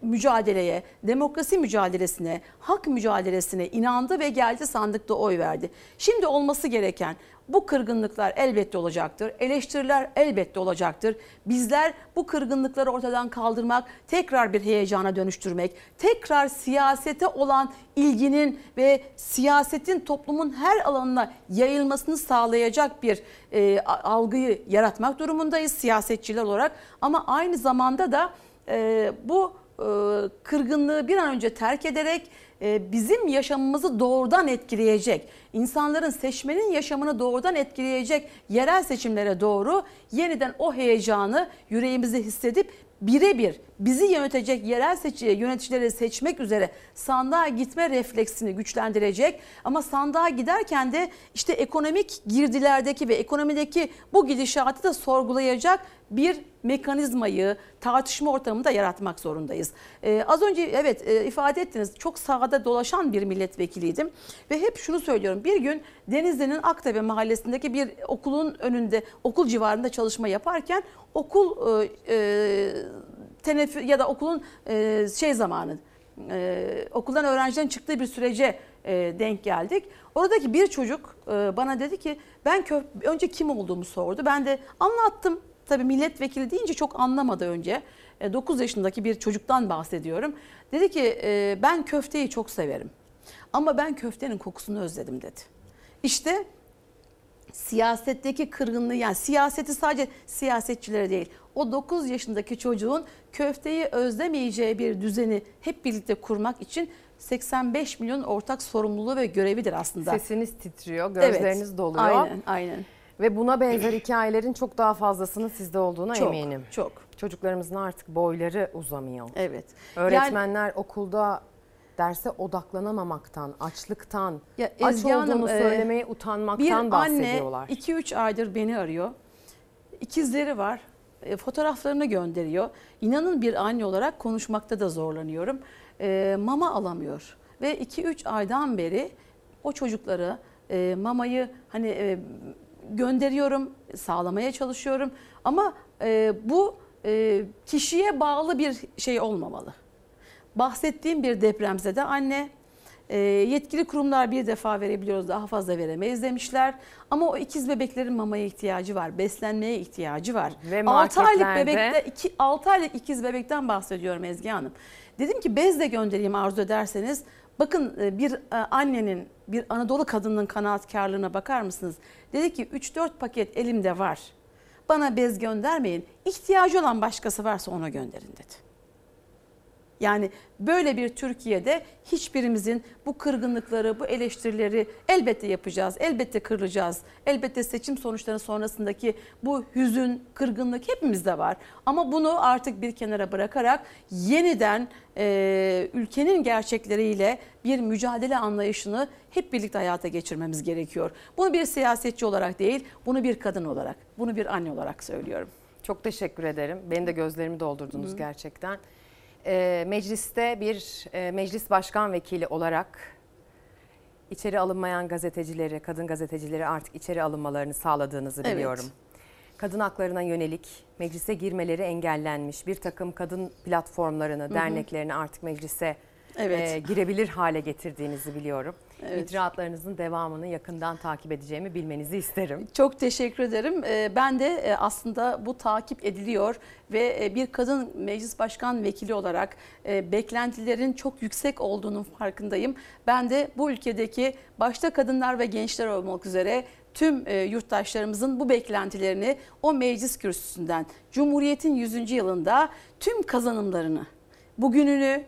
mücadeleye, demokrasi mücadelesine, hak mücadelesine inandı ve geldi sandıkta oy verdi. Şimdi olması gereken bu kırgınlıklar elbette olacaktır. Eleştiriler elbette olacaktır. Bizler bu kırgınlıkları ortadan kaldırmak, tekrar bir heyecana dönüştürmek, tekrar siyasete olan ilginin ve siyasetin toplumun her alanına yayılmasını sağlayacak bir e, algıyı yaratmak durumundayız siyasetçiler olarak. Ama aynı zamanda da e, bu kırgınlığı bir an önce terk ederek e, bizim yaşamımızı doğrudan etkileyecek, insanların seçmenin yaşamını doğrudan etkileyecek yerel seçimlere doğru yeniden o heyecanı yüreğimizi hissedip birebir bizi yönetecek yerel seçi, yöneticileri seçmek üzere sandığa gitme refleksini güçlendirecek. Ama sandığa giderken de işte ekonomik girdilerdeki ve ekonomideki bu gidişatı da sorgulayacak bir mekanizmayı tartışma ortamında yaratmak zorundayız. Ee, az önce evet e, ifade ettiniz çok sahada dolaşan bir milletvekiliydim ve hep şunu söylüyorum. Bir gün Denizli'nin Aktepe mahallesindeki bir okulun önünde okul civarında çalışma yaparken okul e, e, teneffüs ya da okulun e, şey zamanı e, okuldan öğrencilerin çıktığı bir sürece e, denk geldik. Oradaki bir çocuk e, bana dedi ki ben önce kim olduğumu sordu. Ben de anlattım. Tabii milletvekili deyince çok anlamadı önce. E, 9 yaşındaki bir çocuktan bahsediyorum. Dedi ki e, ben köfteyi çok severim. Ama ben köftenin kokusunu özledim dedi. İşte siyasetteki kırgınlığı yani siyaseti sadece siyasetçilere değil o 9 yaşındaki çocuğun köfteyi özlemeyeceği bir düzeni hep birlikte kurmak için 85 milyon ortak sorumluluğu ve görevidir aslında. Sesiniz titriyor, gözleriniz Evet, doluyor. Aynen, aynen. Ve buna benzer hikayelerin çok daha fazlasının sizde olduğuna Çok, eminim. Çok. Çocuklarımızın artık boyları uzamıyor. Evet. Öğretmenler okulda derse odaklanamamaktan, açlıktan, Ya aç Ezgi Hanım, olduğunu e, söylemeye utanmaktan bir anne bahsediyorlar. 2-3 aydır beni arıyor. İkizleri var. E, fotoğraflarını gönderiyor. İnanın bir anne olarak konuşmakta da zorlanıyorum. E, mama alamıyor. Ve 2-3 aydan beri o çocuklara e, mamayı hani e, gönderiyorum, sağlamaya çalışıyorum. Ama e, bu e, kişiye bağlı bir şey olmamalı. Bahsettiğim bir depremzede anne e, yetkili kurumlar bir defa verebiliyoruz daha fazla veremeyiz demişler. Ama o ikiz bebeklerin mamaya ihtiyacı var, beslenmeye ihtiyacı var. Ve 6 aylık bebekte, iki, 6 aylık ikiz bebekten bahsediyorum Ezgi Hanım. Dedim ki bez de göndereyim arzu ederseniz. Bakın e, bir e, annenin, bir Anadolu kadının kanaatkarlığına bakar mısınız? Dedi ki 3-4 paket elimde var. Bana bez göndermeyin. İhtiyacı olan başkası varsa ona gönderin dedi. Yani böyle bir Türkiye'de hiçbirimizin bu kırgınlıkları, bu eleştirileri elbette yapacağız, elbette kırılacağız. Elbette seçim sonuçları sonrasındaki bu hüzün, kırgınlık hepimizde var. Ama bunu artık bir kenara bırakarak yeniden e, ülkenin gerçekleriyle bir mücadele anlayışını hep birlikte hayata geçirmemiz gerekiyor. Bunu bir siyasetçi olarak değil, bunu bir kadın olarak, bunu bir anne olarak söylüyorum. Çok teşekkür ederim. Benim de gözlerimi doldurdunuz Hı. gerçekten. Ee, mecliste bir e, meclis başkan vekili olarak içeri alınmayan gazetecileri, kadın gazetecileri artık içeri alınmalarını sağladığınızı Evet. biliyorum. Kadın haklarına yönelik meclise girmeleri engellenmiş bir takım kadın platformlarını, hı. derneklerini artık meclise Evet. e, girebilir hale getirdiğinizi biliyorum. Evet. İcraatlarınızın devamını yakından takip edeceğimi bilmenizi isterim. Çok teşekkür ederim. Ee, Ben de e, aslında bu takip ediliyor ve e, bir kadın meclis başkan vekili olarak e, beklentilerin çok yüksek olduğunun farkındayım. Ben de bu ülkedeki başta kadınlar ve gençler olmak üzere tüm yurttaşlarımızın bu beklentilerini o meclis kürsüsünden Cumhuriyet'in 100. yılında tüm kazanımlarını, bugününü,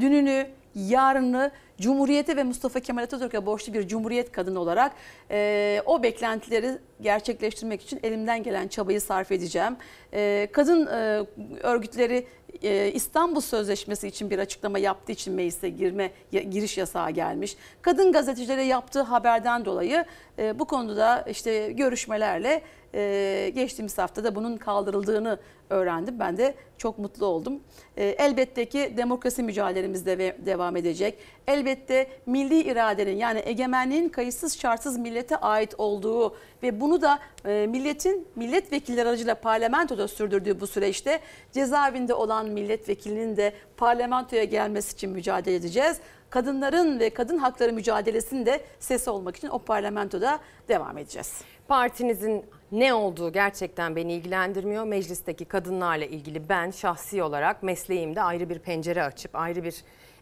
dününü, yarını Cumhuriyete ve Mustafa Kemal Atatürk'e borçlu bir Cumhuriyet kadını olarak e, o beklentileri gerçekleştirmek için elimden gelen çabayı sarf edeceğim. E, kadın e, örgütleri e, İstanbul Sözleşmesi için bir açıklama yaptığı için meclise girme ya- giriş yasağı gelmiş. Kadın gazetecilere yaptığı haberden dolayı e, bu konuda işte görüşmelerle e, geçtiğimiz haftada bunun kaldırıldığını öğrendim. Ben de çok mutlu oldum. E, elbette ki demokrasi mücadelemiz de devam edecek. Elbette milli iradenin yani egemenliğin kayıtsız şartsız millete ait olduğu ve bunu da e, milletin milletvekilleri aracıyla parlamentoda sürdürdüğü bu süreçte cezaevinde olan milletvekilinin de parlamentoya gelmesi için mücadele edeceğiz. Kadınların ve kadın hakları mücadelesinde sesi olmak için o parlamentoda devam edeceğiz. Partinizin ne olduğu gerçekten beni ilgilendirmiyor. Meclisteki kadınlarla ilgili ben şahsi olarak mesleğimde ayrı bir pencere açıp ayrı bir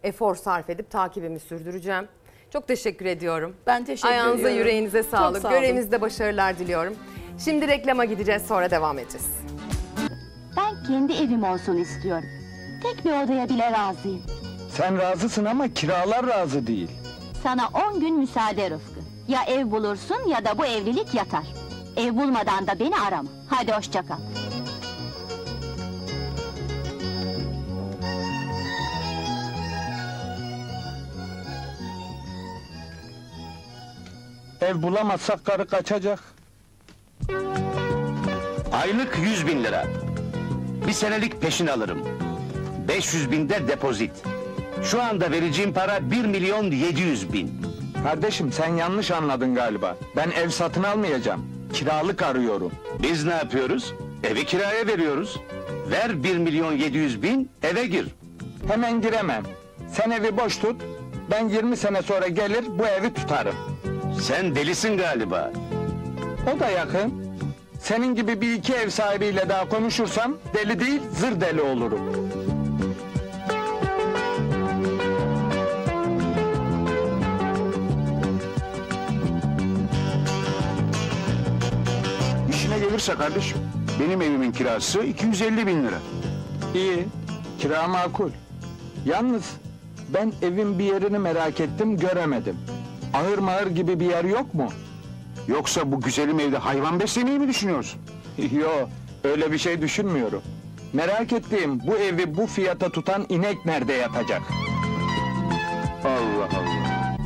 efor sarf edip takibimi sürdüreceğim. Çok teşekkür ediyorum. Ben teşekkür Ayağınıza ediyorum. yüreğinize Çok sağlık. sağ. Görevinizde başarılar diliyorum. Şimdi reklama gideceğiz sonra devam edeceğiz. Ben kendi evim olsun istiyorum. Tek bir odaya bile razıyım. Sen razısın ama kiralar razı değil. Sana 10 gün müsaade Rıfkı. Ya ev bulursun ya da bu evlilik yatar. Ev bulmadan da beni arama. Hadi hoşça kal. Ev bulamazsak karı kaçacak. Aylık 100 bin lira. Bir senelik peşin alırım. 500 binde depozit. Şu anda vereceğim para 1 milyon 700 bin. Kardeşim sen yanlış anladın galiba. Ben ev satın almayacağım. Kiralık arıyorum. Biz ne yapıyoruz? Evi kiraya veriyoruz. Ver 1 milyon 700 bin, eve gir. Hemen giremem. Sen evi boş tut. Ben 20 sene sonra gelir bu evi tutarım. Sen delisin galiba. O da yakın. Senin gibi bir iki ev sahibiyle daha konuşursam deli değil zır deli olurum. Gelirse kardeşim, benim evimin kirası 250 bin lira. İyi, kira makul. Yalnız ben evin bir yerini merak ettim göremedim. Ahır mahır gibi bir yer yok mu? Yoksa bu güzelim evde hayvan beslemeyi mi düşünüyorsun? Yo, öyle bir şey düşünmüyorum. Merak ettiğim bu evi bu fiyata tutan inek nerede yatacak? Allah Allah.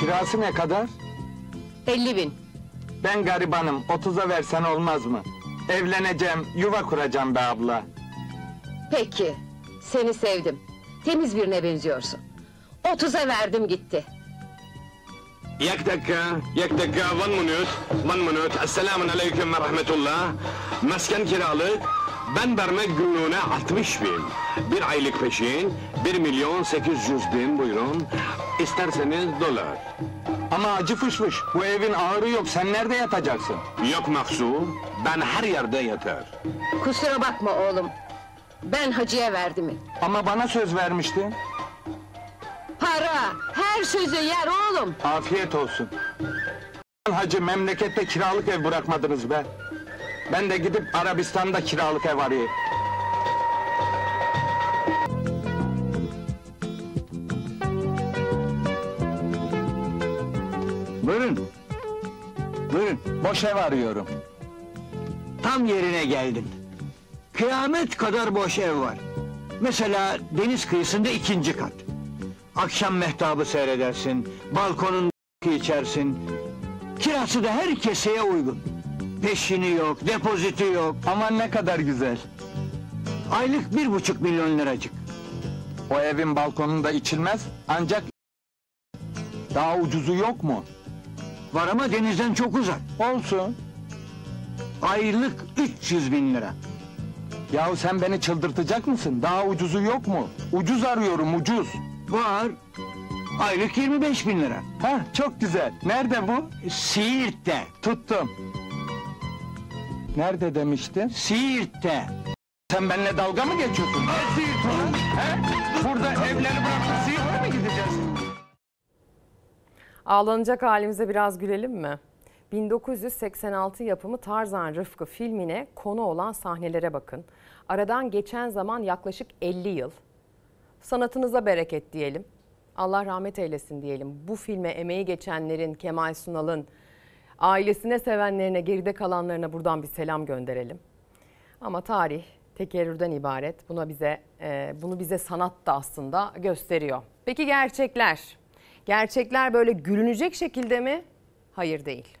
Kirası ne kadar? 50 bin. Ben garibanım, 30'a versen olmaz mı? Evleneceğim, yuva kuracağım be abla. Peki, seni sevdim. Temiz birine benziyorsun. 30'a verdim gitti. Yak dakika, yak dakika, one minute, one minute. Esselamun aleyküm ve rahmetullah. Mesken kiralık, ben vermek günlüğüne 60 bin. Bir aylık peşin, 1 milyon 800 bin buyurun. İsterseniz dolar. Ama acı fış fış, bu evin ağırı yok, sen nerede yatacaksın? Yok Maksu, ben her yerde yatar. Kusura bakma oğlum. Ben hacıya verdim. Ama bana söz vermiştin. Para, her sözü yer oğlum. Afiyet olsun. Hacı memlekette kiralık ev bırakmadınız be. Ben de gidip Arabistan'da kiralık ev arayayım. Buyurun. Buyurun. Boş ev arıyorum. Tam yerine geldin. Kıyamet kadar boş ev var. Mesela deniz kıyısında ikinci kat. Akşam mehtabı seyredersin, balkonun içersin. Kirası da her keseye uygun. Peşini yok, depoziti yok. Aman ne kadar güzel. Aylık bir buçuk milyon liracık. O evin balkonunda içilmez, ancak daha ucuzu yok mu? Var ama denizden çok uzak. Olsun. Aylık 300 bin lira. Yahu sen beni çıldırtacak mısın? Daha ucuzu yok mu? Ucuz arıyorum, ucuz. Var. Aylık 25 bin lira. Ha, çok güzel. Nerede bu? Siirt'te. Tuttum. Nerede demiştin? Siirt'te. Sen benimle dalga mı geçiyorsun? Ne Siirt'i lan? He? Burada evleri bırakıp Siirt'e mi gideceğiz? Ağlanacak halimize biraz gülelim mi? 1986 yapımı Tarzan Rıfkı filmine konu olan sahnelere bakın. Aradan geçen zaman yaklaşık 50 yıl. Sanatınıza bereket diyelim. Allah rahmet eylesin diyelim. Bu filme emeği geçenlerin, Kemal Sunal'ın, ailesine sevenlerine, geride kalanlarına buradan bir selam gönderelim. Ama tarih tekerrürden ibaret. Buna bize e, bunu bize sanat da aslında gösteriyor. Peki gerçekler? Gerçekler böyle gülünecek şekilde mi? Hayır değil.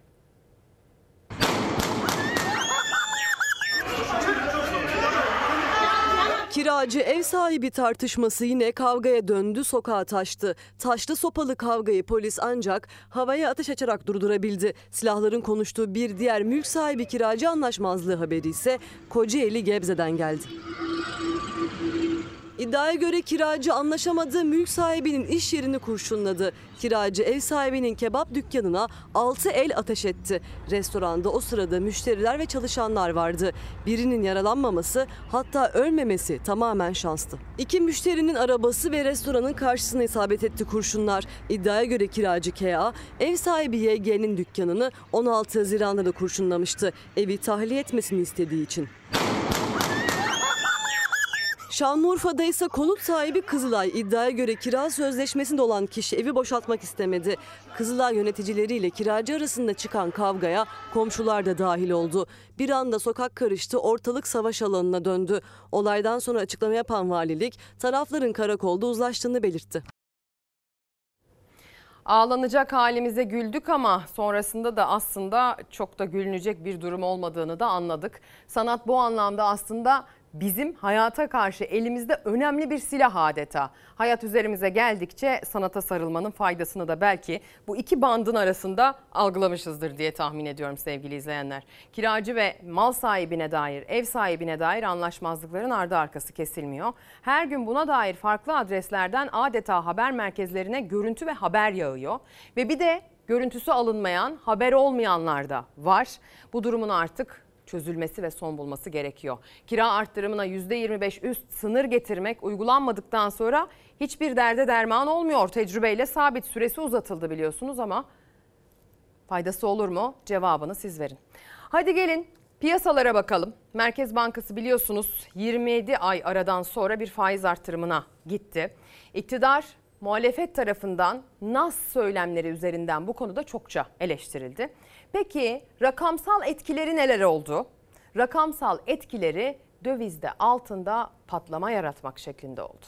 Kiracı ev sahibi tartışması yine kavgaya döndü, sokağa taştı. Taşlı sopalı kavgayı polis ancak havaya ateş açarak durdurabildi. Silahların konuştuğu bir diğer mülk sahibi kiracı anlaşmazlığı haberi ise Kocaeli Gebze'den geldi. İddiaya göre kiracı anlaşamadığı mülk sahibinin iş yerini kurşunladı. Kiracı ev sahibinin kebap dükkanına 6 el ateş etti. Restoranda o sırada müşteriler ve çalışanlar vardı. Birinin yaralanmaması hatta ölmemesi tamamen şanstı. İki müşterinin arabası ve restoranın karşısına isabet etti kurşunlar. İddiaya göre kiracı KA ev sahibi YG'nin dükkanını 16 Haziran'da da kurşunlamıştı. Evi tahliye etmesini istediği için. Şanlıurfa'da ise konut sahibi Kızılay iddiaya göre kira sözleşmesinde olan kişi evi boşaltmak istemedi. Kızılay yöneticileriyle kiracı arasında çıkan kavgaya komşular da dahil oldu. Bir anda sokak karıştı, ortalık savaş alanına döndü. Olaydan sonra açıklama yapan valilik tarafların karakolda uzlaştığını belirtti. Ağlanacak halimize güldük ama sonrasında da aslında çok da gülünecek bir durum olmadığını da anladık. Sanat bu anlamda aslında bizim hayata karşı elimizde önemli bir silah adeta. Hayat üzerimize geldikçe sanata sarılmanın faydasını da belki bu iki bandın arasında algılamışızdır diye tahmin ediyorum sevgili izleyenler. Kiracı ve mal sahibine dair, ev sahibine dair anlaşmazlıkların ardı arkası kesilmiyor. Her gün buna dair farklı adreslerden adeta haber merkezlerine görüntü ve haber yağıyor. Ve bir de görüntüsü alınmayan, haber olmayanlar da var. Bu durumun artık çözülmesi ve son bulması gerekiyor. Kira arttırımına %25 üst sınır getirmek uygulanmadıktan sonra hiçbir derde derman olmuyor. Tecrübeyle sabit süresi uzatıldı biliyorsunuz ama faydası olur mu? Cevabını siz verin. Hadi gelin piyasalara bakalım. Merkez Bankası biliyorsunuz 27 ay aradan sonra bir faiz arttırımına gitti. İktidar muhalefet tarafından nas söylemleri üzerinden bu konuda çokça eleştirildi. Peki rakamsal etkileri neler oldu? Rakamsal etkileri dövizde altında patlama yaratmak şeklinde oldu.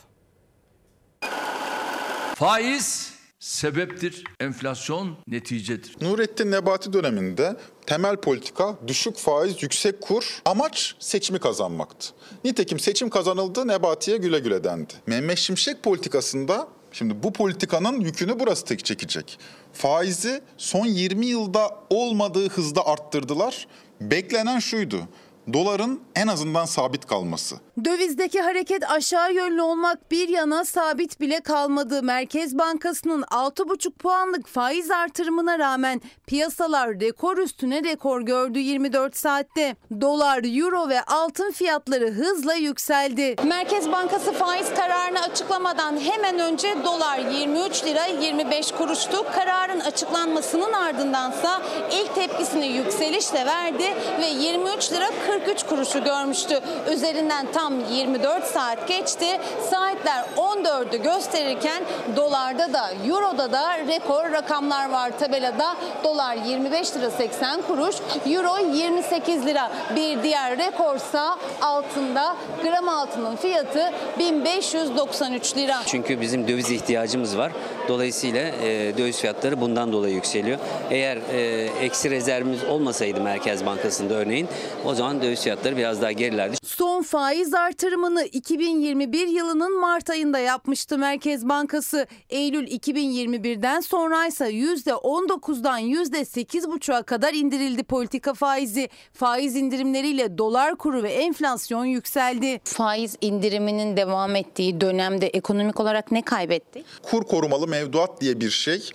Faiz sebeptir, enflasyon neticedir. Nurettin Nebati döneminde temel politika düşük faiz, yüksek kur, amaç seçimi kazanmaktı. Nitekim seçim kazanıldı, Nebati'ye güle güle dendi. Mehmet Şimşek politikasında Şimdi bu politikanın yükünü burası tek çekecek. Faizi son 20 yılda olmadığı hızda arttırdılar. Beklenen şuydu doların en azından sabit kalması. Dövizdeki hareket aşağı yönlü olmak bir yana sabit bile kalmadı. Merkez Bankası'nın 6,5 puanlık faiz artırımına rağmen piyasalar rekor üstüne rekor gördü 24 saatte. Dolar, euro ve altın fiyatları hızla yükseldi. Merkez Bankası faiz kararını açıklamadan hemen önce dolar 23 lira 25 kuruştu. Kararın açıklanmasının ardındansa ilk tepkisini yükselişle verdi ve 23 lira 43 kuruşu görmüştü. Üzerinden tam 24 saat geçti. Saatler 14'ü gösterirken dolarda da euroda da rekor rakamlar var tabelada. Dolar 25 lira 80 kuruş, euro 28 lira. Bir diğer rekorsa altında gram altının fiyatı 1593 lira. Çünkü bizim döviz ihtiyacımız var. Dolayısıyla e, döviz fiyatları bundan dolayı yükseliyor. Eğer e, eksi rezervimiz olmasaydı Merkez Bankası'nda örneğin o zaman döviz fiyatları biraz daha gerilerdi. Son faiz artırımını 2021 yılının Mart ayında yapmıştı Merkez Bankası. Eylül 2021'den sonraysa %19'dan %8,5'a kadar indirildi politika faizi. Faiz indirimleriyle dolar kuru ve enflasyon yükseldi. Faiz indiriminin devam ettiği dönemde ekonomik olarak ne kaybetti? Kur korumalı mevduat diye bir şey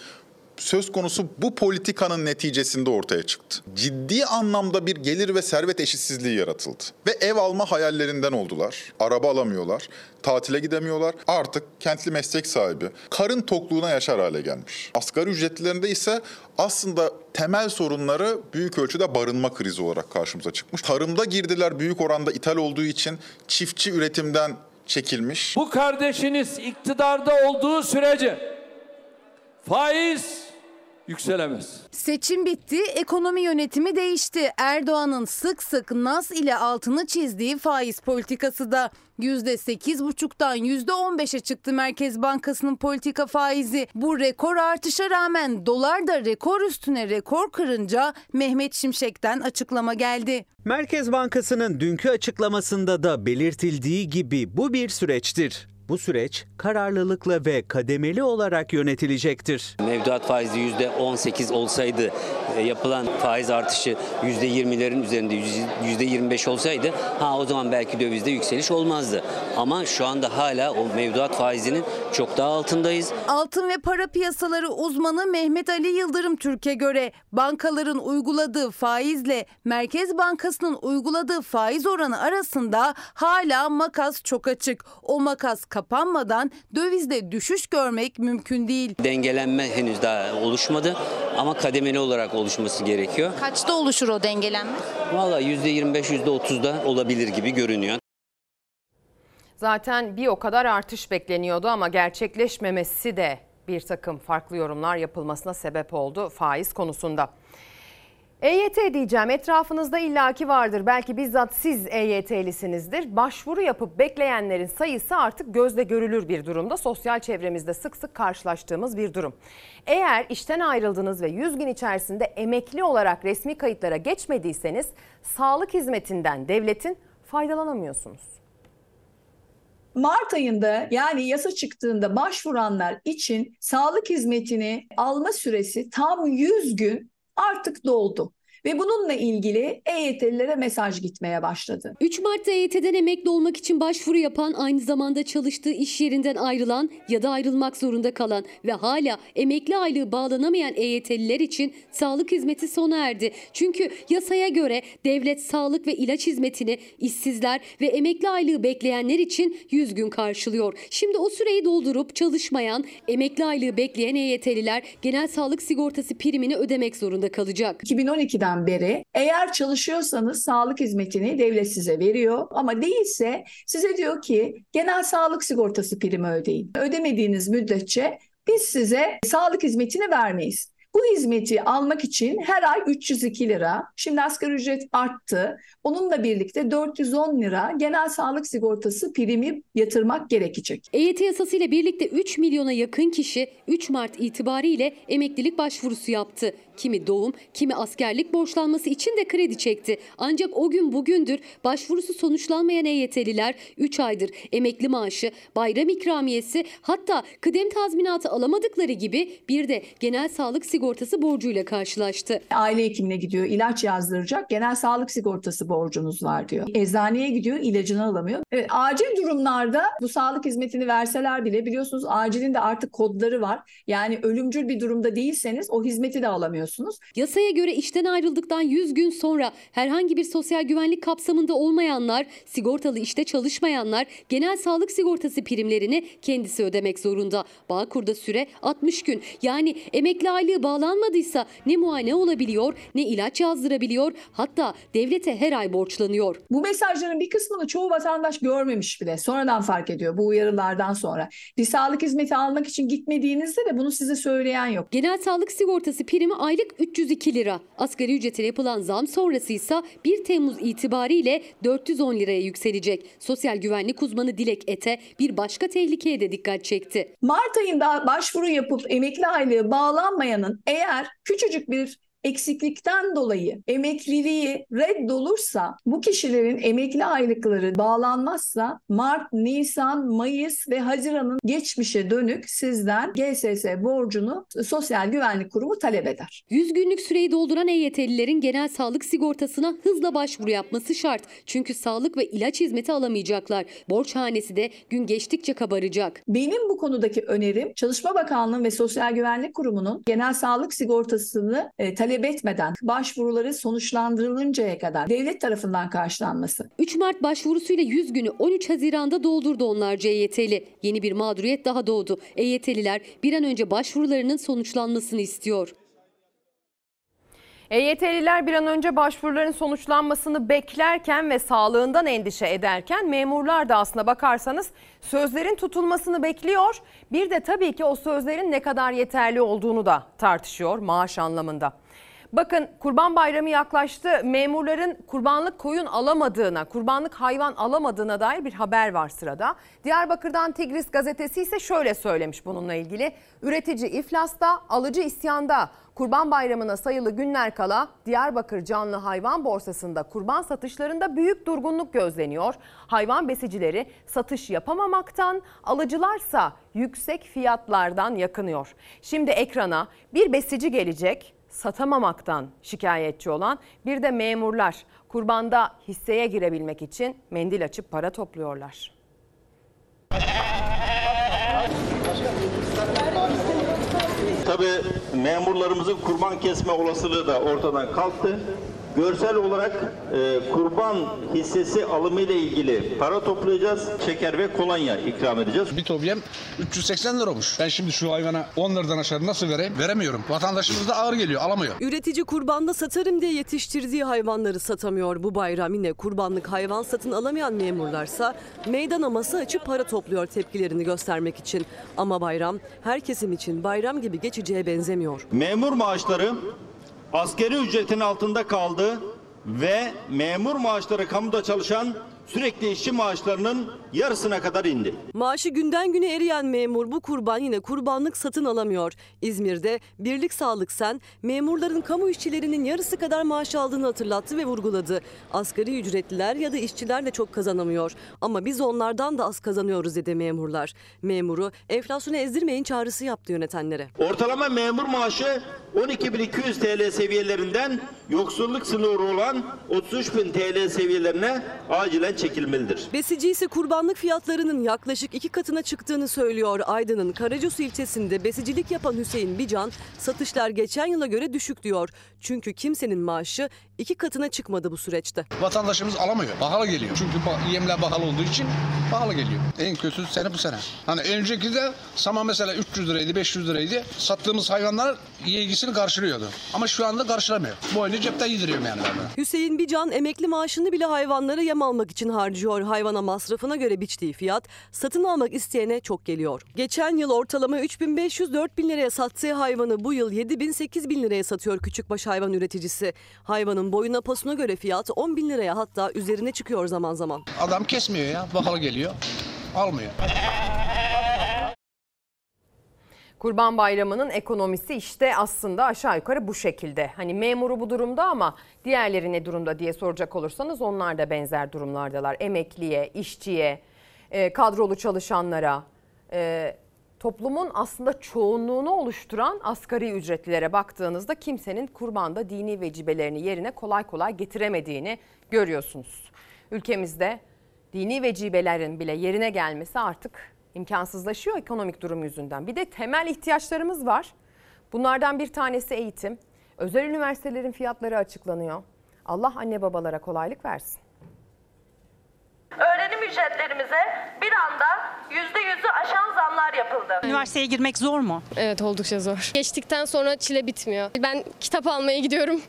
söz konusu bu politikanın neticesinde ortaya çıktı. Ciddi anlamda bir gelir ve servet eşitsizliği yaratıldı. Ve ev alma hayallerinden oldular. Araba alamıyorlar, tatile gidemiyorlar. Artık kentli meslek sahibi, karın tokluğuna yaşar hale gelmiş. Asgari ücretlilerinde ise aslında temel sorunları büyük ölçüde barınma krizi olarak karşımıza çıkmış. Tarımda girdiler büyük oranda ithal olduğu için çiftçi üretimden çekilmiş. Bu kardeşiniz iktidarda olduğu sürece faiz yükselemez. Seçim bitti, ekonomi yönetimi değişti. Erdoğan'ın sık sık nas ile altını çizdiği faiz politikası da %8,5'tan %15'e çıktı Merkez Bankası'nın politika faizi. Bu rekor artışa rağmen dolar da rekor üstüne rekor kırınca Mehmet Şimşek'ten açıklama geldi. Merkez Bankası'nın dünkü açıklamasında da belirtildiği gibi bu bir süreçtir. Bu süreç kararlılıkla ve kademeli olarak yönetilecektir. Mevduat faizi %18 olsaydı e, yapılan faiz artışı %20'lerin üzerinde %25 olsaydı ha o zaman belki dövizde yükseliş olmazdı. Ama şu anda hala o mevduat faizinin çok daha altındayız. Altın ve para piyasaları uzmanı Mehmet Ali Yıldırım Türk'e göre bankaların uyguladığı faizle Merkez Bankası'nın uyguladığı faiz oranı arasında hala makas çok açık. O makas kapanmadan dövizde düşüş görmek mümkün değil. Dengelenme henüz daha oluşmadı ama kademeli olarak oluşması gerekiyor. Kaçta oluşur o dengelenme? Valla %25 %30'da olabilir gibi görünüyor. Zaten bir o kadar artış bekleniyordu ama gerçekleşmemesi de bir takım farklı yorumlar yapılmasına sebep oldu faiz konusunda. EYT diyeceğim etrafınızda illaki vardır. Belki bizzat siz EYT'lisinizdir. Başvuru yapıp bekleyenlerin sayısı artık gözle görülür bir durumda. Sosyal çevremizde sık sık karşılaştığımız bir durum. Eğer işten ayrıldınız ve 100 gün içerisinde emekli olarak resmi kayıtlara geçmediyseniz sağlık hizmetinden devletin faydalanamıyorsunuz. Mart ayında yani yasa çıktığında başvuranlar için sağlık hizmetini alma süresi tam 100 gün artık doldu. Ve bununla ilgili EYT'lilere mesaj gitmeye başladı. 3 Mart'ta EYT'den emekli olmak için başvuru yapan, aynı zamanda çalıştığı iş yerinden ayrılan ya da ayrılmak zorunda kalan ve hala emekli aylığı bağlanamayan EYT'liler için sağlık hizmeti sona erdi. Çünkü yasaya göre devlet sağlık ve ilaç hizmetini işsizler ve emekli aylığı bekleyenler için 100 gün karşılıyor. Şimdi o süreyi doldurup çalışmayan, emekli aylığı bekleyen EYT'liler genel sağlık sigortası primini ödemek zorunda kalacak. 2012'den beri eğer çalışıyorsanız sağlık hizmetini devlet size veriyor ama değilse size diyor ki genel sağlık sigortası primi ödeyin. Ödemediğiniz müddetçe biz size sağlık hizmetini vermeyiz. Bu hizmeti almak için her ay 302 lira. Şimdi asgari ücret arttı. Onunla birlikte 410 lira genel sağlık sigortası primi yatırmak gerekecek. EYT yasasıyla birlikte 3 milyona yakın kişi 3 Mart itibariyle emeklilik başvurusu yaptı. Kimi doğum, kimi askerlik borçlanması için de kredi çekti. Ancak o gün bugündür başvurusu sonuçlanmayan EYT'liler 3 aydır emekli maaşı, bayram ikramiyesi hatta kıdem tazminatı alamadıkları gibi bir de genel sağlık sigortası borcuyla karşılaştı. Aile hekimine gidiyor, ilaç yazdıracak, genel sağlık sigortası borcunuz var diyor. Eczaneye gidiyor, ilacını alamıyor. Evet, acil durumlarda bu sağlık hizmetini verseler bile biliyorsunuz acilin de artık kodları var. Yani ölümcül bir durumda değilseniz o hizmeti de alamıyorsunuz. Yasaya göre işten ayrıldıktan 100 gün sonra herhangi bir sosyal güvenlik kapsamında olmayanlar, sigortalı işte çalışmayanlar genel sağlık sigortası primlerini kendisi ödemek zorunda. Bağkur'da süre 60 gün. Yani emekli aylığı bağlanmadıysa ne muayene olabiliyor, ne ilaç yazdırabiliyor, hatta devlete her ay borçlanıyor. Bu mesajların bir kısmını çoğu vatandaş görmemiş bile. Sonradan fark ediyor bu uyarılardan sonra. Bir sağlık hizmeti almak için gitmediğinizde de bunu size söyleyen yok. Genel sağlık sigortası primi aylık 302 lira. Asgari ücrete yapılan zam sonrası ise 1 Temmuz itibariyle 410 liraya yükselecek. Sosyal güvenlik uzmanı Dilek Ete bir başka tehlikeye de dikkat çekti. Mart ayında başvuru yapıp emekli aylığı bağlanmayanın eğer küçücük bir eksiklikten dolayı emekliliği reddolursa bu kişilerin emekli aylıkları bağlanmazsa Mart, Nisan, Mayıs ve Haziran'ın geçmişe dönük sizden GSS borcunu Sosyal Güvenlik Kurumu talep eder. 100 günlük süreyi dolduran EYT'lilerin genel sağlık sigortasına hızla başvuru yapması şart. Çünkü sağlık ve ilaç hizmeti alamayacaklar. Borç hanesi de gün geçtikçe kabaracak. Benim bu konudaki önerim Çalışma Bakanlığı ve Sosyal Güvenlik Kurumu'nun genel sağlık sigortasını e, talep etmeden başvuruları sonuçlandırılıncaya kadar devlet tarafından karşılanması. 3 Mart başvurusuyla 100 günü 13 Haziran'da doldurdu onlarca EYT'li. Yeni bir mağduriyet daha doğdu. EYT'liler bir an önce başvurularının sonuçlanmasını istiyor. EYT'liler bir an önce başvuruların sonuçlanmasını beklerken ve sağlığından endişe ederken memurlar da aslına bakarsanız sözlerin tutulmasını bekliyor. Bir de tabii ki o sözlerin ne kadar yeterli olduğunu da tartışıyor maaş anlamında. Bakın Kurban Bayramı yaklaştı. Memurların kurbanlık koyun alamadığına, kurbanlık hayvan alamadığına dair bir haber var sırada. Diyarbakır'dan Tigris gazetesi ise şöyle söylemiş bununla ilgili. Üretici iflasta, alıcı isyanda. Kurban Bayramı'na sayılı günler kala Diyarbakır Canlı Hayvan Borsası'nda kurban satışlarında büyük durgunluk gözleniyor. Hayvan besicileri satış yapamamaktan, alıcılarsa yüksek fiyatlardan yakınıyor. Şimdi ekrana bir besici gelecek, satamamaktan şikayetçi olan bir de memurlar kurbanda hisseye girebilmek için mendil açıp para topluyorlar. Tabii memurlarımızın kurban kesme olasılığı da ortadan kalktı. Görsel olarak e, kurban hissesi alımı ile ilgili para toplayacağız. Şeker ve kolonya ikram edeceğiz. Bir tobyem 380 lira olmuş. Ben şimdi şu hayvana 10 liradan aşağı nasıl vereyim? Veremiyorum. Vatandaşımız da ağır geliyor, alamıyor. Üretici kurbanda satarım diye yetiştirdiği hayvanları satamıyor. Bu bayram yine kurbanlık hayvan satın alamayan memurlarsa meydana masa açıp para topluyor tepkilerini göstermek için. Ama bayram her kesim için bayram gibi geçeceğe benzemiyor. Memur maaşları askeri ücretin altında kaldı ve memur maaşları kamuda çalışan sürekli işçi maaşlarının yarısına kadar indi. Maaşı günden güne eriyen memur bu kurban yine kurbanlık satın alamıyor. İzmir'de Birlik Sağlık Sen memurların kamu işçilerinin yarısı kadar maaş aldığını hatırlattı ve vurguladı. Asgari ücretliler ya da işçiler de çok kazanamıyor. Ama biz onlardan da az kazanıyoruz dedi memurlar. Memuru enflasyonu ezdirmeyin çağrısı yaptı yönetenlere. Ortalama memur maaşı 12.200 TL seviyelerinden yoksulluk sınırı olan 33.000 TL seviyelerine acilen çekilmelidir. Besici ise kurbanlık fiyatlarının yaklaşık iki katına çıktığını söylüyor. Aydın'ın Karacasu ilçesinde besicilik yapan Hüseyin Bican satışlar geçen yıla göre düşük diyor. Çünkü kimsenin maaşı iki katına çıkmadı bu süreçte. Vatandaşımız alamıyor. Pahalı geliyor. Çünkü yemler pahalı olduğu için pahalı geliyor. En kötü sene bu sene. Hani önceki de saman mesela 300 liraydı, 500 liraydı. Sattığımız hayvanlar ilgisini karşılıyordu. Ama şu anda karşılamıyor. Bu oyunu cepten yediriyorum yani. Hüseyin Bican emekli maaşını bile hayvanlara yem almak için harcıyor. Hayvana masrafına göre biçtiği fiyat satın almak isteyene çok geliyor. Geçen yıl ortalama 3500-4000 liraya sattığı hayvanı bu yıl 7000-8000 liraya satıyor küçükbaş hayvan üreticisi. Hayvanın boyuna posuna göre fiyat 10 bin liraya hatta üzerine çıkıyor zaman zaman. Adam kesmiyor ya. Pahalı geliyor. Almıyor. Kurban Bayramı'nın ekonomisi işte aslında aşağı yukarı bu şekilde. Hani memuru bu durumda ama diğerleri ne durumda diye soracak olursanız onlar da benzer durumlardalar. Emekliye, işçiye, e, kadrolu çalışanlara, e, toplumun aslında çoğunluğunu oluşturan asgari ücretlilere baktığınızda kimsenin kurbanda dini vecibelerini yerine kolay kolay getiremediğini görüyorsunuz. Ülkemizde dini vecibelerin bile yerine gelmesi artık imkansızlaşıyor ekonomik durum yüzünden. Bir de temel ihtiyaçlarımız var. Bunlardan bir tanesi eğitim. Özel üniversitelerin fiyatları açıklanıyor. Allah anne babalara kolaylık versin. Öğrenim ücretlerimize bir anda yüzde yüzü aşan zamlar yapıldı. Üniversiteye girmek zor mu? Evet oldukça zor. Geçtikten sonra çile bitmiyor. Ben kitap almaya gidiyorum.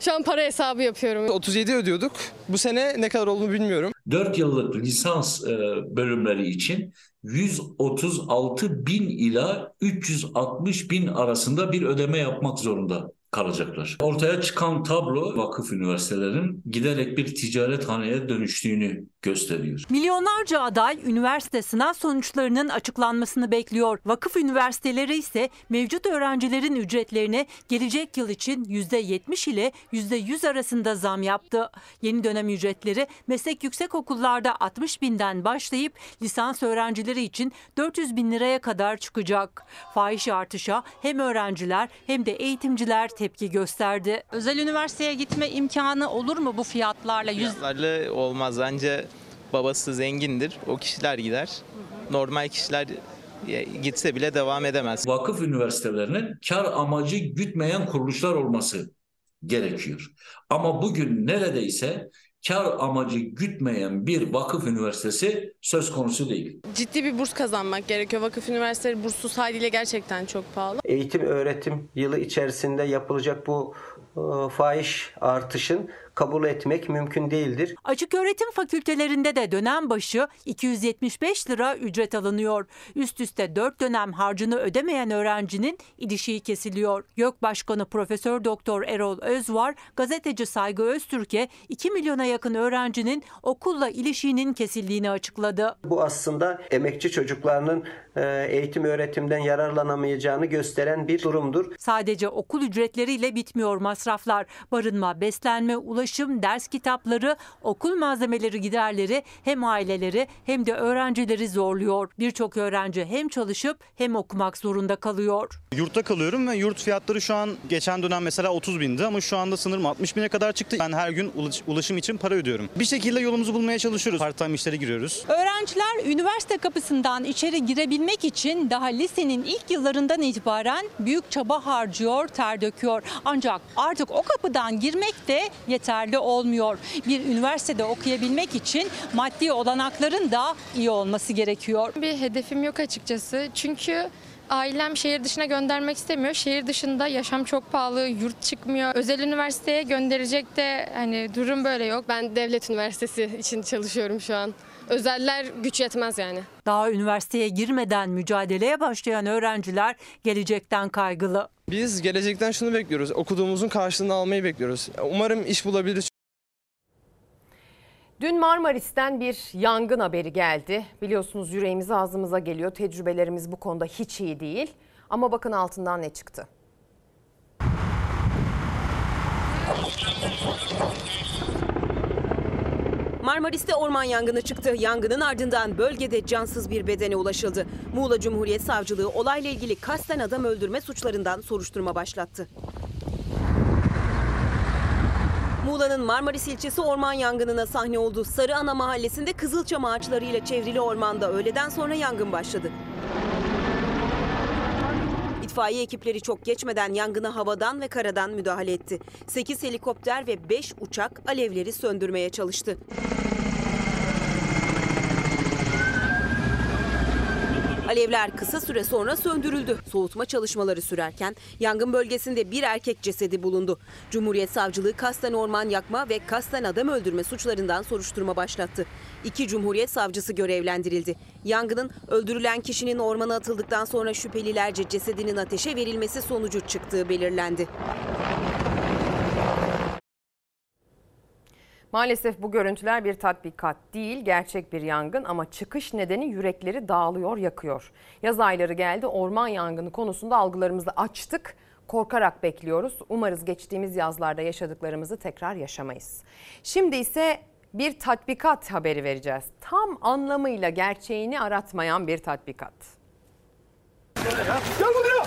Şu an para hesabı yapıyorum. 37 ödüyorduk. Bu sene ne kadar olduğunu bilmiyorum. 4 yıllık lisans e, bölümleri için 136 bin ila 360 bin arasında bir ödeme yapmak zorunda kalacaklar. Ortaya çıkan tablo vakıf üniversitelerinin giderek bir ticarethaneye dönüştüğünü gösteriyor. Milyonlarca aday üniversite sınav sonuçlarının açıklanmasını bekliyor. Vakıf üniversiteleri ise mevcut öğrencilerin ücretlerine gelecek yıl için %70 ile %100 arasında zam yaptı. Yeni dönem ücretleri meslek yüksek okullarda 60 binden başlayıp lisans öğrencileri için 400 bin liraya kadar çıkacak. Fahiş artışa hem öğrenciler hem de eğitimciler tepki gösterdi. Özel üniversiteye gitme imkanı olur mu bu fiyatlarla? Yüz... Fiyatlarla olmaz. Bence babası zengindir. O kişiler gider. Normal kişiler e, gitse bile devam edemez. Vakıf üniversitelerinin kar amacı gütmeyen kuruluşlar olması gerekiyor. Ama bugün neredeyse kar amacı gütmeyen bir vakıf üniversitesi söz konusu değil. Ciddi bir burs kazanmak gerekiyor. Vakıf üniversiteleri burssuz haliyle gerçekten çok pahalı. Eğitim öğretim yılı içerisinde yapılacak bu e, fahiş artışın kabul etmek mümkün değildir. Açık öğretim fakültelerinde de dönem başı 275 lira ücret alınıyor. Üst üste 4 dönem harcını ödemeyen öğrencinin ilişiği kesiliyor. YÖK Başkanı Profesör Doktor Erol Özvar, gazeteci Saygı Öztürk'e 2 milyona yakın öğrencinin okulla ilişiğinin kesildiğini açıkladı. Bu aslında emekçi çocuklarının eğitim öğretimden yararlanamayacağını gösteren bir durumdur. Sadece okul ücretleriyle bitmiyor masraflar. Barınma, beslenme, ulaşım, ders kitapları, okul malzemeleri giderleri hem aileleri hem de öğrencileri zorluyor. Birçok öğrenci hem çalışıp hem okumak zorunda kalıyor. Yurtta kalıyorum ve yurt fiyatları şu an geçen dönem mesela 30 bindi ama şu anda sanırım 60 bine kadar çıktı. Ben her gün ulaş- ulaşım için para ödüyorum. Bir şekilde yolumuzu bulmaya çalışıyoruz. Part time işlere giriyoruz. Öğrenciler üniversite kapısından içeri girebilmek için daha lisenin ilk yıllarından itibaren büyük çaba harcıyor, ter döküyor. Ancak artık o kapıdan girmek de yeterli olmuyor. Bir üniversitede okuyabilmek için maddi olanakların da iyi olması gerekiyor. Bir hedefim yok açıkçası. Çünkü ailem şehir dışına göndermek istemiyor. Şehir dışında yaşam çok pahalı, yurt çıkmıyor. Özel üniversiteye gönderecek de hani durum böyle yok. Ben devlet üniversitesi için çalışıyorum şu an. Özeller güç yetmez yani. Daha üniversiteye girmeden mücadeleye başlayan öğrenciler gelecekten kaygılı. Biz gelecekten şunu bekliyoruz. Okuduğumuzun karşılığını almayı bekliyoruz. Umarım iş bulabiliriz. Dün Marmaris'ten bir yangın haberi geldi. Biliyorsunuz yüreğimiz ağzımıza geliyor. Tecrübelerimiz bu konuda hiç iyi değil. Ama bakın altından ne çıktı. Marmaris'te orman yangını çıktı. Yangının ardından bölgede cansız bir bedene ulaşıldı. Muğla Cumhuriyet Savcılığı olayla ilgili kasten adam öldürme suçlarından soruşturma başlattı. Muğla'nın Marmaris ilçesi orman yangınına sahne oldu. Sarı Ana mahallesinde kızılçam ağaçlarıyla çevrili ormanda öğleden sonra yangın başladı. İtfaiye ekipleri çok geçmeden yangına havadan ve karadan müdahale etti. 8 helikopter ve 5 uçak alevleri söndürmeye çalıştı. Alevler kısa süre sonra söndürüldü. Soğutma çalışmaları sürerken yangın bölgesinde bir erkek cesedi bulundu. Cumhuriyet Savcılığı kasten orman yakma ve kasten adam öldürme suçlarından soruşturma başlattı. İki Cumhuriyet Savcısı görevlendirildi. Yangının öldürülen kişinin ormana atıldıktan sonra şüphelilerce cesedinin ateşe verilmesi sonucu çıktığı belirlendi. Maalesef bu görüntüler bir tatbikat değil, gerçek bir yangın ama çıkış nedeni yürekleri dağılıyor, yakıyor. Yaz ayları geldi, orman yangını konusunda algılarımızı açtık. Korkarak bekliyoruz. Umarız geçtiğimiz yazlarda yaşadıklarımızı tekrar yaşamayız. Şimdi ise bir tatbikat haberi vereceğiz. Tam anlamıyla gerçeğini aratmayan bir tatbikat. Gel buraya.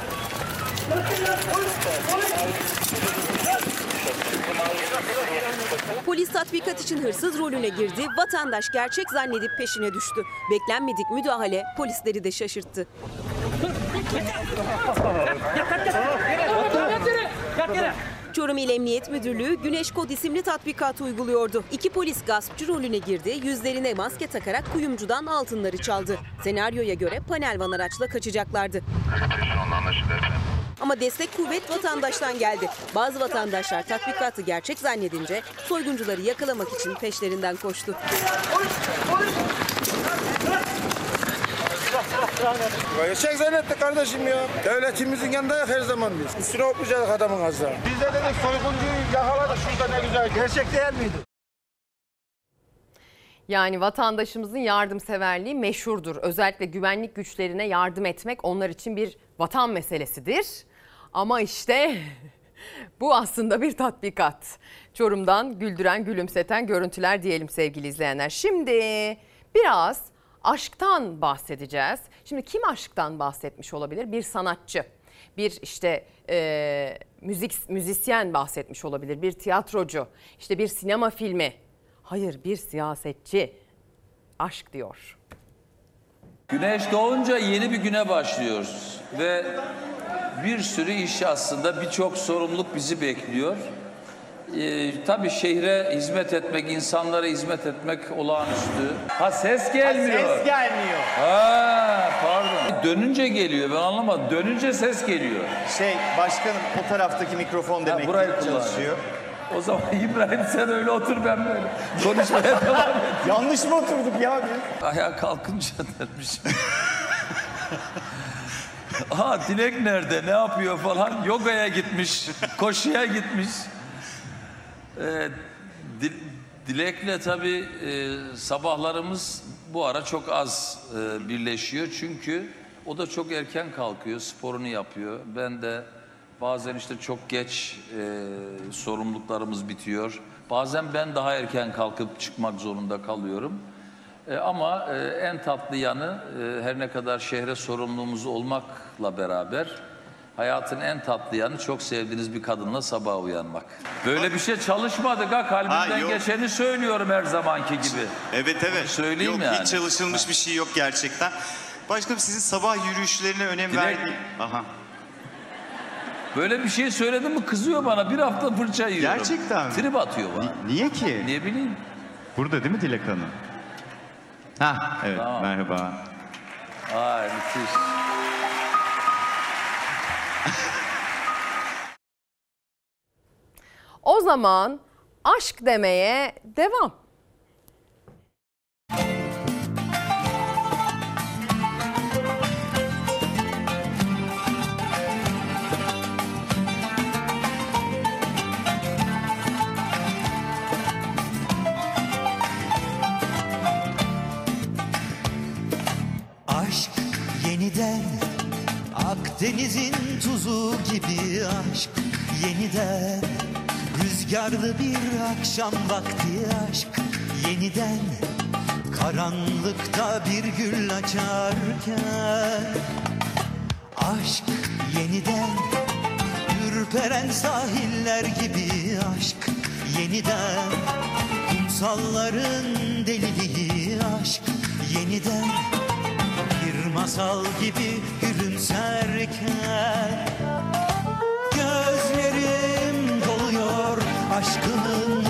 Polis tatbikat için hırsız rolüne girdi, vatandaş gerçek zannedip peşine düştü. Beklenmedik müdahale polisleri de şaşırttı. Çorum İl Emniyet Müdürlüğü Güneş Kod isimli tatbikat uyguluyordu. İki polis gaspçı rolüne girdi, yüzlerine maske takarak kuyumcudan altınları çaldı. Senaryoya göre panel van araçla kaçacaklardı. Ama destek kuvvet vatandaştan geldi. Bazı vatandaşlar tatbikatı gerçek zannedince soyguncuları yakalamak için peşlerinden koştu. Gerçek zannetti kardeşim ya. Devletimizin yanında her zaman biz. Üstüne hoplayacaktık adamın azra. Biz de dedik soyguncuyu yakaladık şurada ne güzel. Gerçek değil miydi? Yani vatandaşımızın yardımseverliği meşhurdur. Özellikle güvenlik güçlerine yardım etmek onlar için bir vatan meselesidir. Ama işte bu aslında bir tatbikat. Çorum'dan güldüren, gülümseten görüntüler diyelim sevgili izleyenler. Şimdi biraz aşktan bahsedeceğiz. Şimdi kim aşktan bahsetmiş olabilir? Bir sanatçı, bir işte e, müzik müzisyen bahsetmiş olabilir, bir tiyatrocu, işte bir sinema filmi. Hayır, bir siyasetçi. Aşk diyor. Güneş doğunca yeni bir güne başlıyoruz ve bir sürü iş aslında birçok sorumluluk bizi bekliyor. Ee, tabii şehre hizmet etmek, insanlara hizmet etmek olağanüstü. Ha ses gelmiyor. ses gelmiyor. Ha pardon. Dönünce geliyor ben anlamadım. Dönünce ses geliyor. Şey başkanım o taraftaki mikrofon demek ki burayı kullan. çalışıyor. O zaman İbrahim sen öyle otur ben böyle konuşmaya devam et. Yanlış mı oturduk ya biz? Ayağa kalkınca dermiş. Ha Dilek nerede ne yapıyor falan yogaya gitmiş koşuya gitmiş. Ee, Di- Dilek'le tabii e, sabahlarımız bu ara çok az e, birleşiyor. Çünkü o da çok erken kalkıyor, sporunu yapıyor. Ben de bazen işte çok geç e, sorumluluklarımız bitiyor. Bazen ben daha erken kalkıp çıkmak zorunda kalıyorum. E, ama e, en tatlı yanı e, her ne kadar şehre sorumluluğumuz olmakla beraber hayatın en tatlı yanı çok sevdiğiniz bir kadınla sabah uyanmak. Böyle bir şey çalışmadık ha kalbimden Ha, yok. geçeni söylüyorum her zamanki gibi. Evet evet. Söyleyeyim Yok, yani. Hiç çalışılmış bir şey yok gerçekten. Başkanım sizin sabah yürüyüşlerine önem Dilek- verdi. Aha. Böyle bir şey söyledim mi kızıyor bana bir hafta fırça yiyorum. Gerçekten mi? Trip atıyor bana. Niye ki? Ne bileyim. Burada değil mi Dilek Hanım? Ha evet Tamam. merhaba. Ay müthiş. O zaman aşk demeye devam. Aşk yeniden Akdeniz'in tuzu gibi aşk yeniden Rüzgarlı bir akşam vakti aşk yeniden Karanlıkta bir gül açarken. Aşk yeniden Ürperen sahiller gibi aşk yeniden. Kumsalların deliliği aşk yeniden. Bir masal gibi gülümserken aşkının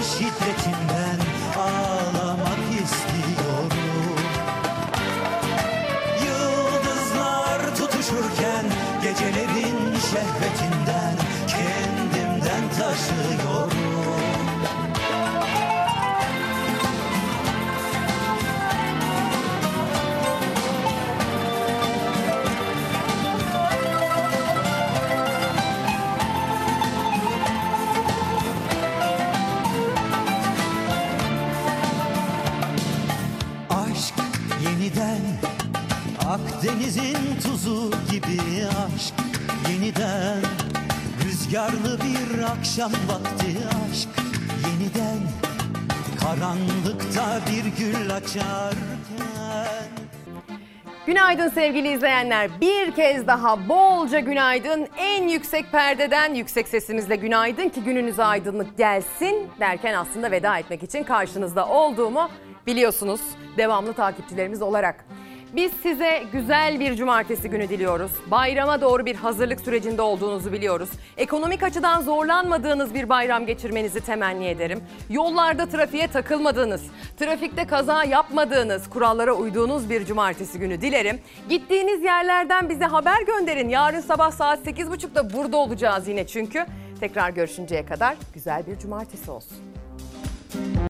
Akdeniz'in tuzu gibi aşk yeniden Rüzgarlı bir akşam vakti aşk yeniden Karanlıkta bir gül açarken Günaydın sevgili izleyenler. Bir kez daha bolca günaydın. En yüksek perdeden yüksek sesimizle günaydın ki gününüze aydınlık gelsin derken aslında veda etmek için karşınızda olduğumu biliyorsunuz devamlı takipçilerimiz olarak. Biz size güzel bir cumartesi günü diliyoruz. Bayrama doğru bir hazırlık sürecinde olduğunuzu biliyoruz. Ekonomik açıdan zorlanmadığınız bir bayram geçirmenizi temenni ederim. Yollarda trafiğe takılmadığınız, trafikte kaza yapmadığınız, kurallara uyduğunuz bir cumartesi günü dilerim. Gittiğiniz yerlerden bize haber gönderin. Yarın sabah saat 8.30'da burada olacağız yine çünkü. Tekrar görüşünceye kadar güzel bir cumartesi olsun.